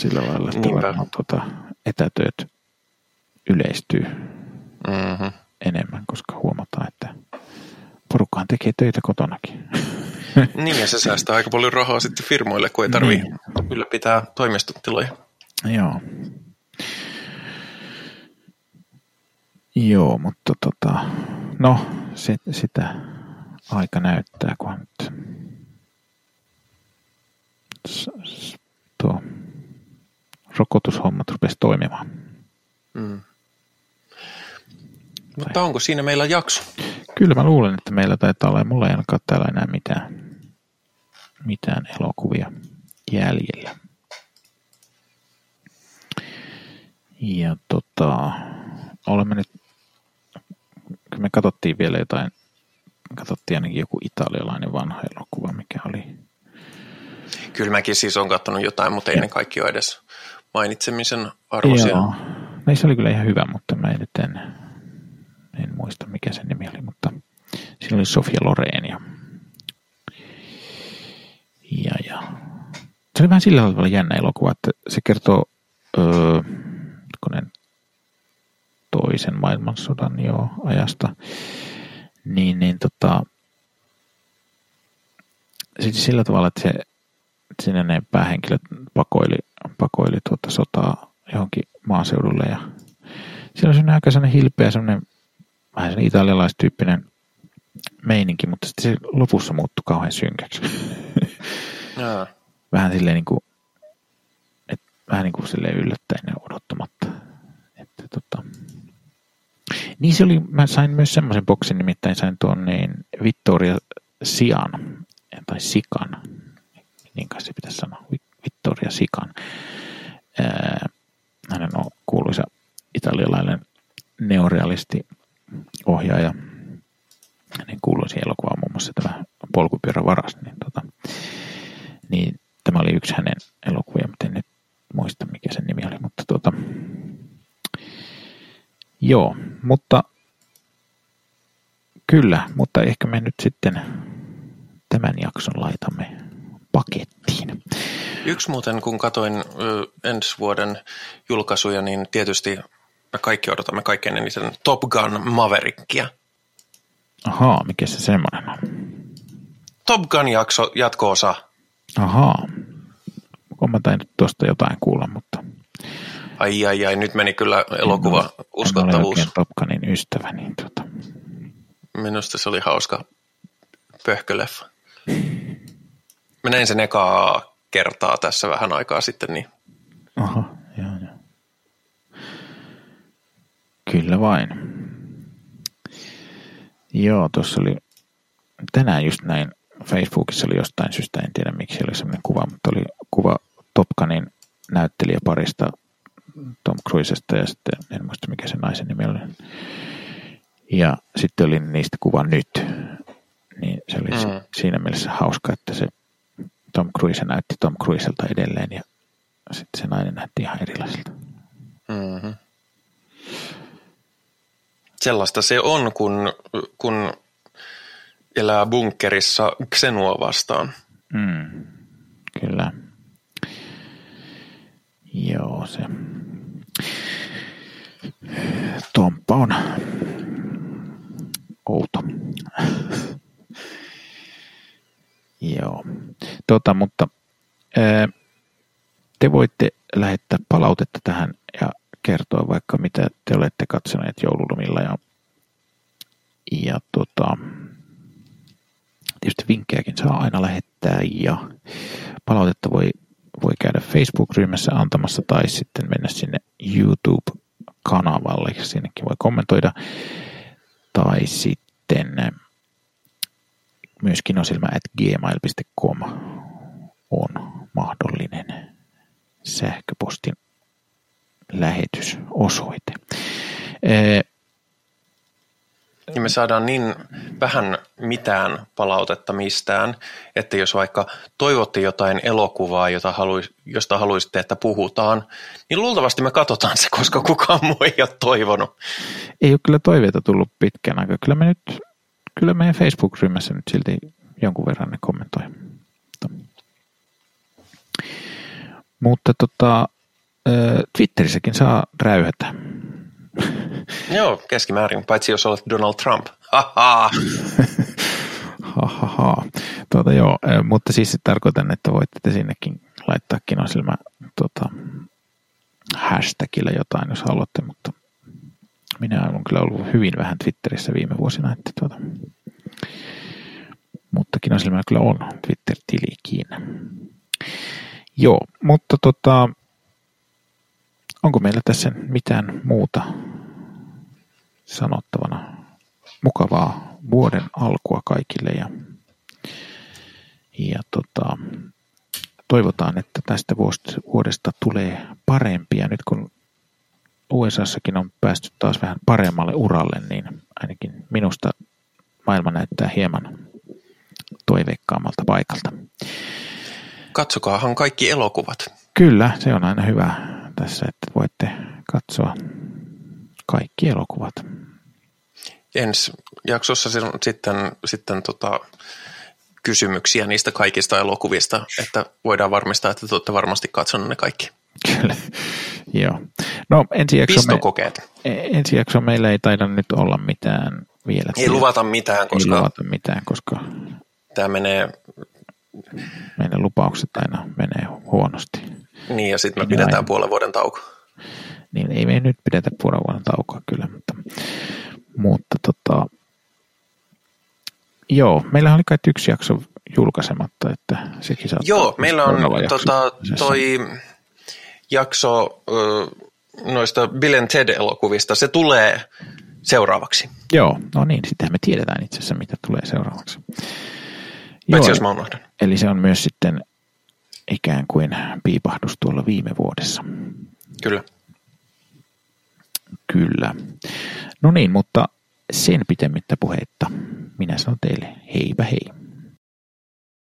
Speaker 1: sillä lailla, että Niinpä. varmaan tuota, etätyöt yleistyy mm-hmm. enemmän, koska huomataan, että porukkaan tekee töitä kotonakin.
Speaker 2: Niin, ja se säästää aika paljon rahaa sitten firmoille, kun ei tarvitse niin. ylläpitää toimistotiloja.
Speaker 1: Joo. Joo, mutta tota, no, sit, sitä aika näyttää, kun nyt tuo rokotushommat rupesi toimimaan. Mm.
Speaker 2: Mutta onko siinä meillä jakso?
Speaker 1: Kyllä mä luulen, että meillä taitaa olla, mulla ei ainakaan täällä enää mitään, mitään elokuvia jäljellä. Ja tota, olemme nyt, me katsottiin vielä jotain, katsottiin ainakin joku italialainen vanha elokuva, mikä oli.
Speaker 2: Kyllä mäkin siis on katsonut jotain, mutta ei ne kaikki ole edes mainitsemisen arvoisia. Joo,
Speaker 1: se oli kyllä ihan hyvä, mutta mä en nyt en, en muista mikä sen nimi oli, mutta siinä oli Sofia Loren ja, ja, ja se oli vähän sillä tavalla jännä elokuva, että se kertoo öö, toisen maailmansodan jo ajasta, niin, niin tota, siis sillä tavalla, että se, sinne ne päähenkilöt pakoili, pakoili tuota sotaa johonkin maaseudulle ja siellä on sellainen aika sellainen hilpeä, sellainen vähän sellainen italialaistyyppinen meininki, mutta sitten se lopussa muuttui kauhean synkäksi. vähän silleen niin kuin, että vähän niin kuin silleen yllättäen ja odottamatta. Että tota, niin se oli, mä sain myös semmoisen boksin, nimittäin sain tuon niin Vittoria Sian, tai Sikan, niin kai se pitäisi sanoa, Vittoria Sikan. hänen on kuuluisa italialainen neorealisti ohjaaja. Hänen kuuluisi elokuva muun muassa tämä Polkupyörä varas. Niin, tota, niin tämä oli yksi hänen elokuvia, mutta en nyt muista mikä sen nimi oli, mutta tuota, Joo, mutta kyllä, mutta ehkä me nyt sitten tämän jakson laitamme pakettiin.
Speaker 2: Yksi muuten, kun katoin ensi vuoden julkaisuja, niin tietysti me kaikki odotamme kaikkein eniten Top Gun Maverickia.
Speaker 1: Ahaa, mikä se semmoinen on?
Speaker 2: Top Gun jakso, jatko-osa.
Speaker 1: Ahaa. Olen mä tainnut tuosta jotain kuulla, mutta
Speaker 2: Ai ai ai, nyt meni kyllä elokuva en ole, uskottavuus. En
Speaker 1: ole Top Gunin ystävä, niin tota.
Speaker 2: Minusta se oli hauska pöhköleffa. Mä näin sen ekaa kertaa tässä vähän aikaa sitten, niin...
Speaker 1: Aha, joo, joo. Kyllä vain. Joo, tuossa oli tänään just näin Facebookissa oli jostain syystä, en tiedä miksi oli sellainen kuva, mutta oli kuva Top Gunin näyttelijäparista Tom Cruisesta ja sitten en muista mikä se naisen nimi oli. Ja sitten oli niistä kuva nyt. Niin se oli mm. siinä mielessä hauska, että se Tom Cruise näytti Tom Cruiselta edelleen ja sitten se nainen näytti ihan erilaiselta. Mm-hmm.
Speaker 2: Sellaista se on, kun, kun elää bunkerissa Xenua vastaan.
Speaker 1: Mm, kyllä. Joo, se Tomppa on outo. Joo. Tota, mutta ää, te voitte lähettää palautetta tähän ja kertoa vaikka mitä te olette katsoneet joululomilla ja, ja tota, tietysti vinkkejäkin saa aina lähettää ja palautetta voi voi käydä Facebook-ryhmässä antamassa tai sitten mennä sinne YouTube-kanavalle, sinnekin voi kommentoida tai sitten myöskin osilma at gmail.com on mahdollinen sähköpostin lähetysosoite.
Speaker 2: Ja me saadaan niin vähän mitään palautetta mistään, että jos vaikka toivotte jotain elokuvaa, jota haluis, josta haluaisitte, että puhutaan, niin luultavasti me katsotaan se, koska kukaan muu ei ole toivonut.
Speaker 1: Ei ole kyllä toiveita tullut pitkän aikaa. Kyllä, me nyt, kyllä meidän Facebook-ryhmässä nyt silti jonkun verran ne kommentoi. Mutta tota, Twitterissäkin saa räyhätä.
Speaker 2: Joo, keskimäärin, paitsi jos olet Donald Trump. Haha.
Speaker 1: Tuota, joo, mutta siis tarkoitan, että voitte te sinnekin laittaa kinosilmä tuota, hashtagillä jotain, jos haluatte, mutta minä olen kyllä ollut hyvin vähän Twitterissä viime vuosina, että tuota, mutta kinosilmä kyllä on Twitter-tilikin. Joo, mutta tota, onko meillä tässä mitään muuta sanottavana? Mukavaa vuoden alkua kaikille ja, ja tota, toivotaan, että tästä vuodesta tulee parempia. Nyt kun USAssakin on päästy taas vähän paremmalle uralle, niin ainakin minusta maailma näyttää hieman toiveikkaammalta paikalta.
Speaker 2: Katsokaahan kaikki elokuvat.
Speaker 1: Kyllä, se on aina hyvä tässä, että voitte katsoa kaikki elokuvat.
Speaker 2: Ensi jaksossa sitten, sitten tota, kysymyksiä niistä kaikista elokuvista, että voidaan varmistaa, että te olette varmasti katsonut ne kaikki.
Speaker 1: Kyllä, joo. No ensi jakso,
Speaker 2: Pistokokeet.
Speaker 1: Me, ensi jakso meillä ei taida nyt olla mitään vielä.
Speaker 2: Ei luvata mitään, koska...
Speaker 1: Ei luvata mitään, koska...
Speaker 2: Tämä menee
Speaker 1: meidän lupaukset aina menee huonosti.
Speaker 2: Niin, ja sitten me pidetään aina. puolen vuoden tauko.
Speaker 1: Niin, ei me nyt pidetä puolen vuoden taukoa kyllä, mutta, mutta tota, joo, meillä oli kai yksi jakso julkaisematta, että sekin saattaa
Speaker 2: Joo, meillä on tota, toi jakso noista Bill and Ted-elokuvista, se tulee seuraavaksi.
Speaker 1: Joo, no niin, sittenhän me tiedetään itse asiassa, mitä tulee seuraavaksi.
Speaker 2: Paitsi jos mä unohdan.
Speaker 1: Eli se on myös sitten ikään kuin piipahdus tuolla viime vuodessa.
Speaker 2: Kyllä.
Speaker 1: Kyllä. No niin, mutta sen pitemmittä puheitta minä sanon teille heipä hei.